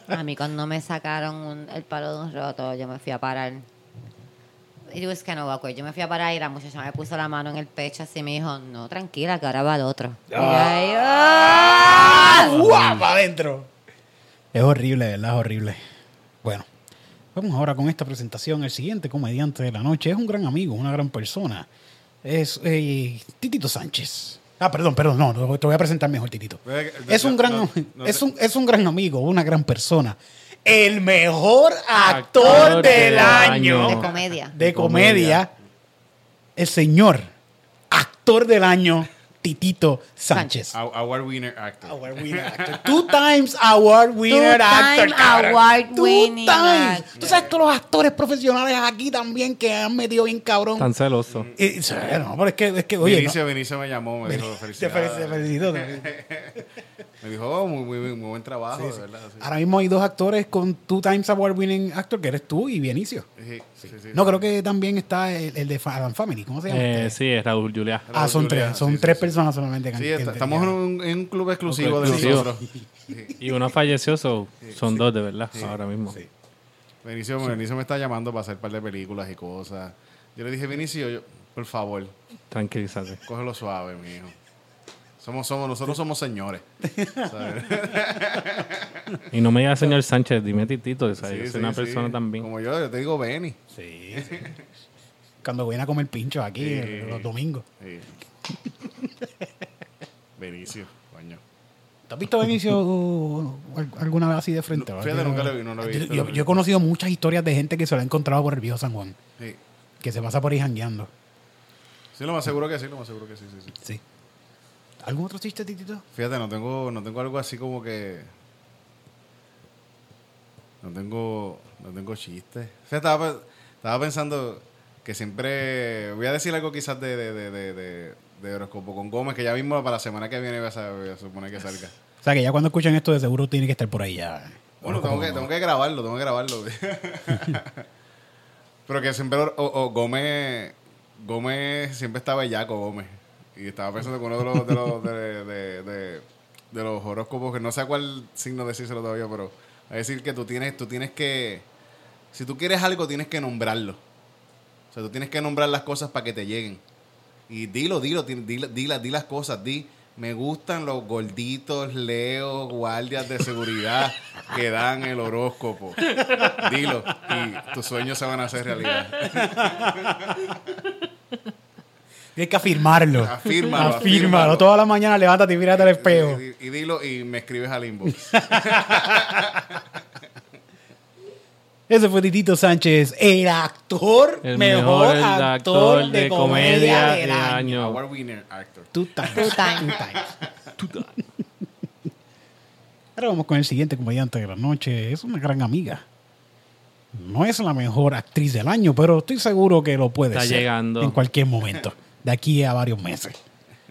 A mí cuando me sacaron un- el palo de un roto, yo me fui a parar. It was kind of awkward. Yo me fui a parar y la muchacha me puso la mano en el pecho así y me dijo, no, tranquila, que ahora va el otro. Y yo ahí, ¡ah! ¡Guapa adentro! Es horrible, ¿verdad? Es horrible. Bueno, vamos ahora con esta presentación. El siguiente comediante de la noche es un gran amigo, una gran persona. Es eh, Titito Sánchez. Ah, perdón, perdón, no, te voy a presentar mejor, Titito. Es un gran, no- no es un, es un gran amigo, una gran persona. El mejor actor, Actor del del año De año. comedia. de comedia, el señor actor del año, Titito Sánchez. Aw- Award winner actor. Award winner actor. Two times award winner Two-time actor. cabrón. award Two winning times. actor. Tú sabes todos los actores profesionales aquí también que han metido bien cabrón. Tan celoso. Y- sí, no, pero es que, es que oye, Vinicio, Vinicio me llamó, me dijo no, te felicidades. felicito, Me dijo, oh, muy, muy, muy buen trabajo, de verdad. Sí. Ahora mismo hay dos actores con two times award winning actor, que eres tú y Vinicio. Sí, sí, sí, No, sí. creo que también está el, el de Adam Family. ¿Cómo se llama? Eh, este? sí, es Raúl Julia. Ah, son Julia, tres. Son sí, sí, tres sí. personas solamente. que Sí, está- estamos en un, en un club exclusivo de exclusivo. nosotros. Y uno falleció, so- son dos de verdad, ahora mismo. Sí. Vinicio, Vinicio me está llamando para hacer un par de películas y cosas. Yo le dije, Vinicio, yo- por favor, Tranquilízate. cógelo suave, mijo. Somos, somos, nosotros somos señores. ¿sabes? Y no me digas señor Sánchez, dime Titito. Sea, Sí, yo soy sí, una sí. persona también. Como yo, yo te digo Benny. Sí, sí. Cuando viene a comer pinchos aquí Sí. los domingos. Sí. Benicio, coño. ¿Te has visto Benicio al- alguna vez así de frente? No, fíjate, nunca lo vi, no lo he Yo- visto. Yo, yo he conocido muchas historias de gente que se lo ha encontrado por el viejo San Juan, Sí. que se pasa por ahí jangueando. Sí, lo más seguro que sí, lo más seguro que sí, sí, sí. Sí. ¿Algún otro chiste, Titito? Fíjate, no tengo, no tengo algo así como que. No tengo. No tengo chistes. Fíjate, estaba, estaba pensando que siempre. Voy a decir algo quizás de, de, de, de, de- horóscopo con Gómez, que ya mismo para la semana que viene voy a, sa- voy a suponer que salga. O sea, que ya cuando escuchan esto de seguro tiene que estar por ahí ya. Bueno, tengo que, tengo que grabarlo, tengo que grabarlo. Pero que siempre o, o Gómez, Gómez siempre está bellaco, Gómez. Y estaba pensando que uno de los, de los, de, de- de- de los horóscopos, que no sé cuál signo decírselo todavía, pero a decir que tú tienes, tú tienes que, si tú quieres algo, tienes que nombrarlo. O sea, tú tienes que nombrar las cosas para que te lleguen. Y dilo, dilo, di, di- di las- cosas, di. Me gustan los gorditos, leos, guardias de seguridad que dan el horóscopo. Dilo. Y tus sueños se van a hacer realidad. Tienes que afirmarlo. Afírmalo, Afírmalo. afírmalo. Toda la mañana levántate y mírate al espejo. Y, y dilo y me escribes al inbox. Ese fue Titito Sánchez, el actor, El mejor, mejor actor de, comedia del año. Award winner actor. Two times. Two times. Two times. Ahora vamos con el siguiente comediante de la noche. Es una gran amiga. No es la mejor actriz del año, pero estoy seguro que lo puede Está ser llegando. en cualquier momento, de aquí a varios meses.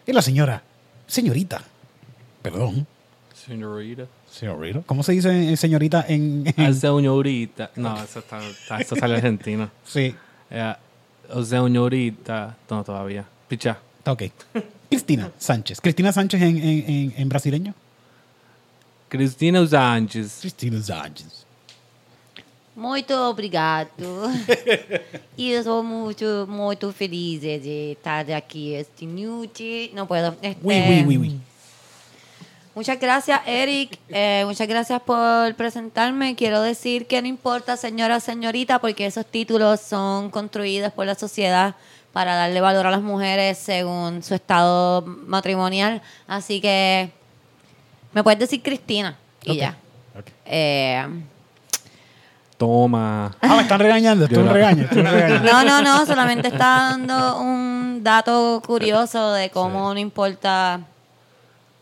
Es la señora, señorita, perdón, Señorita. señorita. ¿Cómo se dice eh, señorita en...? en- Al señorita. No, eso, está, está- eso sale argentino. sí, Eh, o señorita. No, todavía. Picha. está ok. Cristina Sánchez. Cristina Sánchez en, en, en, en brasileño. Cristina Sánchez. Cristina Sánchez. Muito obrigado. e eu sou muito, muito feliz de estar aqui esta noite. Não puedo. Este, Oui, oui, oui, oui. Muchas gracias, Eric. Eh, muchas gracias por presentarme. Quiero decir que no importa, señora, señorita, porque esos títulos son construidos por la sociedad para darle valor a las mujeres según su estado matrimonial. Así que me puedes decir Cristina y ya. Eh, Toma. Ah, me están regañando. Tú regañas, me regañas. no, no, no, solamente está dando un dato curioso de cómo no importa,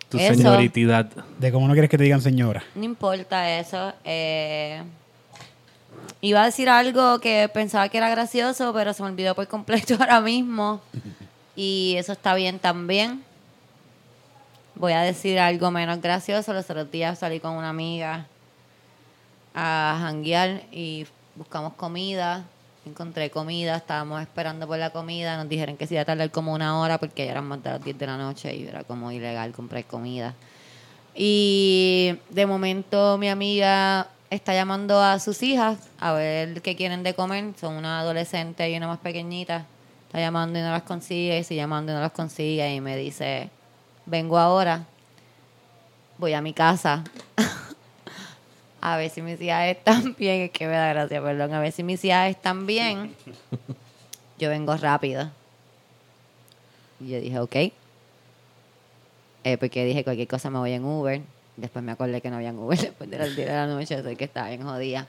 Tu Eso. señoritidad. De cómo no quieres que te digan señora. no importa eso. Eh, iba a decir algo que pensaba que era gracioso, pero se me olvidó por completo ahora mismo. Y eso está bien también. Voy a decir algo menos gracioso. Los otros días salí con una amiga a janguear y buscamos comida. Encontré comida, estábamos esperando por la comida. Nos dijeron que se iba a tardar como una hora porque ya eran más de las 10 de la noche y era como ilegal comprar comida. Y de momento mi amiga está llamando a sus hijas a ver qué quieren de comer. Son una adolescente y una más pequeñita. Está llamando y no las consigue, y sigue llamando y no las consigue. Y me dice, vengo ahora, voy a mi casa. a ver si mis hijas están bien. Es que me da gracia, perdón. A ver si mis hijas están bien. Yo vengo rápido. Y yo dije, ok. Eh, porque dije cualquier cosa me voy en Uber. Después me acordé que no había Uber después de las 10 de la noche, así que estaba bien jodida.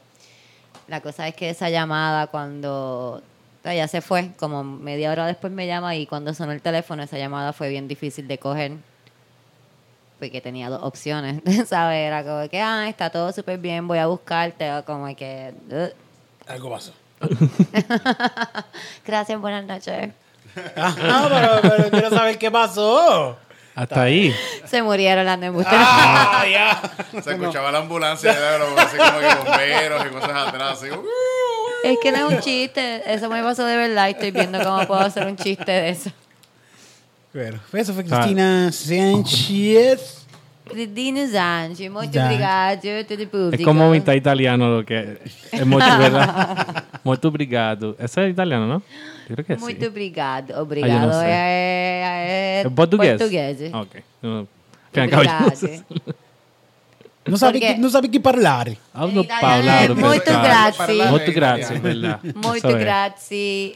La cosa es que esa llamada cuando ya se fue, como media hora después me llama y cuando sonó el teléfono esa llamada fue bien difícil de coger. Porque tenía dos opciones, ¿sabes? Era como que, ah, está todo súper bien, voy a buscarte. O como que, "Ugh". Algo pasó. gracias, buenas noches. Ajá, pero, pero quiero saber qué pasó. Hasta ahí. Se murieron las embustes. Ah, ya. Se escuchaba la ambulancia, pero así como que bomberos y cosas atrás. Así, uh, Es que no es un chiste, eso me pasó de verdad y estoy viendo cómo puedo hacer un chiste de eso. Bueno, eso fue Cristina Sánchez. Cristina Sánchez, muito Sánchez. obrigado todo el público. Es como mitad italiano lo que es mucho, ¿verdad? Muito obrigado. Eso es italiano, ¿no? Yo creo que Muito sí. obrigado. Obrigado sé. é, é, ¿Es portugués? portugués. Ok. No, al fin y al cabo, yo no sé. Obrigado. Non sabe, Perché- chi, non sabe chi parlare. Hablo In italiano parlare è per molto caso. grazie. Molto grazie, ¿verdad? Muito Eso es. grazie.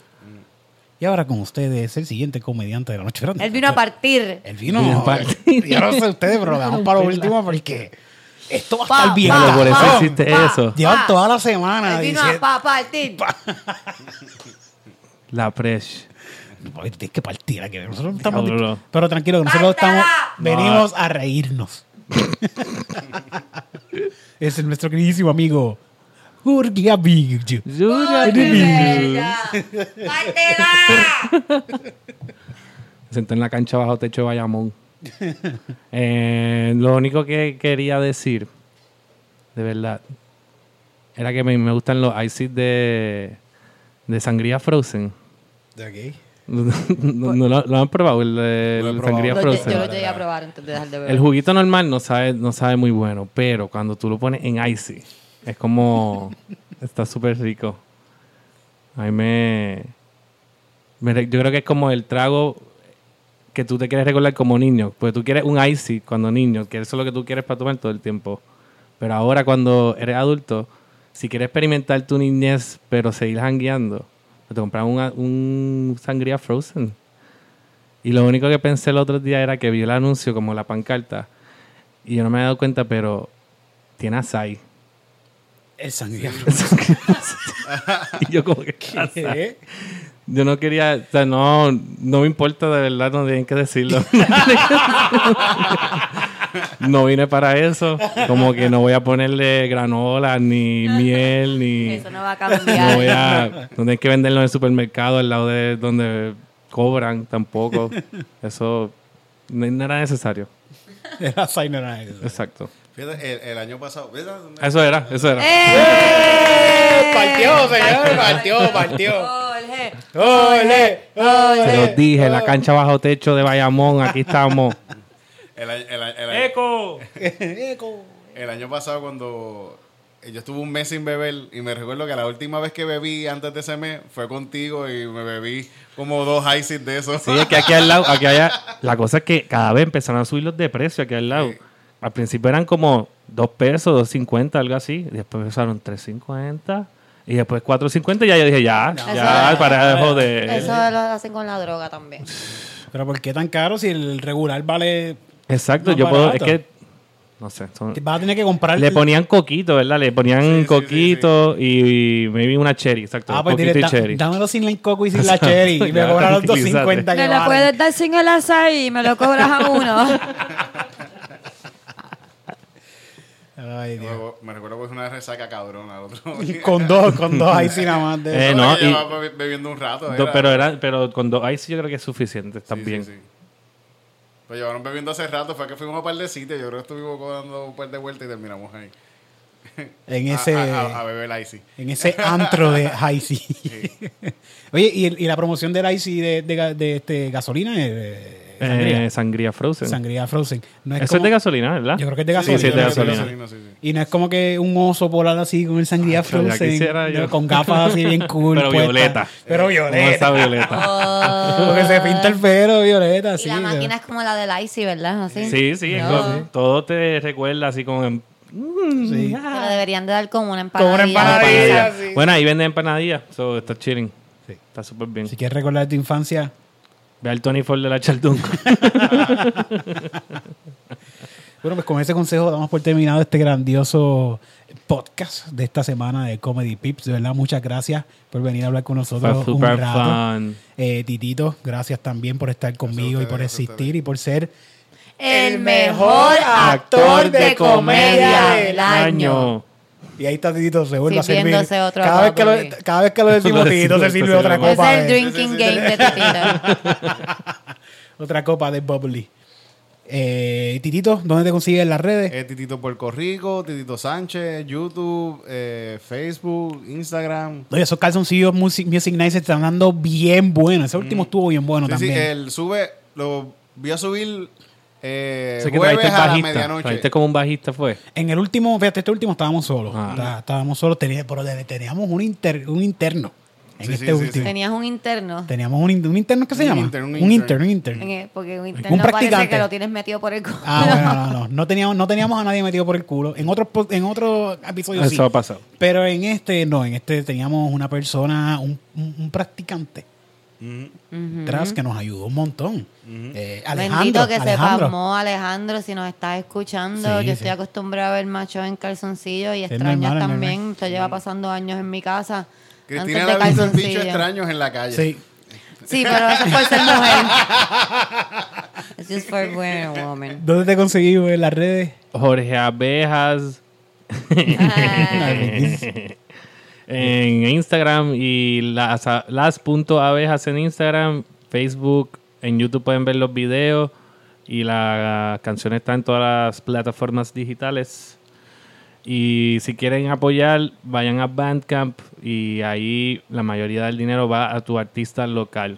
Y ahora con ustedes, el siguiente comediante de la noche. Pero- Él vino a partir. Él vino. Vino a partir. Yo no sé ustedes, pero lo dejamos para lo último porque esto va a estar bien. pa, por eso pa. eso. Llevan toda la semana. Él vino a diciendo- pa partir. La Presh. Oye, Tienes que partir aquí. Nosotros estamos Diablo. Pero tranquilo, que nosotros ¡Pártala! estamos. Venimos a reírnos. Es nuestro queridísimo amigo Jura Bella. ¡Pártela! Me senté en la cancha bajo techo de Bayamón. Eh, lo único que quería decir, de verdad, era que me, me gustan los ices de, de sangría frozen. ¿De aquí? no, no lo, lo han probado, el, la probado. sangría frozen. Yo lo llegué a probar antes de dejar de beber. El juguito normal no sabe, no sabe muy bueno, pero cuando tú lo pones en icy, es como. está súper rico. A mí me, me Yo creo que es como el trago que tú te quieres recordar como niño. Porque tú quieres un icy cuando niño, que eso es lo que tú quieres para tomar todo el tiempo. Pero ahora, cuando eres adulto, si quieres experimentar tu niñez, pero seguir jangueando, pues te compras un, un sangría frozen. Y lo único que pensé el otro día era que vi el anuncio como la pancarta. Y yo no me había dado cuenta, pero tiene açaí. El sangría. y yo como que. Yo no quería, o sea, no, no me importa de verdad, no tienen que decirlo. no vine para eso. Como que no voy a ponerle granola, ni miel, ni... Eso no va a No cambiar. voy a... No tienen que venderlo en el supermercado al lado de donde cobran tampoco. Eso no, no era necesario. Açaí no era eso. Exacto. Fíjate, el, el año pasado. ¿verdad? Eso era, eso era. ¡Eh! Partió, señor, partió, partió. Jorge. ¡Ole! Se los dije, la cancha bajo techo de Bayamón, aquí estamos. El, el ¡Eco! Eco. el año pasado, cuando yo estuve un mes sin beber, y me recuerdo que la última vez que bebí antes de ese mes fue contigo y me bebí como dos ices de esos. Sí, es que aquí al lado, aquí allá, la cosa es que cada vez empezaron a subir los de precio aquí al lado. Sí. Al principio eran como 2 pesos, 2.50, algo así. Después empezaron 3.50. Y después 4.50 y ya yo dije, ya, ya, Eso- para de joder. Eso lo hacen con la droga también. Pero ¿por qué tan caro si el regular vale... Exacto, yo puedo, es que, no sé, son- Vas a tener que comprar... le ponían coquito, ¿verdad? Le ponían Sí, sí, coquito y, y maybe una cherry, exacto. Ah, pues coquito dile, y cherry. dámelo sin el coco y sin la cherry. Y me cobran los tranquilízate. 2.50 que Me lo puedes dar sin el y me lo cobras a uno. Ay, Dios. Me, me recuerdo que fue una resaca cabrona al otro. Con dos, con dos ahí nada más de... Eh, no, y- bebiendo un rato. Do- era- pero, era, pero con dos ahí sí yo creo que es suficiente, está Sí, sí. Pues llevaron bebiendo hace rato, fue que fuimos a un par de sitios. Yo creo que estuvimos dando un par de vueltas y terminamos ahí. En A- ese... A, a- a beber el icy. En ese antro de Icy. Oye, ¿y, el- y la promoción del Icy de, de, ga- de este, gasolina? eh, Eh, sangría. sangría frozen. Sangría Frozen. No es Eso como- es de gasolina, ¿verdad? Yo creo que es de Sí, gasolina. sí, es de gasolina. sí, sí. Y no es como que un oso polar así con el sangría Frozen. no, Con gafas así bien cool. Pero violeta. Pero ¿Cómo violeta. está violeta? Oh. Porque se pinta el pelo violeta. Y sí, la ¿no? máquina es como la del Icy, ¿verdad? Así. Sí, sí, es No. como- todo te recuerda así como en- Sí. Pero deberían de dar como una Como una empanadilla. empanadilla. sí. Bueno, ahí venden empanadillas, so está chilling. Sí. Está súper bien. Si quieres recordar tu infancia, Ve al Tony Ford de la Chaldún. Bueno, pues con ese consejo damos por terminado este grandioso podcast de esta semana de Comedy Pips. De verdad, muchas gracias por venir a hablar con nosotros Fue un rato. fun. Eh, Titito, gracias también por estar conmigo y por existir y por ser El mejor actor de comedia del año. Y ahí está Titito, se vuelve a servir. Sirviéndose otro Cada vez, que lo, cada vez que lo decimos, Titito se sirve otra sirve. Es copa. el drinking game de Titito. otra copa de bubbly. Eh, Titito, ¿dónde te consigues en las redes? Eh, Titito Puerto Rico, Titito Sánchez, YouTube, eh, Facebook, Instagram. Oye, esos calzoncillos Music, Music Night se están dando bien buenos. Ese último estuvo bien bueno Mm. sí, sí, también. él sube, lo voy a subir eh, Sé que jueves a la bajista. medianoche. Como un bajista, fue. En el último, fíjate, este último estábamos solos. Ah. Está- Estábamos solos, tenía- pero teníamos un, inter- un interno en Sí, este sí, sí, último. Tenías un interno. Teníamos un, un interno que se Un llama. intern, un un intern. intern, un intern. En el- porque un interno practicante. parece que lo tienes metido por el culo. Ah, bueno, no, no. No teníamos, no teníamos a nadie metido por el culo. En otros en otro episodio sí. Eso ha pasado. Pero en este no, en este teníamos una persona, un, un- un tras que nos ayudó un montón. Eh, Alejandro, Bendito que se Alejandro. pasmó Alejandro, si nos estás escuchando. Sí, yo sí. estoy acostumbrada a ver machos en calzoncillo y Es extrañas también. Esto lleva pasando años en mi casa. Cristina de ha visto bichos extraños en la calle. Sí. Sí, pero eso es por ser mujer. It's just for being a woman. ¿Dónde te conseguí en las redes? Jorge Abejas Ay, en Instagram y las, las punto abejas en Instagram, Facebook, en YouTube pueden ver los videos y la canción está en todas las plataformas digitales. Y si quieren apoyar, vayan a Bandcamp y ahí la mayoría del dinero va a tu artista local.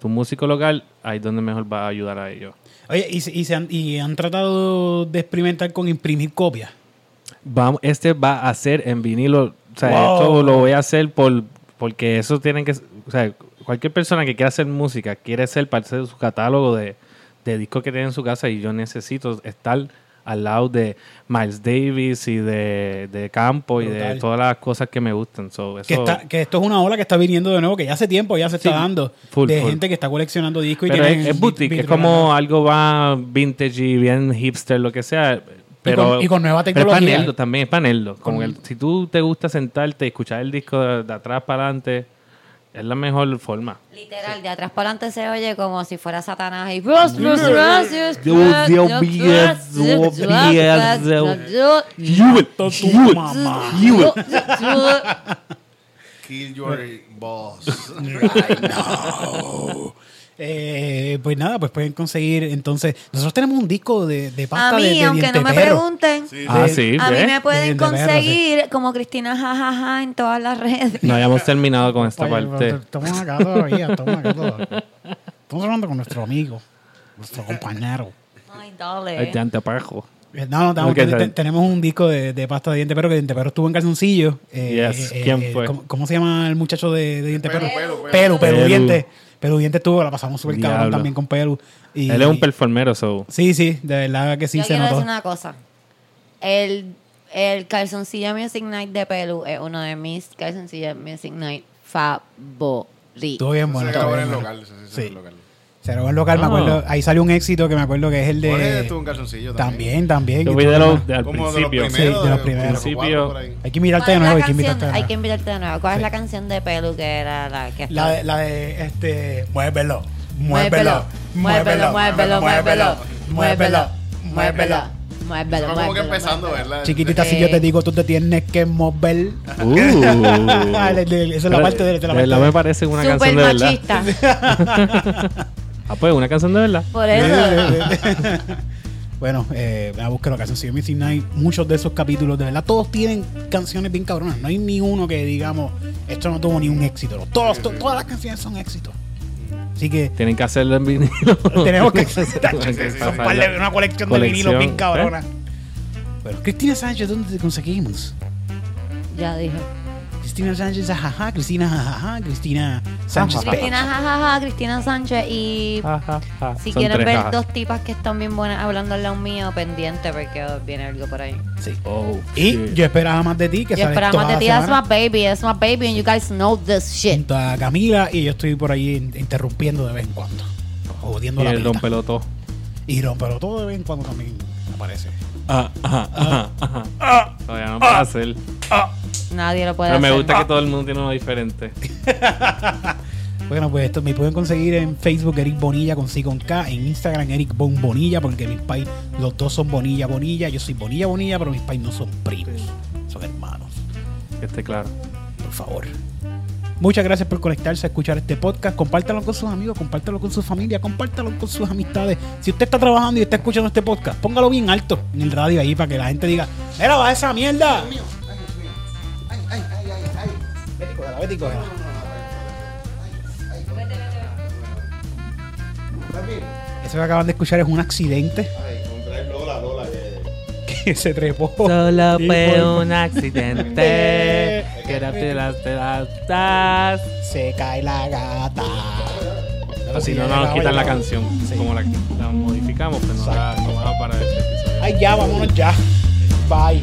Tu músico local, ahí es donde mejor va a ayudar a ellos. Oye, ¿y, se- y se han, y han tratado de experimentar con imprimir copias? Vamos, este va a ser en vinilo. O sea, Wow. esto lo voy a hacer por, porque eso tienen que. O sea, cualquier persona que quiera hacer música quiere ser parte de su catálogo de, de discos que tiene en su casa y yo necesito estar al lado de Miles Davis y de, de Campo y de Brutal. todas las cosas que me gustan. So, Que, eso- está, que esto es una ola que está viniendo de nuevo, que ya hace tiempo ya se está Sí, dando. full, de full. gente que está coleccionando discos y pero tienen es, es boutique, es como algo va vintage y bien hipster, lo que sea. Pero, con- y con nueva pero tecnología. es paneldo también, es paneldo. Como Con- que si tú te gusta sentarte y escuchar el disco de, de atrás para adelante, es la mejor forma. Literal, de atrás para adelante se oye como si fuera Satanás y "Dios, Dios, gracias, Dios, gracias, Dios, gracias, Dios, gracias, Dios, gracias, Dios. gracias, Tu mamá. Kill your boss. Eh, pues nada, pues pueden conseguir. Entonces, nosotros tenemos un disco de, de pasta A mí, de aunque no me Perro. pregunten, Sí, Ah, De- sí, a mí ¿ves? me pueden perro, conseguir como Cristina jajaja en todas las redes. No habíamos terminado con esta Oye, pero parte. Estamos acá todavía, estamos acá todavía. Estamos hablando con nuestro amigo, nuestro compañero. Ay, dale. de antepajo. Eh, No, no, tenemos, Ok, te- te- un disco de, de pasta de Diente Perro que Diente Perro estuvo en calzoncillo. Eh, Yes. ¿Quién fue? ¿cómo, cómo se llama el muchacho de, de Diente Pelu, Perro? pelu, pelu. Pelu, Pelu, Pelu. Diente. Pelu Diente estuvo, la pasamos súper cabrón también con Pelu. Y- Él es un performero, so. Sí, sí, de verdad que sí Yo se quiero notó. decir una cosa. El, el calzoncillo Music Night de Pelu es uno de mis calzoncillos Music Night favoritos. Estuvo bien bueno. bueno. local. Sí, sí, Sí. local. Se grabó en local, me Ah. acuerdo. Ahí salió un éxito que me acuerdo que es el de. estuvo en calzoncillo También, también. Yo que de los, de al Como de los principio. primeros. Sí, de los primeros. ahí. Hay que mirarte ¿Cuál de nuevo, la hay que invitarte de Hay nuevo. que invitarte de nuevo. ¿Cuál Sí. es la canción de Pelu que era la que La de, la de este. Muévelo. Muévelo, muévelo, muévelo, muévelo, muévelo, muévelo, muévelo, Estamos como que muévelo, empezando, muévelo. ¿verdad? Chiquitita, si yo te digo, tú te tienes que mover. Uh. Esa es la parte de, la De verdad parte me de- parece una canción de verdad. machista. Ah, pues, una canción de verdad. Por eso. Bueno, eh, a buscar la canción Sigue Missing Night. Muchos de esos capítulos, de verdad, todos tienen canciones bien cabronas. No hay ni uno que digamos, esto no tuvo ni un éxito. Todos, to- todas las canciones son éxitos. Así que Tienen que hacerlo en vinilo. tenemos que de- una colección de vinilos bien Colección, cabrona. Bueno, Cristina Sánchez, ¿dónde te conseguimos? Ya dije. Cristina Sánchez, ajaja, Cristina, ajaja, Cristina Sánchez. Cristina jajaja, Cristina Sánchez y Ja, ja, ja. si Son quieren tres ver jajas. dos tipas que están bien buenas hablando al lado mío, pendiente porque viene algo por ahí. Sí. Oh, Y shit. yo esperaba más de ti, que Yo esperaba toda más de la ti, that's semana. my baby, that's my baby and you guys know this shit. junto a Camila y yo estoy por ahí in- interrumpiendo de vez en cuando. Jodiendo Y la el rompelo todo. Y rompelo todo de vez en cuando también aparece. Ah, ajá, ajá, ajá. Todavía no puedo hacer. Nadie lo puede Pero me gusta que todo el mundo tiene uno diferente. Bueno, pues esto me pueden conseguir en Facebook Eric Bonilla con C con K, en Instagram Eric Bon Bonilla, porque mis pais, los dos son Bonilla Bonilla, yo soy Bonilla Bonilla, pero mis pais no son primos, son hermanos, Que esté claro. por favor. Muchas gracias por conectarse a escuchar este podcast. Compártalo con sus amigos, compártalo con su familia, compártalo con sus amistades. Si usted está trabajando y está escuchando este podcast, póngalo bien alto en el radio ahí para que la gente diga, ¡Mira, baja esa mierda! Vete, cógela, vete y cógela. Eso que acaban de escuchar es un accidente que se trepó. Solo fue por- un accidente. Que era de las das. Se cae la gata. Pero Si no, no nos quitan la canción. Sí. Como la, la modificamos, pues no la tomamos para este episodio. Ay, ya, vámonos ya. Bye.